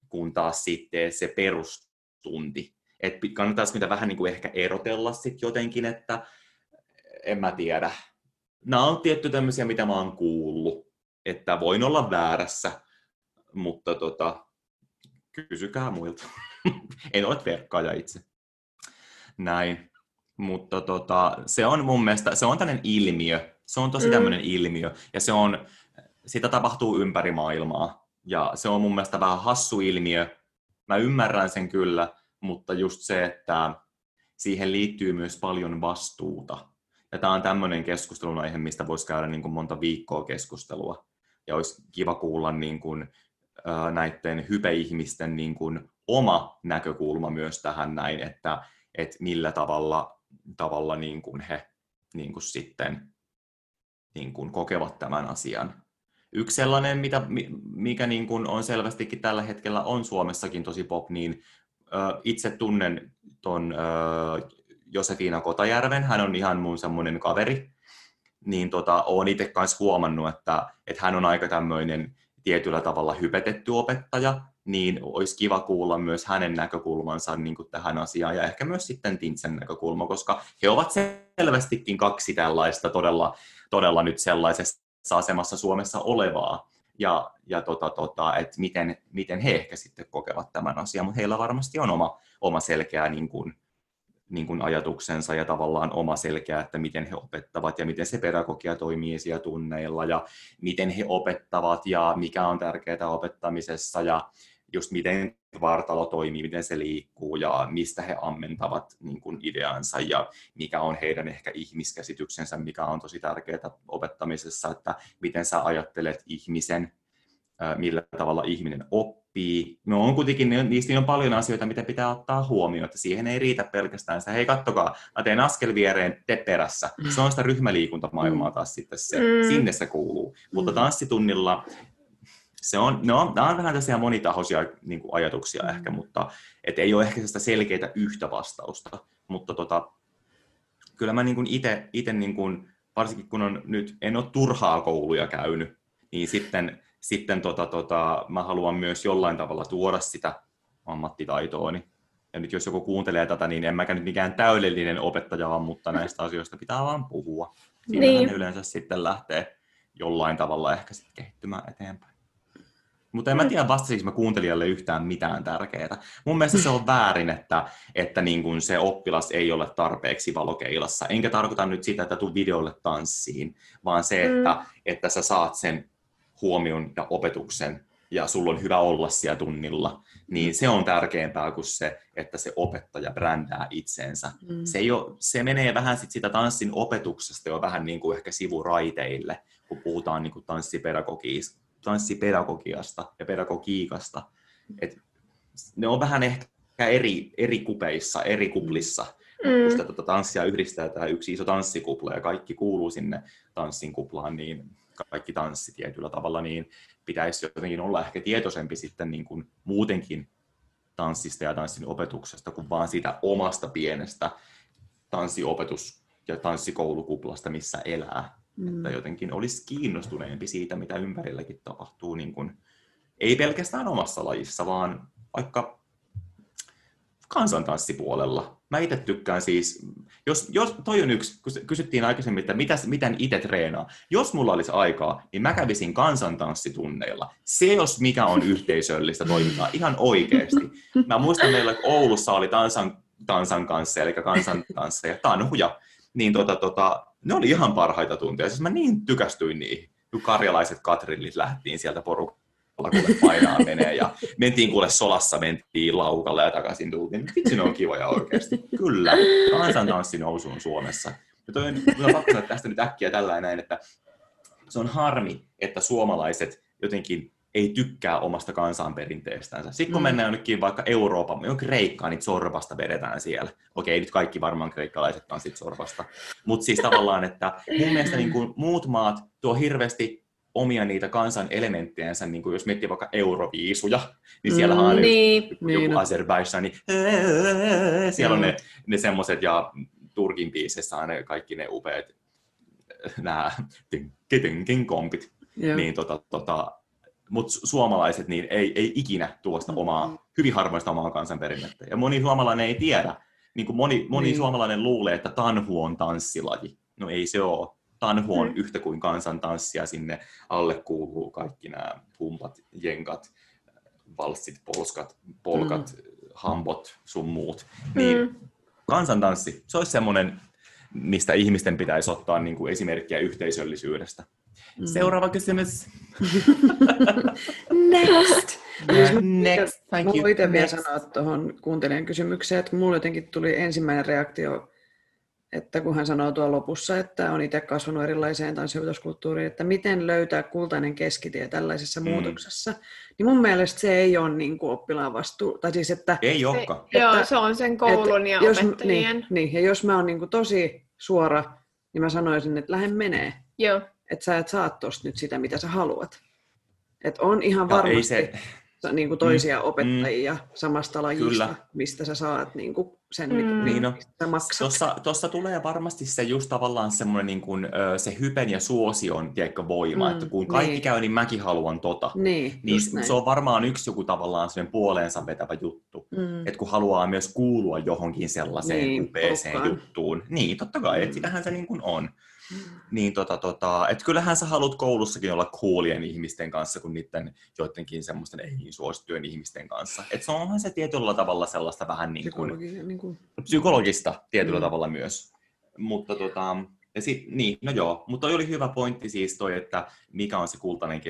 kuin taas sitten se perustunti. Että kannattaisi mitä vähän niin kuin ehkä erotella sitten jotenkin, että en mä tiedä. nämä on tietty tämmöisiä, mitä mä oon kuullut, että voin olla väärässä, mutta tota, kysykää muilta. en ole verkkaaja itse. Näin. Mutta tota, se on mun mielestä, se on tämmöinen ilmiö. Se on tosi mm. tämmöinen ilmiö. Ja se on, sitä tapahtuu ympäri maailmaa. Ja se on mun mielestä vähän hassu ilmiö. Mä ymmärrän sen kyllä, mutta just se, että siihen liittyy myös paljon vastuuta. Ja tämä on tämmöinen keskustelun aihe, mistä voisi käydä niin kuin monta viikkoa keskustelua. Ja olisi kiva kuulla niin kuin, näiden hypeihmisten niin kuin oma näkökulma myös tähän näin, että, että millä tavalla, tavalla niin kuin he niin kuin sitten niin kuin kokevat tämän asian. Yksi sellainen, mitä, mikä niin kuin on selvästikin tällä hetkellä on Suomessakin tosi pop, niin itse tunnen ton Josefina Kotajärven, hän on ihan mun semmoinen kaveri, niin tota, olen itse kanssa huomannut, että, että hän on aika tämmöinen tietyllä tavalla hypetetty opettaja, niin olisi kiva kuulla myös hänen näkökulmansa niin kuin tähän asiaan ja ehkä myös sitten Tintsen näkökulma, koska he ovat selvästikin kaksi tällaista todella, todella nyt sellaisessa asemassa Suomessa olevaa. Ja, ja tota, tota, että miten, miten he ehkä sitten kokevat tämän asian, mutta heillä varmasti on oma, oma selkeä niin kuin, niin kuin ajatuksensa ja tavallaan oma selkeä, että miten he opettavat ja miten se pedagogia toimii siellä tunneilla ja miten he opettavat ja mikä on tärkeää opettamisessa ja just miten vartalo toimii, miten se liikkuu ja mistä he ammentavat niin kuin ideansa ja mikä on heidän ehkä ihmiskäsityksensä, mikä on tosi tärkeää opettamisessa, että miten sä ajattelet ihmisen, millä tavalla ihminen oppii. No on kuitenkin, niistä on paljon asioita, mitä pitää ottaa huomioon, että siihen ei riitä pelkästään sitä, hei kattokaa, mä teen askel viereen, te perässä. Se on sitä ryhmäliikuntamaailmaa taas sitten se, mm. sinne se kuuluu. Mutta mm. tanssitunnilla se on, no, nämä on vähän tällaisia monitahoisia niin kuin ajatuksia mm. ehkä, mutta et ei ole ehkä sitä selkeää yhtä vastausta. Mutta tota, kyllä mä niin itse, niin kuin, varsinkin kun on nyt, en ole turhaa kouluja käynyt, niin sitten, sitten tota, tota, mä haluan myös jollain tavalla tuoda sitä ammattitaitooni. Ja nyt jos joku kuuntelee tätä, niin en mäkään nyt mikään täydellinen opettaja ole, mutta näistä asioista pitää vaan puhua. Siinä niin. yleensä sitten lähtee jollain tavalla ehkä sitten kehittymään eteenpäin. Mutta en mä mm. tiedä, vastasinko mä kuuntelijalle yhtään mitään tärkeää. Mun mielestä se on väärin, että, että niin kun se oppilas ei ole tarpeeksi valokeilassa. Enkä tarkoita nyt sitä, että tuu videolle tanssiin, vaan se, että, mm. että sä saat sen huomion ja opetuksen ja sulla on hyvä olla siellä tunnilla, niin se on tärkeämpää kuin se, että se opettaja brändää itseensä. Mm. Se, ei ole, se menee vähän sit sitä tanssin opetuksesta jo vähän niin kuin ehkä sivuraiteille, kun puhutaan niin kuin tanssipedagogiasta ja pedagogiikasta. Et ne on vähän ehkä eri, eri kupeissa, eri kuplissa. Mm. Kun sitä tuota tanssia yhdistää tämä yksi iso tanssikupla ja kaikki kuuluu sinne tanssin kuplaan, niin kaikki tanssi tietyllä tavalla, niin pitäisi jotenkin olla ehkä tietoisempi sitten niin kuin muutenkin tanssista ja tanssin opetuksesta kuin vaan siitä omasta pienestä tanssiopetus- ja tanssikoulukuplasta, missä elää. Mm. Että jotenkin olisi kiinnostuneempi siitä, mitä ympärilläkin tapahtuu, niin kuin, ei pelkästään omassa lajissa, vaan vaikka kansantanssipuolella. Mä itse tykkään siis, jos, jos toi on yksi, kun kysyttiin aikaisemmin, että mitä, miten itse treenaa. Jos mulla olisi aikaa, niin mä kävisin kansantanssitunneilla. Se, jos mikä on yhteisöllistä toimintaa, ihan oikeasti. Mä muistan meillä, että Oulussa oli tansan, tansan kanssa, eli kansantansseja, tanhuja. Niin tota, tota, ne oli ihan parhaita tunteja. Siis mä niin tykästyin niihin, kun karjalaiset katrillit lähtiin sieltä porukalla kuule painaa menee ja mentiin kuule solassa, mentiin laukalle ja takaisin tultiin. Vitsi, ne on kivoja oikeasti. Kyllä, kansantanssi nousu on Suomessa. Ja toi on, on pakko sanoa tästä nyt äkkiä tällä näin, että se on harmi, että suomalaiset jotenkin ei tykkää omasta kansanperinteestänsä. Sitten kun mm. mennään jonnekin vaikka Euroopan, jonnekin Kreikkaan, niin sorvasta vedetään siellä. Okei, nyt kaikki varmaan kreikkalaiset sit sorvasta. Mutta siis tavallaan, että mun mielestä niin kuin muut maat tuo hirveästi omia niitä kansan elementtiänsä, niin kuin jos miettii vaikka euroviisuja, niin siellä mm, on niin. joku niin. Azerbaijan, niin siellä on ne, ne semmoiset, ja Turkin biiseissä on ne, kaikki ne upeat nämä kompit. Niin tota, tota, mutta suomalaiset niin ei, ei ikinä tuosta mm. omaa, hyvin harvoista omaa kansanperinnettä. Ja moni suomalainen ei tiedä, niin kuin moni, moni niin. suomalainen luulee, että tanhu on tanssilaji. No ei se ole. Tanhuon mm. yhtä kuin kansantanssia. Sinne alle kuuluu kaikki nämä pumpat, jenkat, valssit, polskat, polkat, mm. hambot, sun muut. Niin mm. kansantanssi, se olisi semmoinen, mistä ihmisten pitäisi ottaa niin kuin esimerkkiä yhteisöllisyydestä. Mm. Seuraava kysymys. Next. Next, thank you. Mä itse vielä sanoa tuohon kuuntelijan kysymykseen, että mulla jotenkin tuli ensimmäinen reaktio, että kun hän sanoo tuolla lopussa, että on itse kasvanut erilaiseen tanssiopetoskulttuuriin, että miten löytää kultainen keskitie tällaisessa mm. muutoksessa, niin mun mielestä se ei ole niin kuin oppilaan vastuu. Tai siis, että, ei olekaan. Joo, se on sen koulun että ja jos, opettajien. Niin, niin, ja jos mä oon niin kuin tosi suora, niin mä sanoisin, että lähde menee. Joo. Että sä et saa tosta nyt sitä, mitä sä haluat. Että on ihan varmasti... se niin kuin toisia mm, opettajia mm, samasta lajista, kyllä. mistä sä saat niin kuin sen, mm. niin no, sä maksat. Tuossa, tuossa tulee varmasti se just tavallaan semmoinen niin kuin, se hypen ja suosion tiedätkö, voima, mm, että kun kaikki niin. käy, niin mäkin haluan tota. Niin, niin se on varmaan yksi joku tavallaan semmoinen puoleensa vetävä juttu, mm. että kun haluaa myös kuulua johonkin sellaiseen niin, upeeseen juttuun. Niin, totta kai, mm. että sitähän se niin kuin on. Niin tota, tota, että kyllähän sä haluat koulussakin olla coolien ihmisten kanssa kuin niiden joidenkin semmoisten ei niin suosittujen ihmisten kanssa. Että se onhan se tietyllä tavalla sellaista vähän niin kuin, niin kuin... psykologista tietyllä mm. tavalla myös. Mutta tota, ja sit, niin, no joo, mutta oli hyvä pointti siis toi, että mikä on se kultainen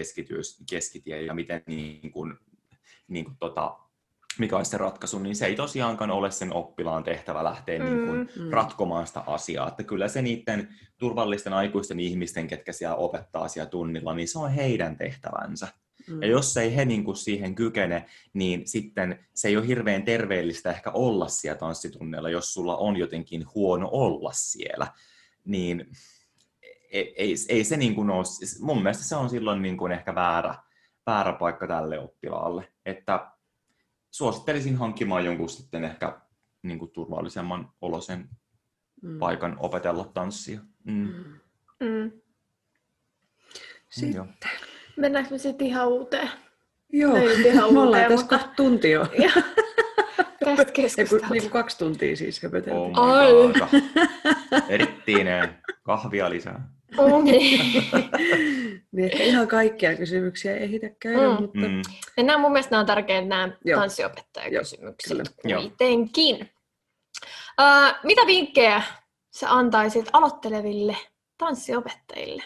keskitie ja miten niin kuin, niin kuin tota, mikä olisi se ratkaisu, niin se ei tosiaankaan ole sen oppilaan tehtävä lähteä mm, niin kuin mm. ratkomaan sitä asiaa. Että kyllä se niiden turvallisten aikuisten ihmisten, ketkä siellä opettaa siellä tunnilla, niin se on heidän tehtävänsä. Mm. Ja jos ei he niin kuin siihen kykene, niin sitten se ei ole hirveän terveellistä ehkä olla siellä tanssitunneilla, jos sulla on jotenkin huono olla siellä. Niin ei, ei, ei se niin kuin ole, mun mielestä se on silloin niin kuin ehkä väärä, väärä paikka tälle oppilaalle. Että suosittelisin hankkimaan jonkun sitten ehkä niin kuin turvallisemman olosen mm. paikan opetella tanssia. Mm. Mm. Sitten. Mennäänkö me sitten ihan uuteen? Joo, ihan me ollaan tässä mutta... tunti jo. Tästä keskustelusta. Niin kuin kaksi tuntia siis höpöteltiin. Oh Ai. Erittiin kahvia lisää. Oh, niin. niin ehkä ihan kaikkia kysymyksiä ei ehditä käydä, mm. mutta... Mm. Nämä mun mielestä nämä on tärkeitä nämä tanssiopettajakysymykset kuitenkin. Uh, mitä vinkkejä sä antaisit aloitteleville tanssiopettajille?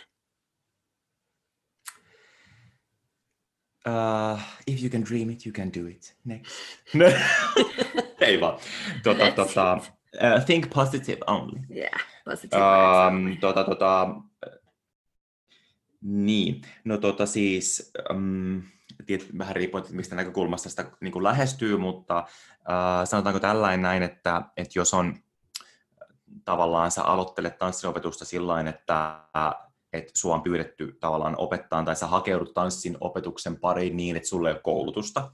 Uh, if you can dream it, you can do it. Next. Ei vaan. Tota, tota, uh, think positive only. Yeah, positive. Um, tota, tota, niin, no tota siis, um, tiedät, vähän riippuen, mistä näkökulmasta sitä niin kuin lähestyy, mutta uh, sanotaanko tällainen näin, että, että jos on tavallaan sä aloittelet tanssinopetusta sillä että että sua on pyydetty tavallaan opettaa tai sä hakeudut tanssin opetuksen pariin niin, että sulle ei ole koulutusta,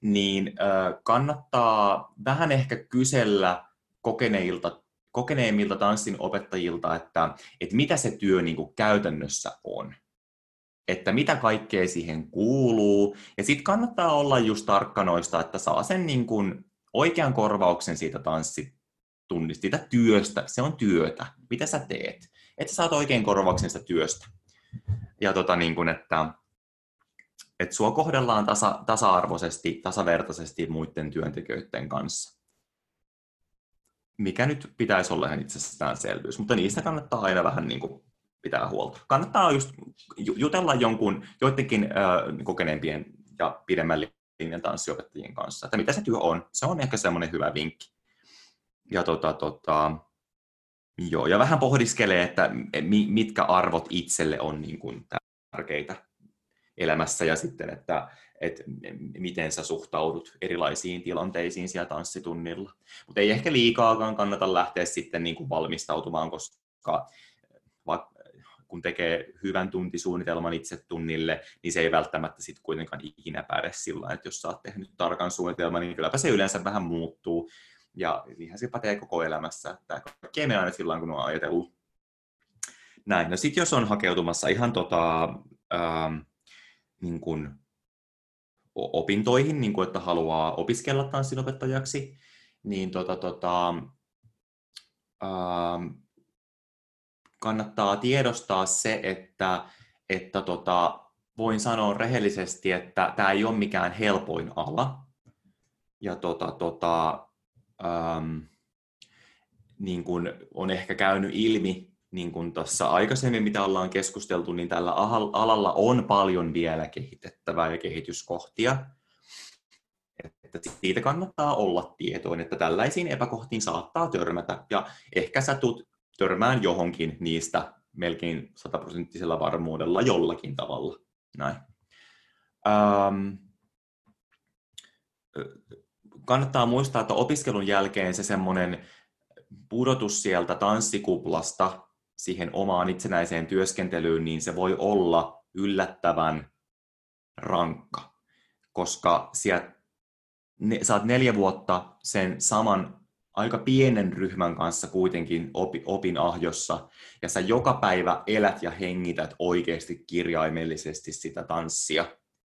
niin kannattaa vähän ehkä kysellä kokeneilta kokeneemmilta tanssin opettajilta, että, että mitä se työ niin kuin käytännössä on että mitä kaikkea siihen kuuluu. Ja sitten kannattaa olla just tarkkanoista, että saa sen niin kuin oikean korvauksen siitä tanssitunnista, siitä työstä. Se on työtä. Mitä sä teet? Että saat oikein korvauksen sitä työstä. Ja tota niin kuin, että, että sua kohdellaan tasa, tasa-arvoisesti, tasavertaisesti muiden työntekijöiden kanssa. Mikä nyt pitäisi olla ihan itsestäänselvyys, mutta niistä kannattaa aina vähän niin kuin pitää huolta. Kannattaa just jutella jonkun, joidenkin äh, kokeneempien ja pidemmän linjan tanssiopettajien kanssa, että mitä se työ on. Se on ehkä semmoinen hyvä vinkki. Ja, tota, tota, joo, ja vähän pohdiskelee, että mitkä arvot itselle on niin kuin tärkeitä elämässä ja sitten, että, että miten sä suhtaudut erilaisiin tilanteisiin siellä tanssitunnilla. Mutta ei ehkä liikaakaan kannata lähteä sitten niin kuin valmistautumaan, koska kun tekee hyvän tuntisuunnitelman itse tunnille, niin se ei välttämättä sitten kuitenkaan ikinä päde sillä että jos sä oot tehnyt tarkan suunnitelman, niin kylläpä se yleensä vähän muuttuu. Ja niinhän se pätee koko elämässä, että kaikki ei aina sillä kun on ajatellut. Näin. No sitten jos on hakeutumassa ihan tota, ähm, niin kuin opintoihin, niin kuin, että haluaa opiskella tanssinopettajaksi, niin tota, tota, ähm, kannattaa tiedostaa se, että, että tota, voin sanoa rehellisesti, että tämä ei ole mikään helpoin ala. Ja tota, tota, ähm, niin kuin on ehkä käynyt ilmi niin kuin tuossa aikaisemmin, mitä ollaan keskusteltu, niin tällä alalla on paljon vielä kehitettävää ja kehityskohtia. Että siitä kannattaa olla tietoinen, että tällaisiin epäkohtiin saattaa törmätä. Ja ehkä sä tulet törmään johonkin niistä melkein sataprosenttisella varmuudella jollakin tavalla. Näin. Ähm, kannattaa muistaa, että opiskelun jälkeen se semmoinen pudotus sieltä tanssikuplasta siihen omaan itsenäiseen työskentelyyn, niin se voi olla yllättävän rankka, koska sieltä ne, oot neljä vuotta sen saman aika pienen ryhmän kanssa kuitenkin opi, opin ahjossa, ja sä joka päivä elät ja hengität oikeasti kirjaimellisesti sitä tanssia,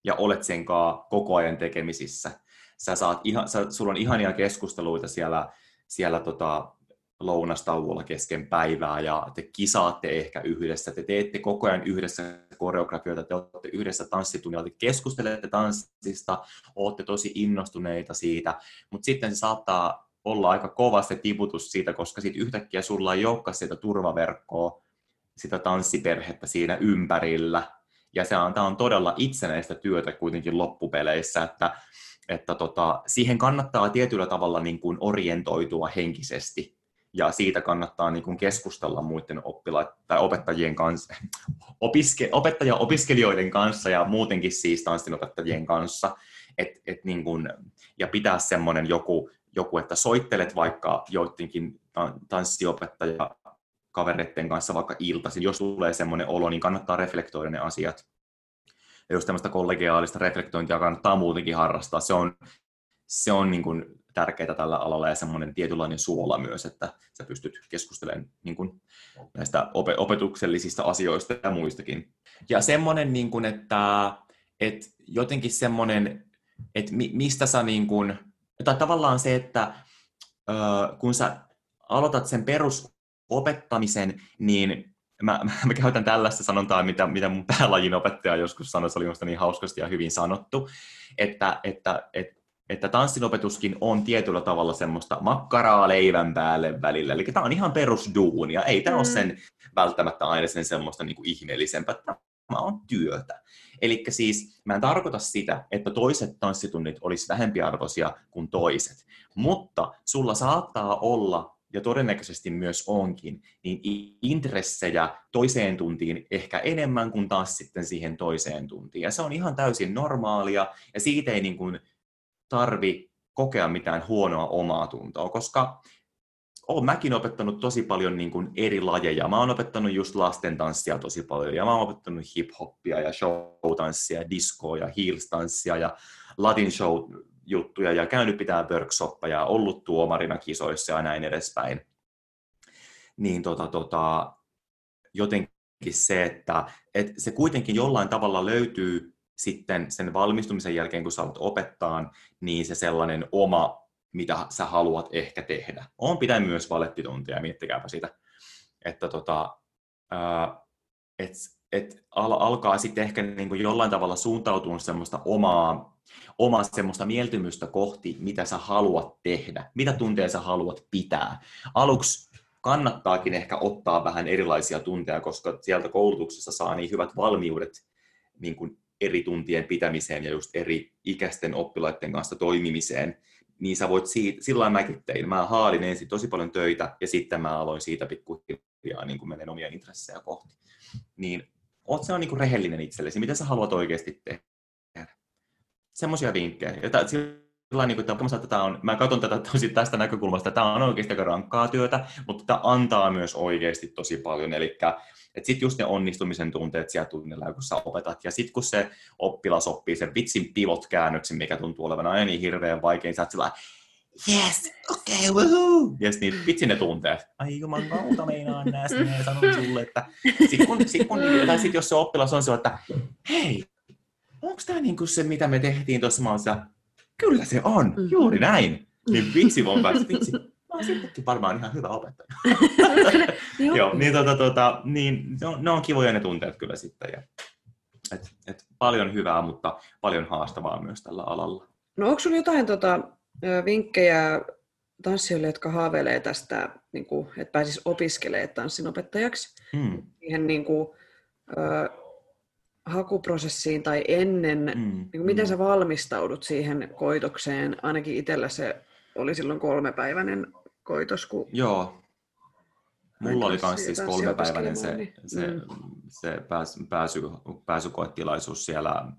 ja olet sen koko ajan tekemisissä. Sä saat ihan, sä, sulla on ihania keskusteluita siellä, siellä tota, lounastauolla kesken päivää ja te kisaatte ehkä yhdessä, te teette koko ajan yhdessä koreografioita, te olette yhdessä tanssitunnilla, te keskustelette tanssista, olette tosi innostuneita siitä, mutta sitten se saattaa olla aika kova se tiputus siitä, koska sitten yhtäkkiä sulla ei olekaan sitä turvaverkkoa, sitä tanssiperhettä siinä ympärillä, ja se on, tämä on todella itsenäistä työtä kuitenkin loppupeleissä, että, että tota, siihen kannattaa tietyllä tavalla niin kuin orientoitua henkisesti, ja siitä kannattaa niin kuin keskustella muiden oppilaiden tai opettajien kanssa, opiske, opettaja-opiskelijoiden kanssa ja muutenkin siis tanssinopettajien kanssa, et, et niin kuin, ja pitää semmoinen joku, joku, että soittelet vaikka joidenkin tanssiopettaja kavereiden kanssa vaikka iltaisin, jos tulee semmoinen olo, niin kannattaa reflektoida ne asiat. Ja jos tämmöistä kollegiaalista reflektointia kannattaa muutenkin harrastaa, se on, se on niin kuin tärkeää tällä alalla ja semmoinen tietynlainen suola myös, että sä pystyt keskustelemaan niin kuin näistä opetuksellisista asioista ja muistakin. Ja semmoinen, niin kuin, että, että jotenkin semmoinen, että mistä sä niin kuin, tai tavallaan se, että kun sä aloitat sen perusopettamisen, niin mä, mä käytän tällaista sanontaa, mitä, mitä mun päälajin opettaja joskus sanoi, se oli minusta niin hauskasti ja hyvin sanottu, että, että, että että tanssinopetuskin on tietyllä tavalla semmoista makkaraa leivän päälle välillä. Eli tämä on ihan perusduunia. Ei tämä mm. ole sen välttämättä aina sen semmoista niin kuin ihmeellisempää. Tämä on työtä. Eli siis mä en tarkoita sitä, että toiset tanssitunnit olisi vähempiarvoisia kuin toiset. Mutta sulla saattaa olla ja todennäköisesti myös onkin, niin intressejä toiseen tuntiin ehkä enemmän kuin taas sitten siihen toiseen tuntiin. Ja se on ihan täysin normaalia, ja siitä ei niin kuin tarvi kokea mitään huonoa omaa tuntoa, koska olen mäkin opettanut tosi paljon niin kuin eri lajeja. Mä oon opettanut just lasten tanssia tosi paljon, ja mä oon opettanut hip-hoppia ja show-tanssia, diskoa ja heels-tanssia ja latin show-juttuja ja käynyt pitää workshoppeja, ollut tuomarina kisoissa ja näin edespäin. Niin tota, tota, jotenkin se, että, että se kuitenkin jollain tavalla löytyy sitten sen valmistumisen jälkeen, kun sä opettaa, niin se sellainen oma, mitä sä haluat ehkä tehdä. On pitää myös valettituntia, miettikääpä sitä. Että tota, et, et al, alkaa sitten ehkä niin kuin jollain tavalla suuntautua semmoista omaa, omaa semmoista mieltymystä kohti, mitä sä haluat tehdä, mitä tunteja sä haluat pitää. Aluksi kannattaakin ehkä ottaa vähän erilaisia tunteja, koska sieltä koulutuksessa saa niin hyvät valmiudet niin kuin eri tuntien pitämiseen ja just eri ikäisten oppilaiden kanssa toimimiseen, niin sä voit siitä, sillä mäkin tein. Mä haadin ensin tosi paljon töitä ja sitten mä aloin siitä pikkuhiljaa niin menen omia intressejä kohti. Niin oot se on niin rehellinen itsellesi, mitä sä haluat oikeasti tehdä. Semmoisia vinkkejä. Ja tää, sillä niin kuin, että tämä on, mä katson tätä tosi tästä näkökulmasta, tämä on oikeasti aika rankkaa työtä, mutta tämä antaa myös oikeasti tosi paljon. Eli että sitten just ne onnistumisen tunteet siellä tunnilla, kun sä opetat. Ja sitten kun se oppilas oppii sen vitsin pivot-käännöksen, mikä tuntuu olevan aina niin hirveän vaikein, sä oot sillä yes, okei, okay, woohoo! Yes, niin vitsi ne tunteet. Ai juman kautta meinaan näistä, ne sanon sulle, että sit kun, sit kun, tai sit jos se oppilas on se, että hei, onko tämä niinku se, mitä me tehtiin tuossa maassa? Kyllä se on, mm. juuri näin. Niin vitsi, voin päästä, vitsi, no sittenkin varmaan ihan hyvä opettaja. Joo, niin, tota, tota, niin ne, on, ne on kivoja ne tunteet kyllä sitten. Ja, et, et paljon hyvää, mutta paljon haastavaa myös tällä alalla. No onko sinulla jotain tota, vinkkejä tanssijoille, jotka haaveilee tästä, niin kuin, että pääsis opiskelemaan tanssinopettajaksi? Hmm. Siihen niin kuin, ö, hakuprosessiin tai ennen, mm, niin kuin miten mm. sä valmistaudut siihen koitokseen? Ainakin itsellä se oli silloin kolmepäiväinen koitos. Kun Joo. Mulla oli myös siis kolmepäiväinen se, niin. se, mm. se pääs, pääsy, pääsykoetilaisuus siellä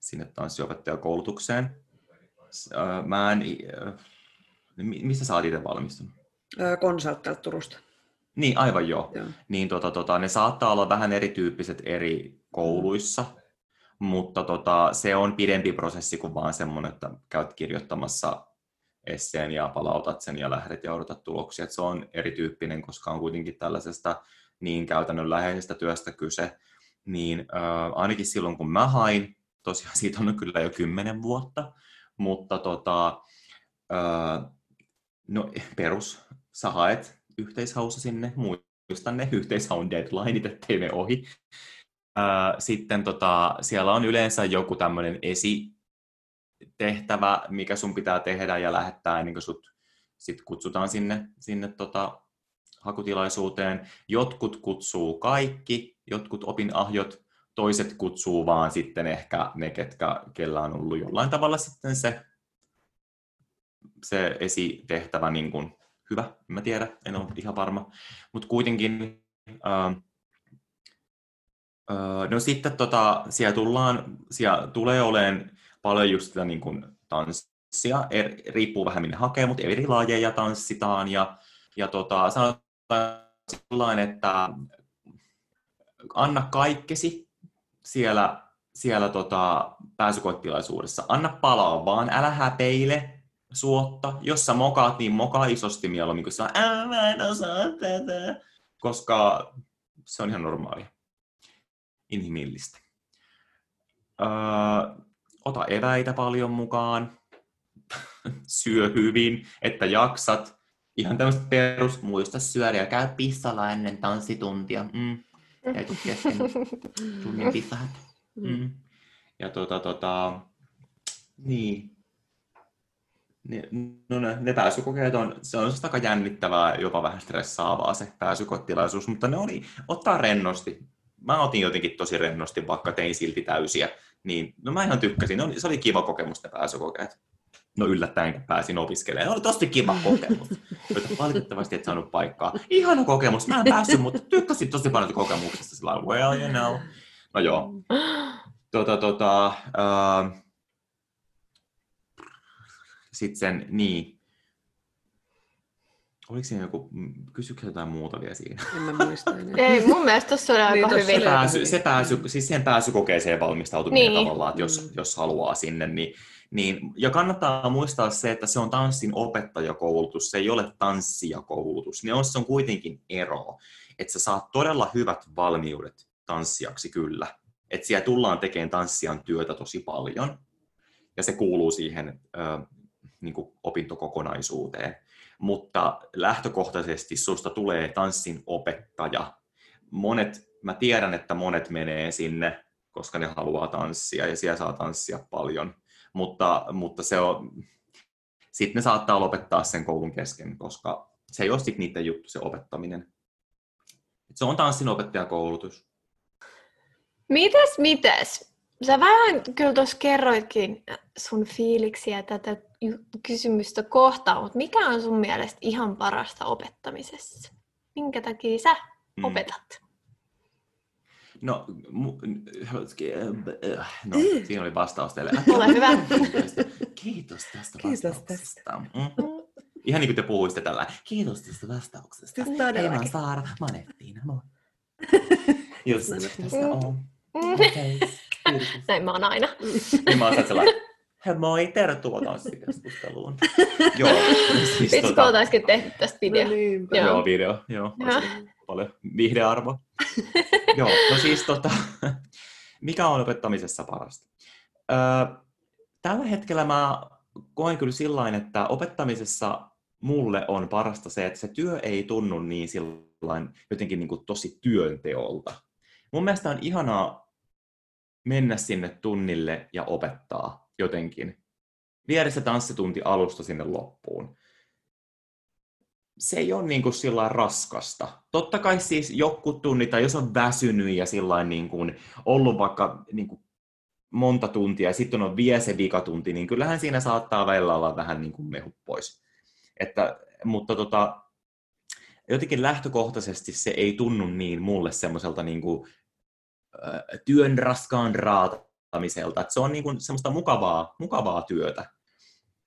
sinne tanssiopettajakoulutukseen. Mä en, mistä sä oot itse valmistunut? Konsult Turusta. Niin, aivan joo. joo. Niin tota, tota, ne saattaa olla vähän erityyppiset eri kouluissa, mutta tota, se on pidempi prosessi kuin vaan semmoinen, että käyt kirjoittamassa esseen ja palautat sen ja lähdet ja odotat tuloksia. Et se on erityyppinen, koska on kuitenkin tällaisesta niin käytännönläheisestä työstä kyse. Niin äh, ainakin silloin, kun mä hain, tosiaan siitä on kyllä jo kymmenen vuotta, mutta tota, äh, no, perus, sä haet yhteishaussa sinne, muistan ne yhteishaun deadlineit, ettei me ohi. Sitten tota, siellä on yleensä joku tämmöinen esitehtävä, mikä sun pitää tehdä ja lähettää ennen kuin sut sit kutsutaan sinne, sinne tota, hakutilaisuuteen. Jotkut kutsuu kaikki, jotkut opinahjot, toiset kutsuu vaan sitten ehkä ne, ketkä, kellä on ollut jollain tavalla sitten se, se esitehtävä niin kuin hyvä, mä tiedä, en ole ihan varma. Mutta kuitenkin, äh, no sitten tota, siellä, tullaan, siellä tulee olemaan paljon just sitä niin kuin tanssia, er, riippuu vähän minne hakee, mutta eri lajeja tanssitaan ja, ja tota, sanotaan sellainen, että anna kaikkesi siellä, siellä tota, pääsykoettilaisuudessa. Anna palaa vaan, älä häpeile, suotta. Jos sä mokaat, niin mokaa isosti mieluummin, kun sä mä en osaa tätä. Koska se on ihan normaalia. Inhimillistä. Öö, ota eväitä paljon mukaan. Syö hyvin, että jaksat. Ihan tämmöistä perus, muista syödä ja käy pissalla ennen tanssituntia. Mm. Käyty kesken tunnin pissahat. Mm. Ja tota, tota, niin, ne, no ne, ne pääsykokeet on, se on aika jännittävää, jopa vähän stressaavaa se pääsykotilaisuus, mutta ne oli, ottaa rennosti. Mä otin jotenkin tosi rennosti, vaikka tein silti täysiä. Niin, no mä ihan tykkäsin, oli, se oli kiva kokemus ne pääsykokeet. No yllättäen, kun pääsin opiskelemaan. Oli tosi kiva kokemus. Mutta valitettavasti et saanut paikkaa. Ihana kokemus, mä en päässyt, mutta tykkäsin tosi paljon kokemuksesta. Sillä well, you know. No joo. Tota, tota, uh, sitten sen, niin, Oliko siinä joku, kysyykö jotain muuta vielä siinä? En mä muista Ei, mun mielestä tuossa oli aika niin, hyvin. Se pääsy, se pääsy, siis siihen pääsykokeeseen valmistautuminen niin. tavallaan, että jos, mm. jos haluaa sinne, niin, niin, ja kannattaa muistaa se, että se on tanssin opettajakoulutus, se ei ole tanssijakoulutus. Ne on, se on kuitenkin ero, että sä saat todella hyvät valmiudet tanssijaksi kyllä. Että siellä tullaan tekemään tanssijan työtä tosi paljon, ja se kuuluu siihen niin kuin opintokokonaisuuteen. Mutta lähtökohtaisesti susta tulee tanssin opettaja. Monet, mä tiedän, että monet menee sinne, koska ne haluaa tanssia ja siellä saa tanssia paljon. Mutta, mutta se on, sitten ne saattaa lopettaa sen koulun kesken, koska se ei ole niiden juttu, se opettaminen. Se on tanssin opettajakoulutus. Mites, mites? Sä vähän kyllä tuossa kerroitkin sun fiiliksiä tätä kysymystä kohtaan, mutta mikä on sun mielestä ihan parasta opettamisessa? Minkä takia sä mm. opetat? No, mu- no siinä oli vastaus teille. Ole hyvä. Kiitos tästä Kiitos vastauksesta. Tästä. Mm. Ihan niin kuin te puhuisitte tällä. Kiitos tästä vastauksesta. Hei, mä oon Saara. Mä oon Ettiina. Moi. Just, tästä on. Okay. Näin mä oon aina. niin mä oon sellainen, moi, tervetuloa tanssikeskusteluun. joo. Siis Vitsi, tota... oltaisikin tehty tästä video. No niin, joo. joo, video. Joo, paljon viihdearvo. joo, no siis tota, mikä on opettamisessa parasta? Öö, tällä hetkellä mä koen kyllä sillä että opettamisessa mulle on parasta se, että se työ ei tunnu niin sillain jotenkin niin kuin tosi työnteolta. Mun mielestä on ihanaa mennä sinne tunnille ja opettaa jotenkin. Viedä se tanssitunti alusta sinne loppuun. Se ei ole niin kuin sillä raskasta. Totta kai siis joku tunni, tai jos on väsynyt ja sillä niin kuin ollut vaikka niin kuin monta tuntia ja sitten on vielä se vikatunti, niin kyllähän siinä saattaa välillä olla vähän niin kuin mehu pois. Että, mutta tota, jotenkin lähtökohtaisesti se ei tunnu niin mulle semmoiselta niin kuin, työn raskaan raatamiselta. Että se on niin kuin semmoista mukavaa, mukavaa työtä.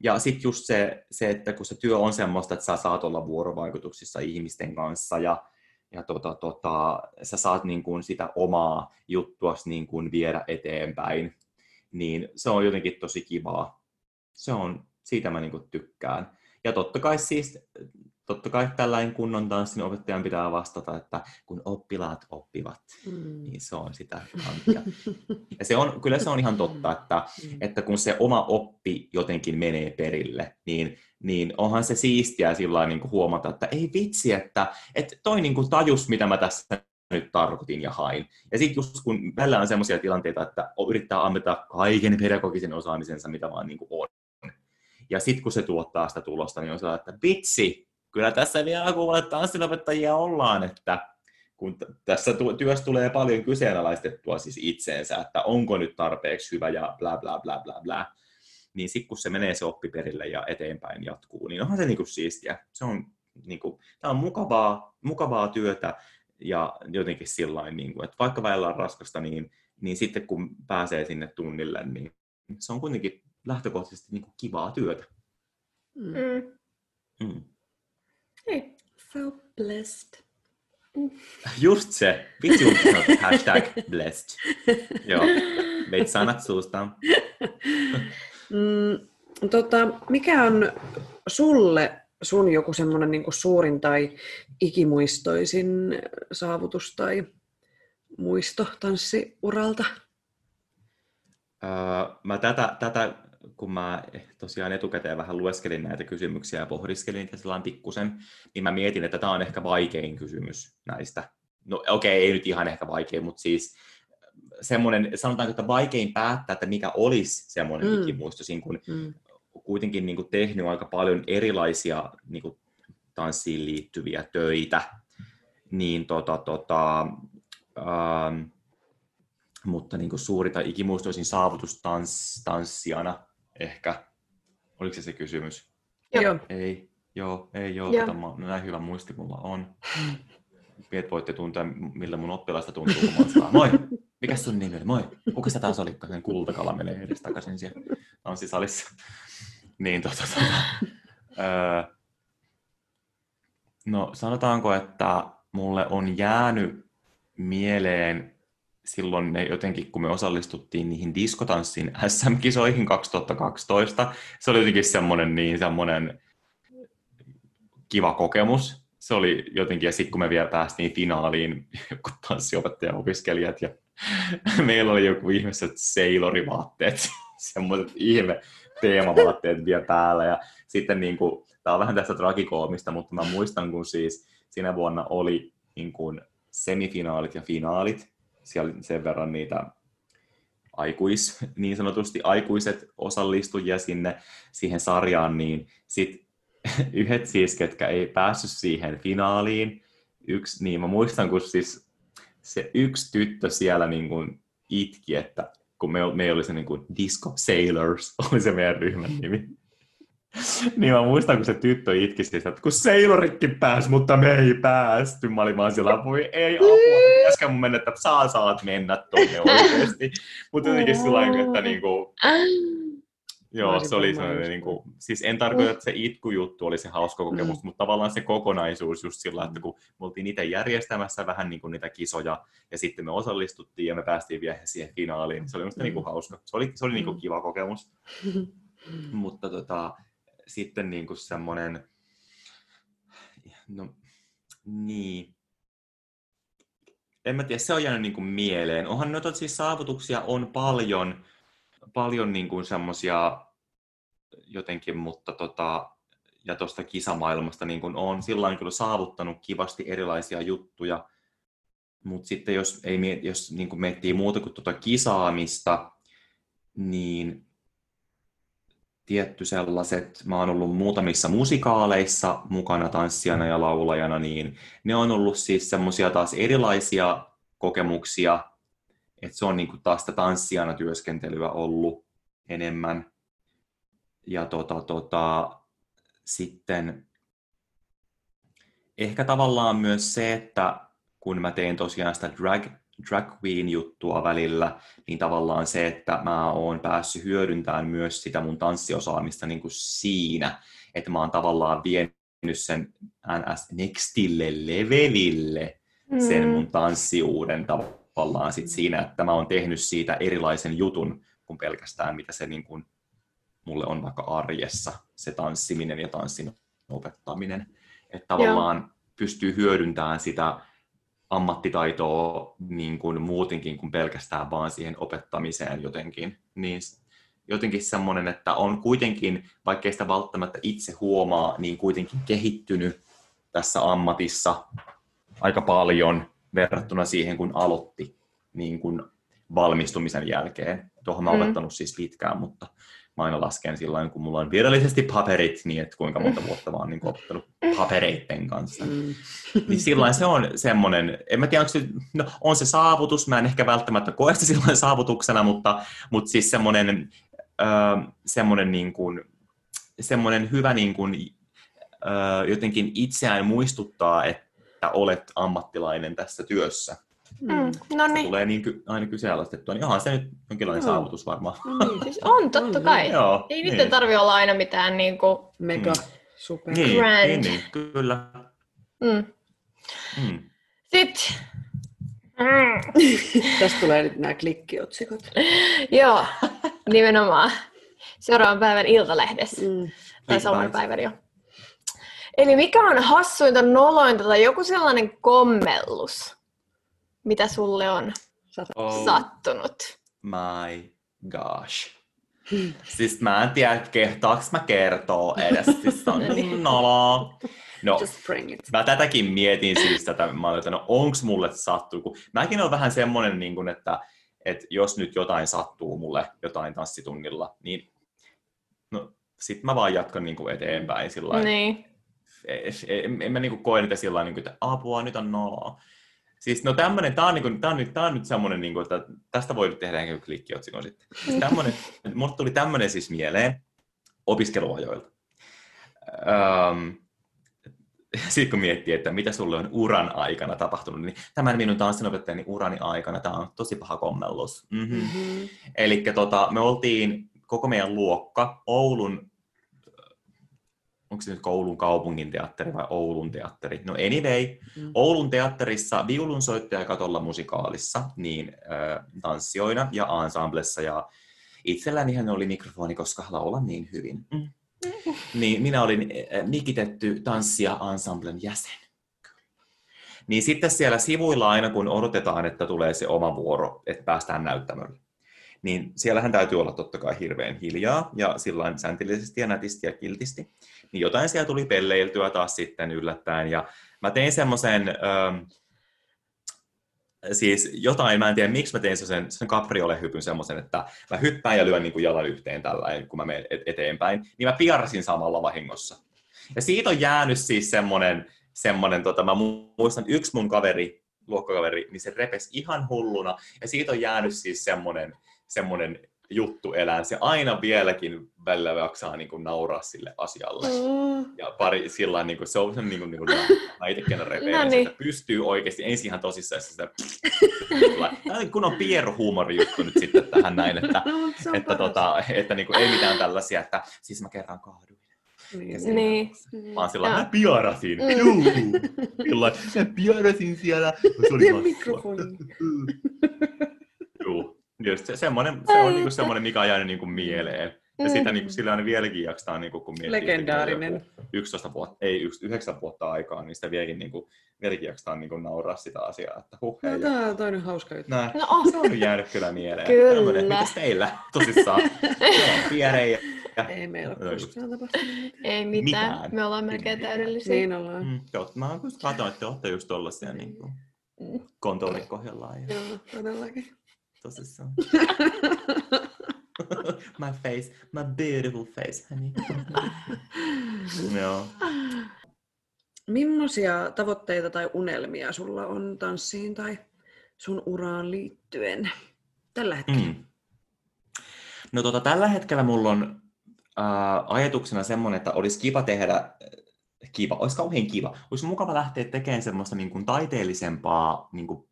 Ja sitten just se, se, että kun se työ on semmoista, että sä saat olla vuorovaikutuksissa ihmisten kanssa ja, ja tota, tota, sä saat niin kuin sitä omaa juttua niin kuin viedä eteenpäin, niin se on jotenkin tosi kivaa. Se on, siitä mä niin kuin tykkään. Ja totta kai siis totta kai tällainen kunnon tanssin opettajan pitää vastata, että kun oppilaat oppivat, mm. niin se on sitä kantia. Ja se on, kyllä se on ihan totta, mm. että, mm. että kun se oma oppi jotenkin menee perille, niin, niin onhan se siistiä sillä niin kuin huomata, että ei vitsi, että, että toi niin kuin tajus, mitä mä tässä nyt tarkoitin ja hain. Ja sitten just kun välillä on sellaisia tilanteita, että yrittää ammeta kaiken pedagogisen osaamisensa, mitä vaan niin kuin on. Ja sitten kun se tuottaa sitä tulosta, niin on sellainen, että vitsi, kyllä tässä vielä kuulee tanssinopettajia ollaan, että kun tässä työssä tulee paljon kyseenalaistettua siis itseensä, että onko nyt tarpeeksi hyvä ja bla bla bla bla bla, niin sitten kun se menee se oppi perille ja eteenpäin jatkuu, niin onhan se niinku siistiä. Se on, niinku, tämä on mukavaa, mukavaa työtä ja jotenkin sillä niin että vaikka välillä on raskasta, niin, niin sitten kun pääsee sinne tunnille, niin se on kuitenkin lähtökohtaisesti niinku kivaa työtä. Mm. Mm. Hei, so blessed. Just se. Vitsi hashtag blessed. Joo, veit sanat suusta. mm, tota, mikä on sulle sun joku semmoinen niin suurin tai ikimuistoisin saavutus tai muisto tanssiuralta? Öö, mä tätä, tätä kun mä tosiaan etukäteen vähän lueskelin näitä kysymyksiä ja pohdiskelin niitä sellainen pikkusen, niin mä mietin, että tämä on ehkä vaikein kysymys näistä. No okei, okay, ei nyt ihan ehkä vaikein, mutta siis semmoinen, sanotaanko, että vaikein päättää, että mikä olisi semmoinen mm. ikimuistoisin, kun mm. kuitenkin niin kuin tehnyt aika paljon erilaisia niin kuin tanssiin liittyviä töitä, niin tota, tota, ähm, mutta niin kuin suuri tai ikimuistoisin saavutus tans, tanssijana ehkä. Oliko se se kysymys? Joo. Ei, joo, ei joo. Tota, mä, no näin hyvä muisti mulla on. Piet voitte tuntea, millä mun oppilaista tuntuu, kun mä Moi! Mikä sun nimi oli? Moi! Kuka sitä taas oli? Sen kultakala menee edes takaisin siellä tanssisalissa. Niin tota, tota öö, no sanotaanko, että mulle on jäänyt mieleen silloin ne jotenkin, kun me osallistuttiin niihin diskotanssin SM-kisoihin 2012, se oli jotenkin semmoinen niin semmoinen kiva kokemus. Se oli jotenkin, ja sitten kun me vielä päästiin finaaliin, joku tanssiopettaja-opiskelijat, ja meillä oli joku ihmiset seilorivaatteet, semmoiset ihme teemavaatteet vielä päällä, ja sitten niin kuin, tämä on vähän tästä tragikoomista, mutta mä muistan, kun siis sinä vuonna oli niin kuin semifinaalit ja finaalit, siellä sen verran niitä aikuis, niin sanotusti aikuiset osallistujia sinne siihen sarjaan, niin sit yhdet siis, ketkä ei päässyt siihen finaaliin, yksi, niin mä muistan, kun siis se yksi tyttö siellä niin kuin itki, että kun me, me oli se niin kuin Disco Sailors, oli se meidän ryhmän nimi, niin mä muistan, kun se tyttö itki siis, että kun Seiloritkin pääsi, mutta me ei päästy. Mä olin vaan sillä, voi ei apua, pitäisikö mun mennä, että saa saat mennä tuonne oikeasti. Mutta jotenkin sillä että niinku, Joo, se oli sellainen, niin kuin, siis en tarkoita, että se itkujuttu oli se hauska kokemus, mm. mutta tavallaan se kokonaisuus just sillä, että kun me oltiin itse järjestämässä vähän niin kuin niitä kisoja, ja sitten me osallistuttiin ja me päästiin vielä siihen finaaliin, se oli musta mm. niin kuin hauska. Se oli, se oli niin kuin mm. kiva kokemus. mutta tota, sitten niin kuin semmoinen, no niin, en mä tiedä, se on jäänyt niin kuin mieleen. Onhan noita siis saavutuksia on paljon, paljon niin kuin semmoisia jotenkin, mutta tota, ja tuosta kisamaailmasta niin kun on sillä kyllä saavuttanut kivasti erilaisia juttuja, mutta sitten jos, ei, jos niin kuin miettii muuta kuin tuota kisaamista, niin tietty sellaiset, mä oon ollut muutamissa musikaaleissa mukana tanssijana ja laulajana, niin ne on ollut siis semmoisia taas erilaisia kokemuksia, että se on niin kuin taas sitä tanssijana työskentelyä ollut enemmän. Ja tota, tota, sitten ehkä tavallaan myös se, että kun mä teen tosiaan sitä drag, drag queen-juttua välillä, niin tavallaan se, että mä oon päässyt hyödyntämään myös sitä mun tanssiosaamista niin kuin siinä, että mä oon tavallaan vienyt sen NS nextille levelille sen mun tanssiuuden tavallaan sit siinä, että mä oon tehnyt siitä erilaisen jutun kuin pelkästään mitä se niin kuin mulle on vaikka arjessa, se tanssiminen ja tanssin opettaminen. Että tavallaan Joo. pystyy hyödyntämään sitä ammattitaitoa niin kuin muutenkin kuin pelkästään vaan siihen opettamiseen jotenkin. Niin jotenkin semmoinen, että on kuitenkin, vaikkei sitä välttämättä itse huomaa, niin kuitenkin kehittynyt tässä ammatissa aika paljon verrattuna siihen, kun aloitti niin kuin valmistumisen jälkeen. Tuohon mä mm. opettanut siis pitkään, mutta mä aina lasken sillä kun mulla on virallisesti paperit, niin että kuinka monta vuotta mä oon niin opettanut papereitten kanssa. Mm. Niin silloin se on semmoinen, en mä tiedä, onko se, no, on se saavutus, mä en ehkä välttämättä koe sitä silloin saavutuksena, mutta, mutta siis semmoinen, äh, semmoinen, niin kuin, semmoinen hyvä niin kuin, äh, jotenkin itseään muistuttaa, että olet ammattilainen tässä työssä. Mm. mm. No niin. Tulee niin ky- aina kyseenalaistettua, niin onhan se nyt jonkinlainen no. saavutus varmaan. No niin, siis on, totta on, kai. Joo, Ei niin. nyt tarvi olla aina mitään niin kuin... Mega mm. super niin, grand. Niin, niin, kyllä. Mm. Mm. Sitten... Mm. Tästä tulee nyt nämä klikkiotsikot. Joo, nimenomaan. Seuraavan päivän iltalehdessä. Mm. Tai saman päivän jo. Eli mikä on hassuinta, nolointa tai joku sellainen kommellus, mitä sulle on oh, sattunut? My gosh. Siis mä en tiedä, kehtaaks mä kertoo edes. Siis on no niin noloa. No, Just bring it. mä tätäkin mietin siis tätä, mä olin, että no onks mulle sattuu, kun mäkin olen vähän semmonen, niin kun, että, että jos nyt jotain sattuu mulle, jotain tanssitunnilla, niin no, sit mä vaan jatkan niin kuin eteenpäin sillä niin. En, en, mä niin kuin koe niitä sillä niin kuin, että apua, nyt on noloa. Siis no tämmönen, tää on, niinku, tää on, nyt, tää on nyt semmonen, niinku, että tästä voi tehdä ehkä klikkiotsikon sitten. Siis tämmönen, mulle tuli tämmönen siis mieleen opiskeluajoilta. Öm, sitten kun miettii, että mitä sulle on uran aikana tapahtunut, niin tämän minun tanssinopettajani urani aikana tämä on tosi paha kommellus. Mm-hmm. Mm-hmm. Eli tota, me oltiin koko meidän luokka Oulun onko se nyt Oulun kaupungin teatteri vai Oulun teatteri? No anyway, mm. Oulun teatterissa viulunsoittaja katolla musikaalissa, niin äh, tanssijoina ja ensemblessa ja itselläni hän oli mikrofoni, koska laulan niin hyvin. Mm. Niin minä olin äh, mikitetty tanssia ensemblen jäsen. Niin sitten siellä sivuilla aina, kun odotetaan, että tulee se oma vuoro, että päästään näyttämölle, niin siellähän täytyy olla totta kai hirveän hiljaa ja sillä säntillisesti ja nätisti ja kiltisti niin jotain siellä tuli pelleiltyä taas sitten yllättäen. Ja mä tein semmoisen, ähm, siis jotain, mä en tiedä miksi mä tein sen, sen kapriolehypyn semmoisen, että mä hyppään ja lyön niin kuin jalan yhteen tällä kun mä menen eteenpäin, niin mä piarsin samalla vahingossa. Ja siitä on jäänyt siis semmoinen, semmoinen tota, mä muistan yksi mun kaveri, luokkakaveri, niin se repesi ihan hulluna, ja siitä on jäänyt siis semmoinen, semmoinen juttu elää. Se aina vieläkin välillä jaksaa niin kuin nauraa sille asialle. Mm. Ja pari sillä niin kuin, se on niin kuin, niin kuin itsekin no niin. että pystyy oikeasti ensin ihan tosissaan sitä, kun on pieruhuumori juttu nyt sitten tähän näin, että, no, että, tota, että niin kuin, ei mitään tällaisia, että siis mä kerran kahduin. Niin. niin. Vaan sillä mä piarasin. Mm. Juu. Sillä mä piarasin siellä. Se oli mikrofoni. Joo. Just se, semmoinen, se on niinku semmoinen, mikä on jäänyt niinku mieleen. Ja mm. sitä niinku, sillä on vieläkin jakstaa, niinku, kun miettii, Legendaarinen. 11 vuotta, ei 9 vuotta aikaa, niin sitä vieläkin, niinku, vieläkin jakstaa niinku, nauraa sitä asiaa. Että huh, no, tämä on toinen hauska juttu. no, oh. Se on jäänyt kyllä mieleen. Kyllä. Mitäs teillä tosissaan? Pierejä Ei meillä ole koskaan tapahtunut mitään. Ei mitään. mitään. Me ollaan melkein täydellisiä. Niin ollaan. Mm, mä katsoin, että te olette just tollasia niin kuin mm. kontolle kohdellaan. Ja... Joo, todellakin. Tosissaan. my face, my beautiful face, honey. Joo. Millaisia tavoitteita tai unelmia sulla on tanssiin tai sun uraan liittyen tällä hetkellä? Mm. No tota, tällä hetkellä mulla on äh, ajatuksena semmoinen, että olisi kiva tehdä, kiva, olisi kauhean kiva, olisi mukava lähteä tekemään semmoista niin kuin taiteellisempaa niin kuin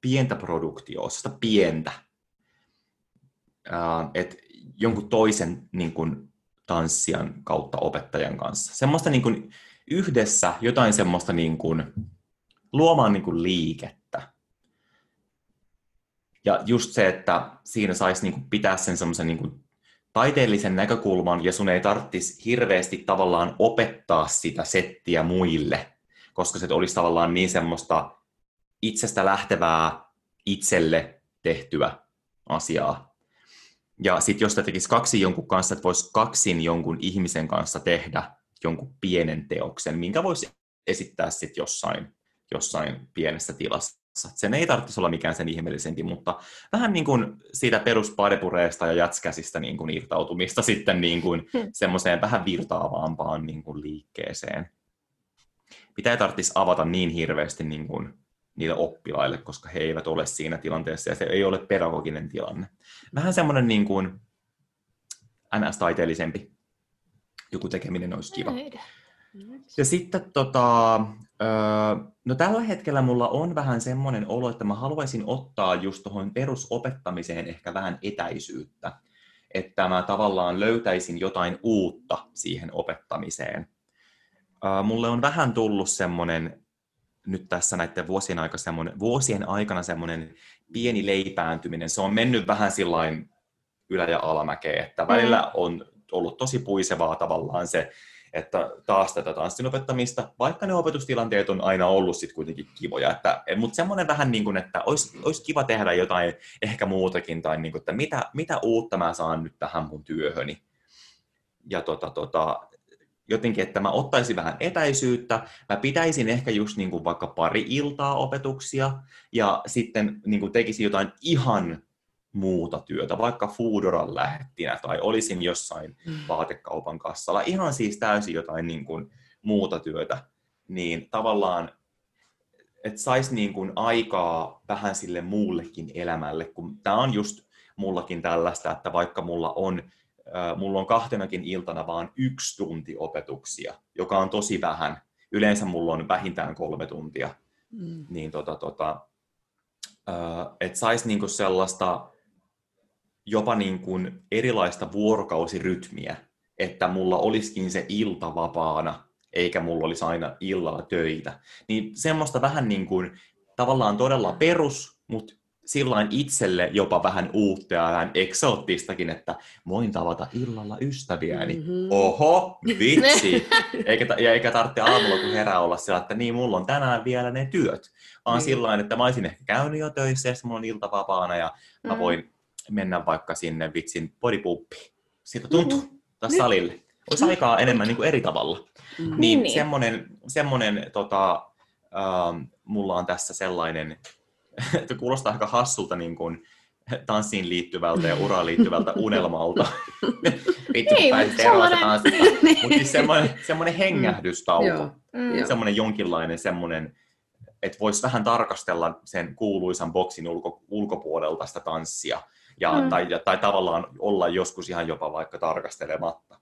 pientä produktioa, pientä. Äh, että jonkun toisen niin kuin, tanssijan kautta opettajan kanssa. Semmoista niin kuin, yhdessä jotain semmoista niin kuin, luomaan niin kuin, liikettä. Ja just se, että siinä saisi niin pitää sen semmoisen niin kuin, taiteellisen näkökulman ja sun ei tarvitsisi hirveästi tavallaan opettaa sitä settiä muille, koska se olisi tavallaan niin semmoista itsestä lähtevää itselle tehtyä asiaa. Ja sitten jos sitä tekisi kaksi jonkun kanssa, että voisi kaksin jonkun ihmisen kanssa tehdä jonkun pienen teoksen, minkä voisi esittää sitten jossain, jossain pienessä tilassa. Sen ei tarvitsisi olla mikään sen ihmeellisempi, mutta vähän niin kuin siitä peruspadepureesta ja jatskäsistä niin kuin irtautumista sitten niin kuin hmm. semmoiseen vähän virtaavampaan niin kuin liikkeeseen. Mitä ei tarvitsisi avata niin hirveästi niin kuin niille oppilaille, koska he eivät ole siinä tilanteessa ja se ei ole pedagoginen tilanne. Vähän semmoinen niin kuin NS-taiteellisempi joku tekeminen olisi kiva. Ja sitten tota, no tällä hetkellä mulla on vähän semmoinen olo, että mä haluaisin ottaa just tuohon perusopettamiseen ehkä vähän etäisyyttä. Että mä tavallaan löytäisin jotain uutta siihen opettamiseen. Mulle on vähän tullut semmoinen nyt tässä näiden vuosien, aika semmoinen, vuosien aikana semmoinen pieni leipääntyminen. Se on mennyt vähän sillain ylä- ja alamäkeen, että välillä mm. on ollut tosi puisevaa tavallaan se, että taas tätä tanssin opettamista, vaikka ne opetustilanteet on aina ollut sitten kuitenkin kivoja, että, mutta semmoinen vähän niin kuin, että olisi, olisi kiva tehdä jotain ehkä muutakin, tai niin kuin, että mitä, mitä uutta mä saan nyt tähän mun työhöni. Ja tota, tota, jotenkin, että mä ottaisin vähän etäisyyttä, mä pitäisin ehkä just niin kuin vaikka pari iltaa opetuksia ja sitten niin kuin tekisin jotain ihan muuta työtä, vaikka Foodoran lähettinä tai olisin jossain mm. vaatekaupan kassalla, ihan siis täysin jotain niin kuin muuta työtä, niin tavallaan, että saisi niin kuin aikaa vähän sille muullekin elämälle, kun tämä on just mullakin tällaista, että vaikka mulla on mulla on kahtenakin iltana vaan yksi tunti opetuksia, joka on tosi vähän. Yleensä mulla on vähintään kolme tuntia. Mm. Niin tota, tota, että saisi niinku sellaista jopa niinku erilaista vuorokausirytmiä, että mulla olisikin se ilta vapaana, eikä mulla olisi aina illalla töitä. Niin semmoista vähän niin kuin, tavallaan todella perus, mutta sillain itselle jopa vähän uutta ja vähän eksoottistakin, että voin tavata illalla ystäviäni. Mm-hmm. Oho, vitsi! eikä, ja eikä tarvitse aamulla, kun herää olla sillä, että niin, mulla on tänään vielä ne työt. Vaan mm. sillain, että mä olisin ehkä käynyt jo töissä, ja mulla on ilta vapaana, ja mm. mä voin mennä vaikka sinne vitsin bodipuppiin. Siitä tuntuu, mm-hmm. taas salille. Olisi aikaa enemmän niin kuin eri tavalla. Mm. Niin, niin. semmoinen, semmoinen tota, äh, mulla on tässä sellainen että kuulostaa aika hassulta niin kuin, tanssiin liittyvältä ja uraan liittyvältä unelmalta. Vittu, niin, mutta sellainen... Mutta siis semmoinen, semmoinen mm. hengähdystauko, mm. semmoinen jonkinlainen semmoinen, että voisi vähän tarkastella sen kuuluisan boksin ulko, ulkopuolelta sitä tanssia, ja, mm. tai, tai tavallaan olla joskus ihan jopa vaikka tarkastelematta.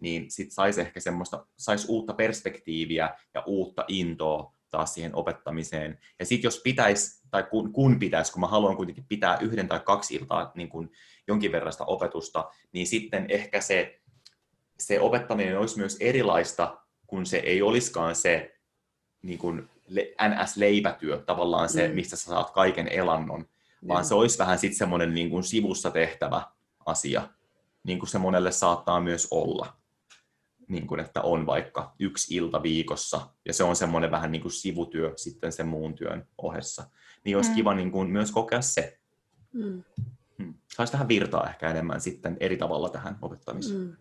Niin sitten saisi ehkä semmoista, saisi uutta perspektiiviä ja uutta intoa taas siihen opettamiseen. Ja sitten jos pitäisi, tai kun, kun pitäisi, kun mä haluan kuitenkin pitää yhden tai kaksi iltaa niin kun jonkin verran sitä opetusta, niin sitten ehkä se, se opettaminen olisi myös erilaista, kun se ei olisikaan se niin kun NS-leipätyö, tavallaan se, mm. mistä sä saat kaiken elannon, vaan se olisi vähän sitten semmoinen niin kuin sivussa tehtävä asia, niin kuin se monelle saattaa myös olla niin kuin, että on vaikka yksi ilta viikossa, ja se on semmoinen vähän niin kuin sivutyö sitten sen muun työn ohessa, niin olisi mm. kiva niin kuin myös kokea se. Mm. Hmm. saisi tähän virtaa ehkä enemmän sitten eri tavalla tähän opettamiseen. Mm.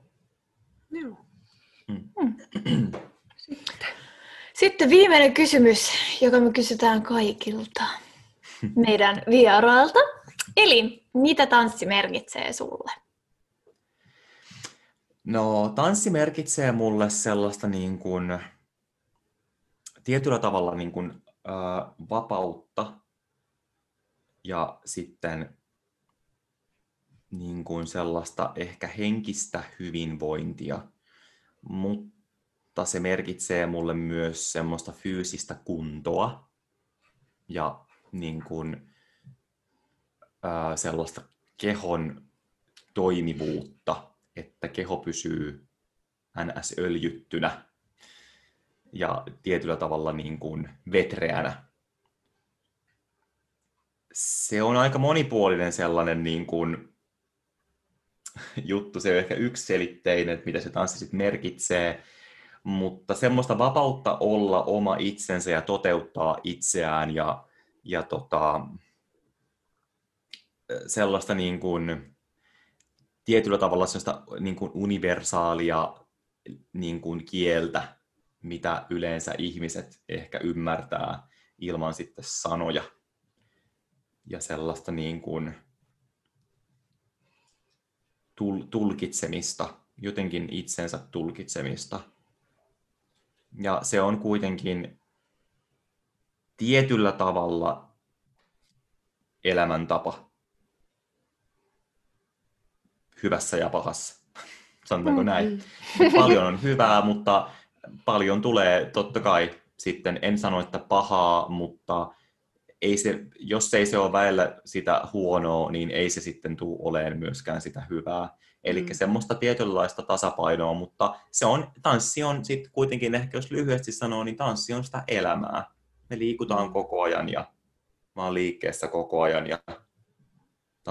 Joo. Mm. Mm. Sitten. Sitten viimeinen kysymys, joka me kysytään kaikilta meidän vierailta. Eli mitä tanssi merkitsee sulle? No, tanssi merkitsee mulle sellaista niin kuin, tietyllä tavalla niin kuin, äh, vapautta ja sitten niin kuin sellaista ehkä henkistä hyvinvointia, mutta se merkitsee mulle myös semmoista fyysistä kuntoa ja niin kuin, ää, sellaista kehon toimivuutta, että keho pysyy NS-öljyttynä ja tietyllä tavalla niin kuin vetreänä. Se on aika monipuolinen sellainen niin kuin juttu, se on ehkä yksiselitteinen, että mitä se tanssi sitten merkitsee, mutta semmoista vapautta olla oma itsensä ja toteuttaa itseään ja, ja tota, sellaista niin kuin, tietyllä tavalla sellaista niin kuin universaalia niin kuin kieltä, mitä yleensä ihmiset ehkä ymmärtää ilman sitten sanoja. Ja sellaista niin kuin tulkitsemista, jotenkin itsensä tulkitsemista. Ja se on kuitenkin tietyllä tavalla elämäntapa hyvässä ja pahassa. Sanotaanko näin? Mm-hmm. Paljon on hyvää, mutta paljon tulee totta kai sitten, en sano, että pahaa, mutta ei se, jos ei se ole väellä sitä huonoa, niin ei se sitten tule oleen myöskään sitä hyvää. Eli mm. semmoista tietynlaista tasapainoa, mutta se on, tanssi on sitten kuitenkin, ehkä jos lyhyesti sanoo, niin tanssi on sitä elämää. Me liikutaan mm. koko ajan ja mä oon liikkeessä koko ajan ja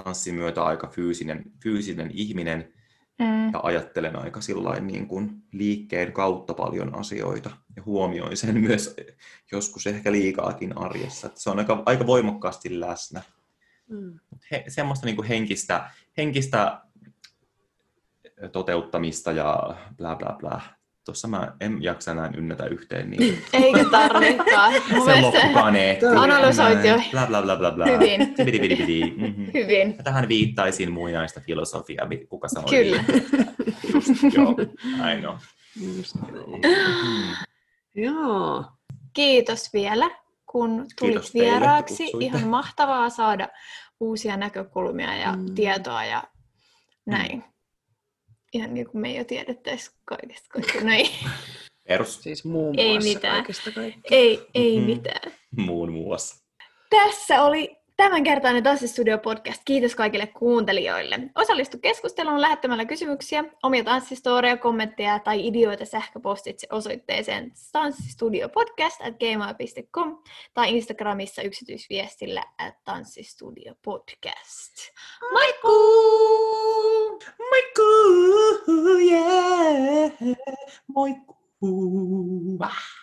tanssin myötä aika fyysinen, fyysinen ihminen, Mm. Ja ajattelen aika sillain niin kuin liikkeen kautta paljon asioita ja huomioin sen myös joskus ehkä liikaakin arjessa. Että se on aika, aika voimakkaasti läsnä. Mm. He, semmoista niin kuin henkistä, henkistä toteuttamista ja bla bla bla. Tuossa mä en jaksa enää ynnätä yhteen. Niin... Eikä tarvitsekaan. se loppukaneetti. Analysoit jo. Bla bla bla bla bla. Hyvin. Bidi, bidi, bidi. Mm-hmm. Hyvin. Ja tähän viittaisin muinaista filosofiaa, kuka sanoi. Kyllä. Just, joo, I know. Mm-hmm. Joo. Kiitos vielä, kun tulit Kiitos vieraaksi. Ihan mahtavaa saada uusia näkökulmia ja mm. tietoa ja näin. Mm ihan niin kuin me jo tiedettäisiin kaikesta kaikkea. No ei. Perus. Siis muun muassa ei mitään. kaikesta Ei, ei mm-hmm. mitään. Muun muassa. Tässä oli tämänkertainen Tanssistudio podcast. Kiitos kaikille kuuntelijoille. Osallistu keskusteluun lähettämällä kysymyksiä, omia tanssistoreja, kommentteja tai ideoita sähköpostitse osoitteeseen tanssistudiopodcast.gmail.com tai Instagramissa yksityisviestillä at tanssistudiopodcast. Moikku! Moikku! Yeah! Moikku! Ah.